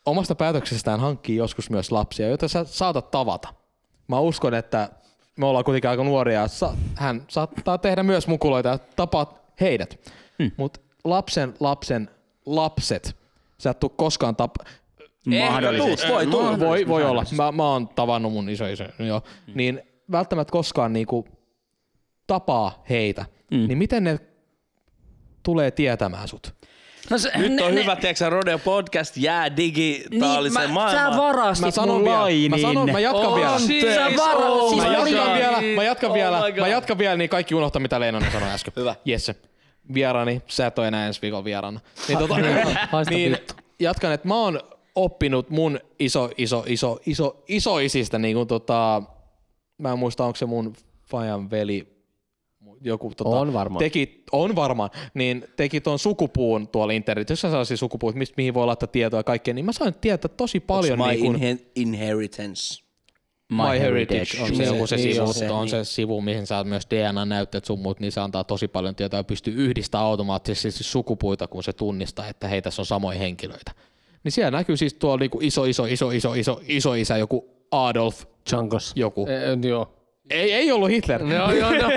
Omasta päätöksestään hankkii joskus myös lapsia, joita sä saatat tavata. Mä uskon, että me ollaan kuitenkin aika nuoria ja sa- hän saattaa tehdä myös mukuloita ja tapaat heidät. Mm. Mutta lapsen lapsen lapset, sä et tuu koskaan tap... Mahdollisesti. Voi tulla. Voi, voi olla. Mä, mä oon tavannut mun iso iso, joo. Mm. Niin välttämättä koskaan niinku tapaa heitä. Mm. Niin miten ne tulee tietämään sut? No se, Nyt on ne, hyvä, tiedätkö Rodeo Podcast jää digitaaliseen niin, mä, maailmaan. Sä varastit Mä sanon mun vielä, lainin. mä, sanon, mä jatkan Oh, vielä. shit. Sä varo- siis Mä jatkan vielä, mä jatkan Oh vielä, mä jatkan vielä, niin kaikki unohtaa mitä Leinonen sanoi äsken. Hyvä. Jesse. Vieraani, sä et ole enää ensi viikon vieraana. Niin, tota, *laughs* niin vittu. jatkan, että mä oon oppinut mun iso, iso, iso, iso, iso isistä, niin kuin tota, mä en muista, onko se mun fajan veli, joku tota, On varmaan. Teki, on varmaan, niin teki ton sukupuun tuolla internetissä, jos sellaisia sukupuut, mistä, mihin voi laittaa tietoa ja kaikkea, niin mä sain tietää tosi paljon. My niin kun, inhe- inheritance. My Heritage on se, Niin, joku se niin sivu, on se, on se niin. sivu, mihin saat myös DNA-näytteet sun muut, niin se antaa tosi paljon tietoa ja pystyy yhdistämään automaattisesti sukupuita, kun se tunnistaa, että hei, tässä on samoja henkilöitä. Niin siellä näkyy siis tuolla niinku iso, iso, iso, iso, iso, iso isä, joku Adolf, Chankos. joku. E, joo. Ei, ei ollut Hitler. Joo, joo, *laughs* joo.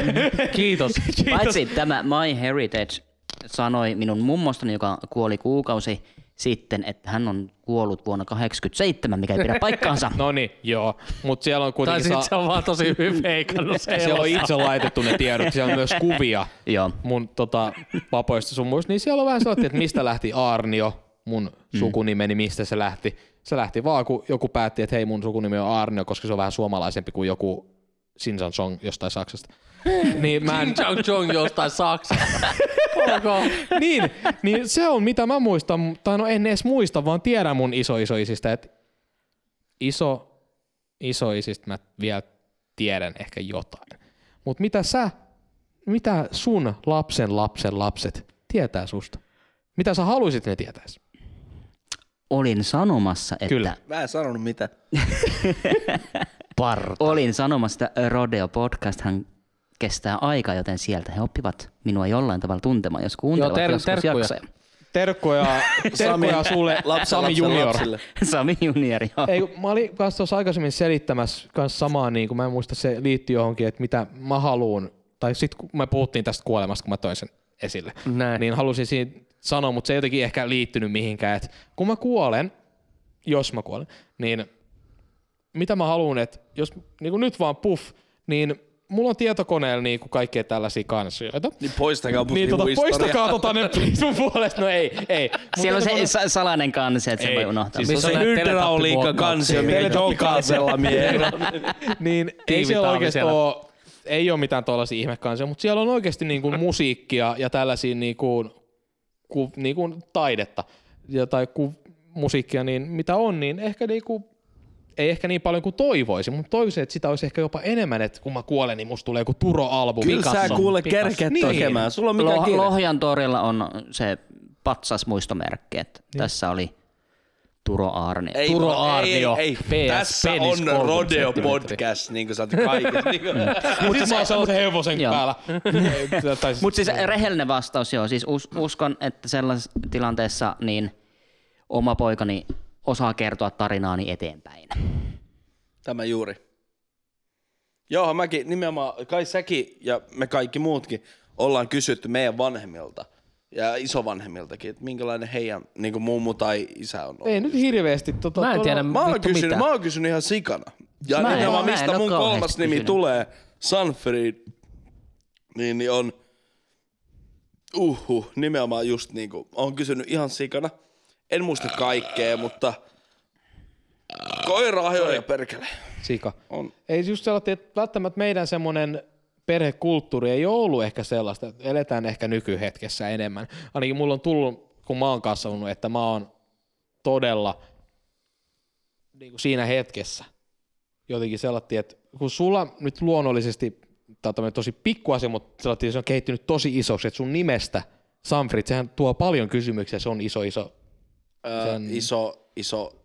Kiitos. Paitsi tämä My Heritage sanoi minun mummostani, joka kuoli kuukausi sitten, että hän on kuollut vuonna 87, mikä ei pidä paikkaansa. *laughs* No niin, joo. Mutta siellä on Tai kuitenkin... sit Saa, se on vaan tosi *laughs* hyvin feikannut se siellä on itse laitettu ne tiedot, siellä on myös kuvia Joo. mun tota, vapoista sun muista, niin siellä on vähän sellainen, että mistä lähti Arnio, mun sukunimeni, mistä se lähti. Se lähti vaan, kun joku päätti, että hei mun sukunimi on Arnio, koska se on vähän suomalaisempi kuin joku Sinsan Song jostain Saksasta. *laughs* niin, mä en, Chang Chong jostain Saksasta. *laughs* Niin, niin se on mitä mä muistan, tai no en edes muista, vaan tiedän mun iso isoisistä, että iso isoisistä mä vielä tiedän ehkä jotain. Mutta mitä sä, mitä sun lapsen lapsen lapset tietää susta? Mitä sä haluaisit ne tietäis? Olin sanomassa, että Kyllä. Mä en sanonut mitä. *laughs* Parta. olin sanomassa, että Rodeo Podcasthan kestää aikaa, joten sieltä he oppivat minua jollain tavalla tuntemaan, jos kuuntelevat ter- joskus terkkuja. jaksoja. Terkkuja, *laughs* terkkuja sulle, Lapsen, Sami lapsen, Junior. Lapsille. *laughs* Sami Junior, joo. Ei, kun mä olin kanssa tuossa aikaisemmin selittämässä kans samaa, niin kuin mä en muista se liittyy johonkin, että mitä mä haluun, tai sitten kun me puhuttiin tästä kuolemasta, kun mä toin sen esille, Näin. niin halusin siinä sanoa, mutta se ei jotenkin ehkä liittynyt mihinkään, että kun mä kuolen, jos mä kuolen, niin mitä mä haluan, että jos niin kuin nyt vaan puff, niin mulla on tietokoneella niin kuin kaikkea tällaisia kansioita. Niin poistakaa mun Niin tota, poistakaa tota ne please mun puolesta. No ei, ei. Mun Siellä on se sa- salainen kansi, että se Ei. voi unohtaa. Siis Se on Missä se on näitä hydrauliikka kansio, mikä jokaisella miehellä. niin ei siellä oikeasti ole ei ole mitään tuollaisia ihmekansia, mutta siellä on oikeasti niin kuin musiikkia ja tällaisia niin kuin, ku, niin kuin taidetta ja, tai ku, musiikkia, niin mitä on, niin ehkä niin kuin, ei ehkä niin paljon kuin toivoisin, mutta toivoisin, että sitä olisi ehkä jopa enemmän, että kun mä kuolen, niin musta tulee joku Turo-albumi. Kyllä sä Picasso. kuule Picasso. kerkeät Niin. tekemään. Sulla on mikä Lo- kiire? Lohjan torilla on se patsas muistomerkki, että tässä oli Turo Aarni. Ei, Turo vaan- Aarnio, ei, ei, PS, Tässä penis on 30 Rodeo. Podcast, niin kuin sä oot kaikessa. Niin kuin. Mutta sitten mä oon sellaisen hevosen Joo. päällä. *laughs* siis, Mutta siis rehellinen vastaus, joo. Siis us- uskon, että sellaisessa tilanteessa niin oma poikani osaa kertoa tarinaani eteenpäin. Tämä juuri. Joo, mäkin nimenomaan, kai säkin ja me kaikki muutkin ollaan kysytty meidän vanhemmilta ja isovanhemmiltakin, että minkälainen heidän niin mummu tai isä on ollut. ei nyt hirveästi. Tota, Mä en tiedä Mä oon, kysynyt, mitä. mä oon kysynyt ihan sikana. Ja Mä en- nimenomaan mä en mistä mun kolmas nimi kysynyt. tulee, Sanfrid, niin, niin on uhu, nimenomaan just niinku, oon kysynyt ihan sikana. En muista kaikkea, mutta koira ajoja perkele. Sika. On. Ei just sellainen, että välttämättä meidän semmoinen perhekulttuuri ei ole ollut ehkä sellaista, että eletään ehkä nykyhetkessä enemmän. Ainakin mulla on tullut, kun mä oon kasvanut, että mä oon todella niin kuin siinä hetkessä jotenkin sellainen, että kun sulla nyt luonnollisesti, tämä on tosi pikku asia, mutta sellainen, se on kehittynyt tosi isoksi, että sun nimestä Sanfrid, sehän tuo paljon kysymyksiä, se on iso iso. Öö, Sen- iso, iso,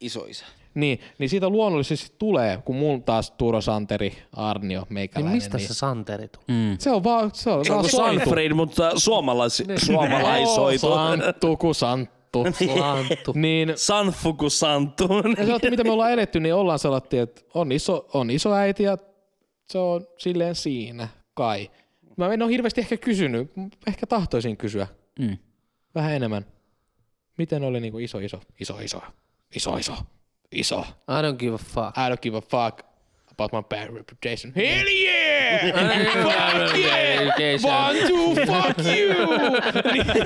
iso isä. Niin, niin siitä luonnollisesti tulee, kun mun taas Turo Santeri, Arnio, Niin meikäläinen. mistä niin se Santeri tuli? Mm. Se on vaan, se on, Se on kuin. Sanfrid, mutta suomalais, suomalaisoitu. Oo, Santtu ku Santtu. *laughs* Lanttu. niin, Sanfu kuin Santu. ja sellainen, mitä me ollaan eletty, niin ollaan sellainen, että on iso, on iso äiti ja se on silleen siinä kai. Mä en ole hirveästi ehkä kysynyt, ehkä tahtoisin kysyä Mm. vähän enemmän. Miten oli niinku iso, iso, iso, iso, iso, iso, iso. I don't give a fuck. I don't give a fuck about my bad reputation. Hell yeah! *laughs* fuck yeah! One, two, fuck you!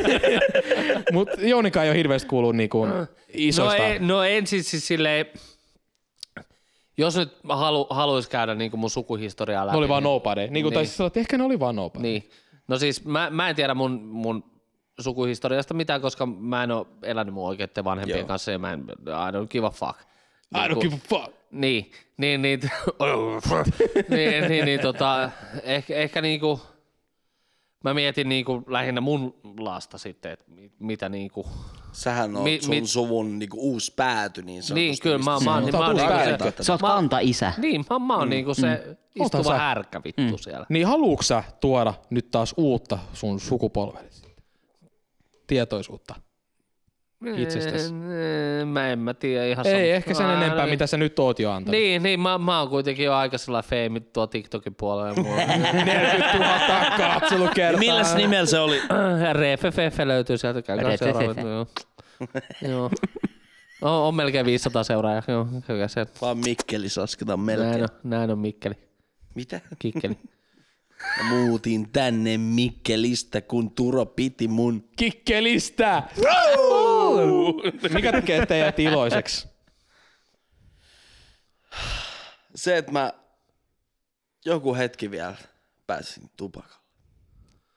*laughs* Mut Jounika ei ole hirveästi kuullut niinku No, isoista. ei, no en siis, siis silleen, jos nyt halu, haluaisi käydä niin mun sukuhistoriaa läpi. ne oli vaan nobody. Niin kuin, tai Niin. siis sanoit, ehkä ne oli vaan nobody. Niin. No siis mä, mä en tiedä mun, mun sukuhistoriasta mitään, koska mä en ole elänyt mun oikeiden vanhempien Joo. kanssa ja mä en, I don't give a fuck. I don't give a fuck. Niin, niin, niin, *laughs* niin, niin, niin tota, ehkä, ehkä niinku, mä mietin niinku lähinnä mun lasta sitten, että mi- mitä niinku, Sähän on Mi- sun mi- smä niinku uusi pääty niin sanotusti. niin kyllä mä, mä, mä, Sä mä, uusi niinku se, Sä oot Mä- kanta-isä. niin, mä, mä oon niinku se Oothan istuva sä. härkä vittu siellä. Niin haluuks sä tuoda nyt taas uutta sun sukupolvelle? Tietoisuutta itsestäsi. Ee, Mä en mä tiedä ihan Ei ehkä sen Mä enempää, mitä sä nyt oot jo antanut. Niin, niin mä, mä oon kuitenkin jo aika sellainen feimi tuo TikTokin puolella. ja mulla- 40 000 katselukertaa. Milläs nimellä se oli? *clears throat* Refefefe löytyy sieltä, käykää seuraavat. Joo. joo. On, on melkein 500 seuraajaa, joo, käykää se. Vaan Mikkeli lasketaan melkein. Näin on, näin on Mikkeli, Mitä? Kikkeli. Mä muutin tänne Mikkelistä, kun Turo piti mun. Kikkelistä! Mikä tekee teidät iloiseksi? Se, että mä joku hetki vielä pääsin tupakalle.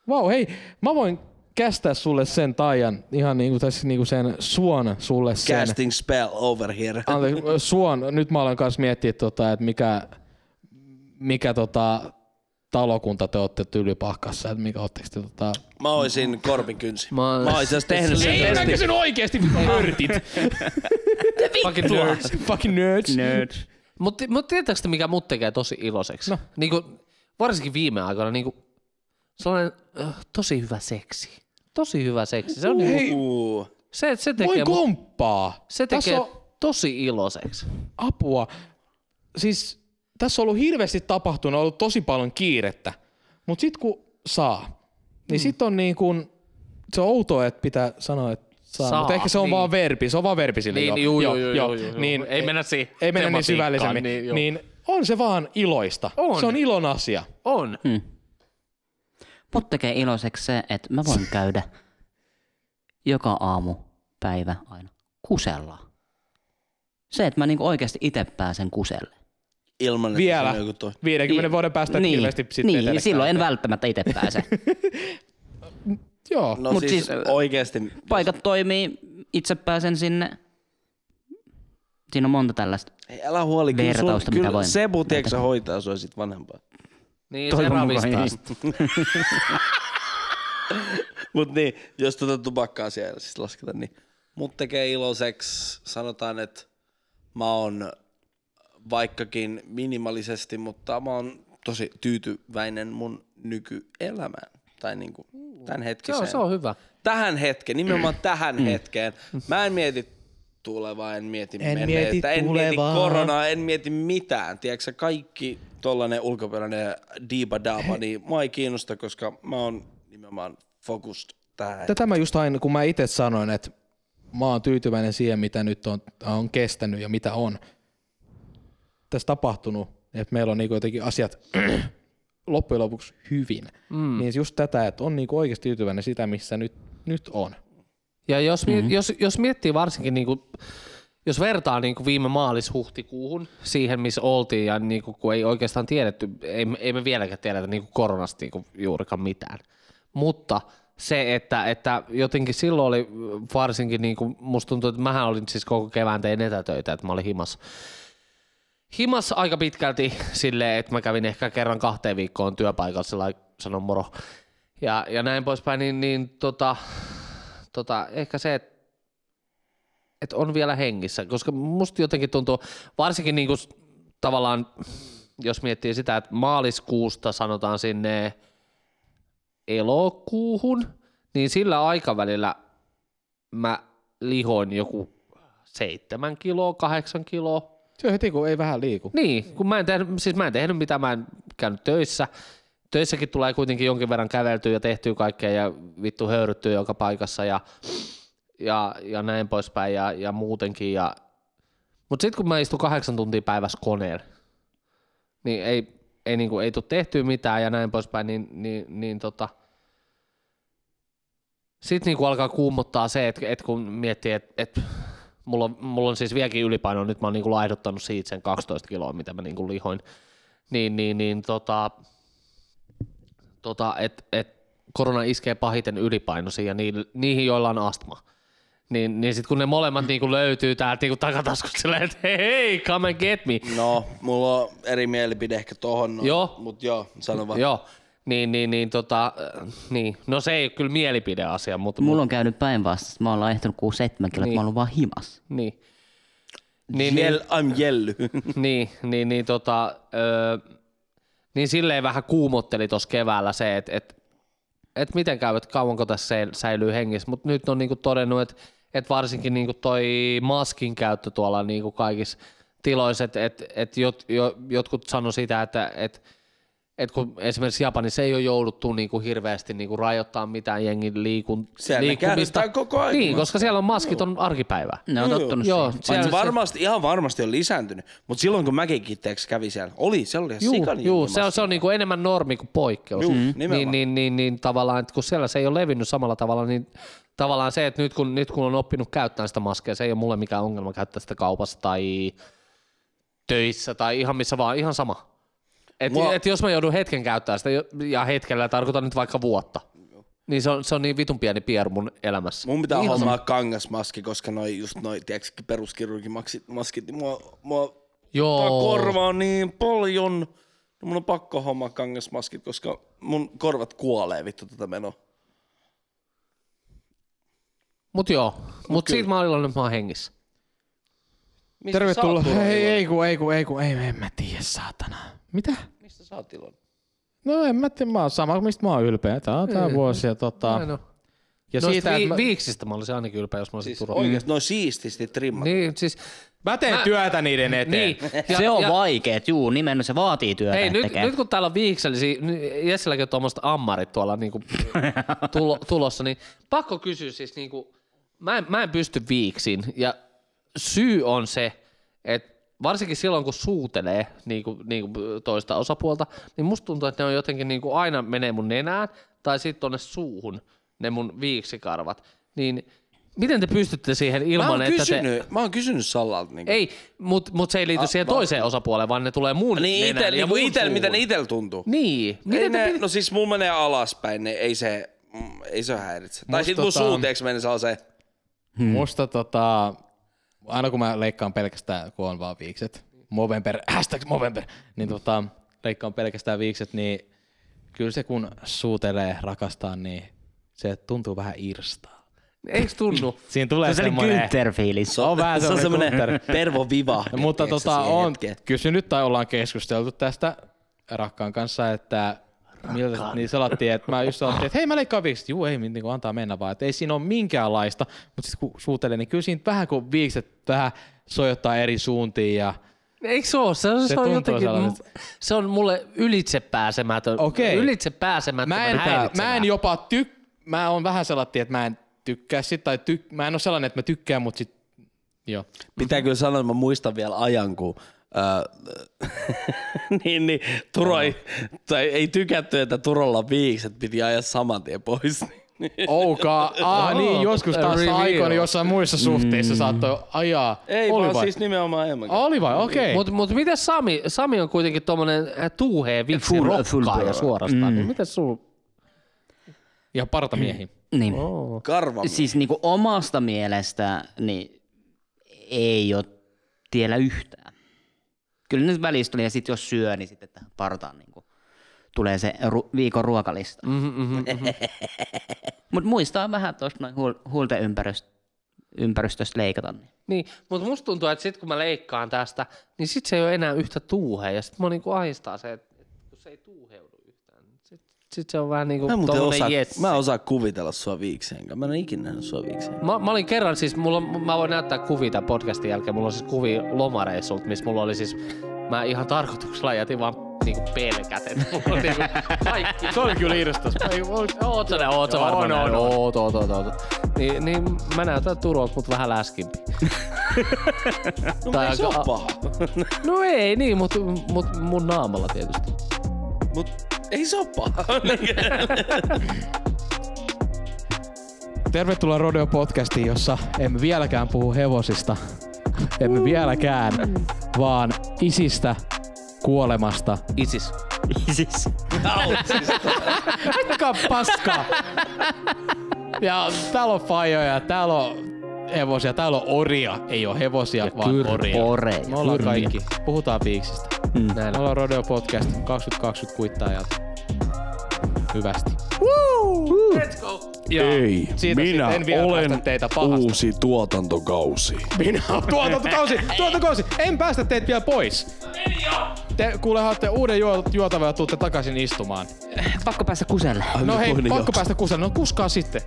Vau, wow, hei, mä voin kästää sulle sen taian, ihan niinku, tässä niinku sen suon sulle sen. Casting spell over here. Anteeksi, suon, nyt mä olen kanssa miettiä, tota, että mikä, mikä tota, talokunta te olette tylypahkassa, että mikä ootteko te tota... Mä oisin Korpin kynsi. Mä Mä, oon- oisin tehnyt sen Ei, mä kysyn oikeesti, *laughs* nörtit. Fucking nerds. Fucking nerds. Nerds. Mutta mut tiedättekö te, mikä mut tekee tosi iloiseksi? No. Niinku, varsinkin viime aikoina niinku, sellainen äh, tosi hyvä seksi. Tosi hyvä seksi. Se, on niinku, se, se tekee, voin mut, komppaa. se Tässä tekee on tosi iloiseksi. apua. Siis tässä on ollut hirveästi tapahtunut, on ollut tosi paljon kiirettä. Mutta sitten kun saa, niin sit on niin kuin, se on outoa, että pitää sanoa, että saa, Saa, mutta ehkä se on niin. vaan verbi, se on vaan verbi sille. Niin, joo, juu, joo, juu, joo, juu, juu. Niin, Ei mennä siihen Ei mennä niin syvällisemmin. niin, joo. Niin, on se vaan iloista. On. Se on ilon asia. On. Mut tekee iloiseksi se, että mä voin käydä joka aamu, päivä aina kusella. Se, että mä niinku oikeasti itse pääsen kuselle. Ilman, että Vielä. se on joku toi. 50 vuoden päästä niin, hirveästi sitten niin, vetelekään. silloin en välttämättä itse pääse. *laughs* Joo. No Mut siis, siis, oikeesti. Paikat toimii, itse pääsen sinne. Siinä on monta tällaista. Ei, älä huoli, kyllä, sun, kyllä voin Sebu, tiedätkö, sä hoitaa sua sit vanhempaa. Niin, Toivon se ravistaa ei. sitä. *laughs* Mut niin, jos tuota tupakkaa siellä siis lasketaan, niin mut tekee iloiseksi. Sanotaan, että mä oon vaikkakin minimalisesti, mutta mä oon tosi tyytyväinen mun nykyelämään. Tai niinku tämän Se hetkiseen. on, se on hyvä. Tähän hetkeen, nimenomaan tähän hetkeen. Mä en mieti tulevaa, en mieti En menneitä, mieti en mieti koronaa, en mieti mitään. Tiedätkö kaikki tollanen ulkoperäinen diiba daaba, niin mua ei kiinnosta, koska mä oon nimenomaan focused tähän. Tätä mä just aina, kun mä itse sanoin, että mä oon tyytyväinen siihen, mitä nyt on, on kestänyt ja mitä on tässä tapahtunut, että meillä on niinku jotenkin asiat *clears throat* loppujen lopuksi hyvin. Mm. Niin just tätä, että on niinku oikeasti tyytyväinen sitä, missä nyt, nyt on. Ja jos, mm-hmm. jos, jos miettii varsinkin, niin kuin, jos vertaa niin kuin viime maalis-huhtikuuhun siihen, missä oltiin, ja niin kuin, kun ei oikeastaan tiedetty, ei, ei me vieläkään tiedetä niin kuin koronasta niin kuin juurikaan mitään. Mutta se, että, että jotenkin silloin oli varsinkin, niin kuin, musta tuntuu, että mähän olin siis koko kevään tein etätöitä, että mä olin himas. Himas aika pitkälti silleen, että mä kävin ehkä kerran kahteen viikkoon työpaikalla, sillä sanon moro. Ja, ja näin poispäin, niin, niin tota, tota, ehkä se, että et on vielä hengissä, koska musta jotenkin tuntuu, varsinkin niinku tavallaan, jos miettii sitä, että maaliskuusta sanotaan sinne elokuuhun, niin sillä aikavälillä mä lihoin joku seitsemän kiloa, kahdeksan kiloa. Se heti, kun ei vähän liiku. Niin, kun mä en tehnyt, siis mä en tehnyt mitään, mä en käynyt töissä. Töissäkin tulee kuitenkin jonkin verran käveltyä ja tehtyä kaikkea ja vittu höyryttyä joka paikassa ja, ja, ja näin poispäin ja, ja muutenkin. Ja... Mutta sitten kun mä istun kahdeksan tuntia päivässä koneella, niin ei, ei, niinku, ei tule tehtyä mitään ja näin poispäin, niin, niin, niin tota, sitten niinku alkaa kuumottaa se, että et kun miettii, että et, mulla, on, mulla on siis vieläkin ylipaino, nyt mä oon niinku laihduttanut siitä sen 12 kiloa, mitä mä niinku lihoin, niin, niin, niin tota, tota, että et korona iskee pahiten ylipainoisiin ja niihin, niihin joilla on astma. Niin, niin sitten kun ne molemmat niinku löytyy täältä niinku takataskusta silleen, että hei, hei, come and get me. No, mulla on eri mielipide ehkä tohon. No, Joo. Mut joo, sano vaan. Joo, niin, niin, niin, tota, äh, niin, no se ei ole kyllä mielipideasia, mutta Mulla on käynyt päinvastaista. Mä oon laihtunut 6-7 kiloa, Niin. niin. mä oon ollut vaan himas. niin. Niin, Jell, niin, I'm jelly. *laughs* niin, niin, niin, tota, öö, niin silleen vähän kuumotteli tuossa keväällä se, että et, et miten käy, että kauanko tässä säil- säilyy hengissä, mutta nyt on niinku todennut, että et varsinkin niinku toi maskin käyttö tuolla niinku kaikissa tiloissa, että et, et jot, jo, jotkut sano sitä, että et, et kun esimerkiksi Japanissa ei ole jouduttu niinku hirveästi niinku rajoittaa mitään jengin liikun, Siellä liikkumista. koko ajan Niin, koska siellä on maskit on arkipäivää. Ne on Joo, tottunut Joo, siihen. siellä, Paitsi varmasti, ihan varmasti on lisääntynyt. Mutta silloin kun mäkin teeksi kävi siellä, oli, se oli ihan Juu, sikan juu se on, se on niinku enemmän normi kuin poikkeus. Juu, niin, nimenomaan. niin, niin, niin, tavallaan, että kun siellä se ei ole levinnyt samalla tavalla, niin tavallaan se, että nyt kun, nyt kun on oppinut käyttämään sitä maskia, se ei ole mulle mikään ongelma käyttää sitä kaupassa tai töissä tai ihan missä vaan, ihan sama. Et, Mua- et jos mä joudun hetken käyttämään sitä, ja hetkellä tarkoitan nyt vaikka vuotta, niin se on, se on niin vitun pieni pieru mun elämässä. Mun pitää Ihan hommaa kangasmaski, koska noi just noi, tiedätkö, peruskirurgimaskit, maskit, niin mua, mua Joo. korva on niin paljon. No mun on pakko hommaa kangasmaskit, koska mun korvat kuolee vittu tätä menoa. Mut joo, mut kyllä. siitä mä olin iloinen, että mä oon hengissä. Mistä Tervetuloa. oot Ei, iloinen? ei kun, ei kun, ei kun, ei, en mä tiedä, saatana. Mitä? Mistä sä oot iloinen? No en mä tiedä, mä oon sama, mistä mä oon ylpeä. Tää on tää vuosi ja tota... Näin on. Ja Noista siitä, vi- mä, viiksistä mä olisin ainakin ylpeä, jos mä olisin Siis Turun. oikeesti noin siististi trimmat. Niin, siis mä teen Mä- työtä niiden eteen. Niin. Ja, se on ja, vaikeet, juu, nimenomaan se vaatii työtä. Hei, nyt, tekee. nyt kun täällä on viiksellisiä, niin Jessilläkin on tuommoista ammarit tuolla niinku *laughs* tulo, tulossa, niin pakko kysyä siis, niinku, mä, en, mä en pysty viiksiin ja syy on se, että varsinkin silloin kun suutelee niinku, niinku toista osapuolta, niin musta tuntuu, että ne on jotenkin niinku aina menee mun nenään tai sitten tonne suuhun ne mun viiksikarvat, niin Miten te pystytte siihen Mä ilman, oon että kysynyt, te... mä oon kysynyt Sallalta. Niin Ei, mutta mut se ei liity A- siihen va- toiseen osapuoleen, vaan ne tulee mun Niin nenään itel, ja niin mun itel, miten ne itel tuntuu. Niin. Miten te ne, pidät... no siis mulla menee alaspäin, niin ei se, mm, ei se häiritse. Tai Musta sit mun tota- suu, tiiäks, menee sellaiseen, Hmm. Musta tota, aina kun mä leikkaan pelkästään, kun on vaan viikset, Movember, *clears throat* hashtag Movember, niin tota, leikkaan pelkästään viikset, niin kyllä se kun suutelee, rakastaa, niin se tuntuu vähän irstaa. Eiks tunnu? *clears throat* Siinä tulee Se semmoinen... Günther-fiilis. Se on vähän se on semmoinen Pervo Viva. No, *laughs* mutta tota, on hetkeen. kysynyt tai ollaan keskusteltu tästä rakkaan kanssa, että miltä, niin salattiin, että mä just salattiin, että hei mä leikkaan viikset. Juu, ei niin kuin antaa mennä vaan, että ei siinä ole minkäänlaista, mutta sitten kun suutelee, niin kyllä siinä vähän kun viikset vähän sojottaa eri suuntiin ja Eikö se ole? Se on, se Se on jotenkin, sellaiset. se on mulle ylitse pääsemätön. Okei. Ylitse pääsemätön mä en, mä en jopa tyk, mä oon vähän sellainen, että mä en tykkää sit, tai tyk, mä en ole sellainen, että mä tykkään, mutta sit, joo. Pitää kyllä sanoa, että mä muistan vielä ajan, kun *laughs* niin, niin, Turo ei, tai ei tykätty, että Turolla viikset piti ajaa saman tien pois. *laughs* Ouka, ah, niin joskus taas aikoina jossain muissa suhteissa saattoi ajaa. ei, Oli vaan vai? siis nimenomaan Emma. Oli vai, okei. Okay. Mutta mut miten Sami, Sami on kuitenkin tommonen äh, tuuhee full rokkaaja suorastaan. Mm. Miten sul? Ja partamiehi. Niin. Oh. Karva. Siis niinku omasta mielestä niin ei ole tiellä yhtään. Kyllä nyt välistä tulee, ja sitten jos syö, niin sitten tähän partaan niinku tulee se ru- viikon ruokalista. Mm-hmm, mm-hmm. *laughs* Mutta muistaa vähän tuosta noin huulten ympäristöstä, leikata. Niin. Niin, mutta musta tuntuu, että sit kun mä leikkaan tästä, niin sit se ei ole enää yhtä tuuhea. Ja sit mä niinku ahistaa se, että kun se ei tuuheudu. Sit, se on vähän niinku Mä, tommonen osaa, jes. mä en osaa kuvitella sua viikseen. Mä en ikinä nähnyt sua viikseen. Mä, mä olin kerran siis, mulla, on- mä voin näyttää kuvia tämän podcastin jälkeen, mulla on siis kuvia lomareissulta, missä mulla oli siis, mä ihan tarkoituksella jätin vaan niinku pelkät, että *laughs* mulla on niinku kaikki. Se oli kyllä irstas. Oot sä, ne, oot sä varmaan no, no. Oot, oot, oot, oot. Niin, niin mä näytän Turolta, mut vähän läskimpi. *laughs* No, Tai ei se aika- ole paha. No ei niin, mut, mut mun naamalla tietysti. Mut ei se ole paha. Tervetuloa Rodeo Podcastiin, jossa emme vieläkään puhu hevosista. Emme vieläkään, vaan isistä, kuolemasta. Isis. Siis, Aika paskaa! Ja täällä on fajoja, täällä on hevosia, täällä on oria. Ei ole hevosia, Ja vaan oria. oreja. Me ollaan Kyrpiä. kaikki. Puhutaan viiksistä. Mm. Näin. Me ollaan Rodeo Podcast 2020 kuittajat. Hyvästi. Let's go. Ja Ei, siitä minä en vielä olen teitä pahasta. uusi tuotantokausi. Minä olen *laughs* tuotantokausi, tuotantokausi. En päästä teitä vielä pois. Te kuule haatte uuden juo, juotavan ja tuutte takaisin istumaan. Pakko päästä kuselle. No hei, pakko päästä kuselle. No kuskaa sitten.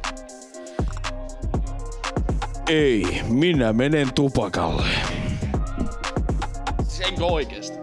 Ei, minä menen tupakalle. Senkö oikeesti?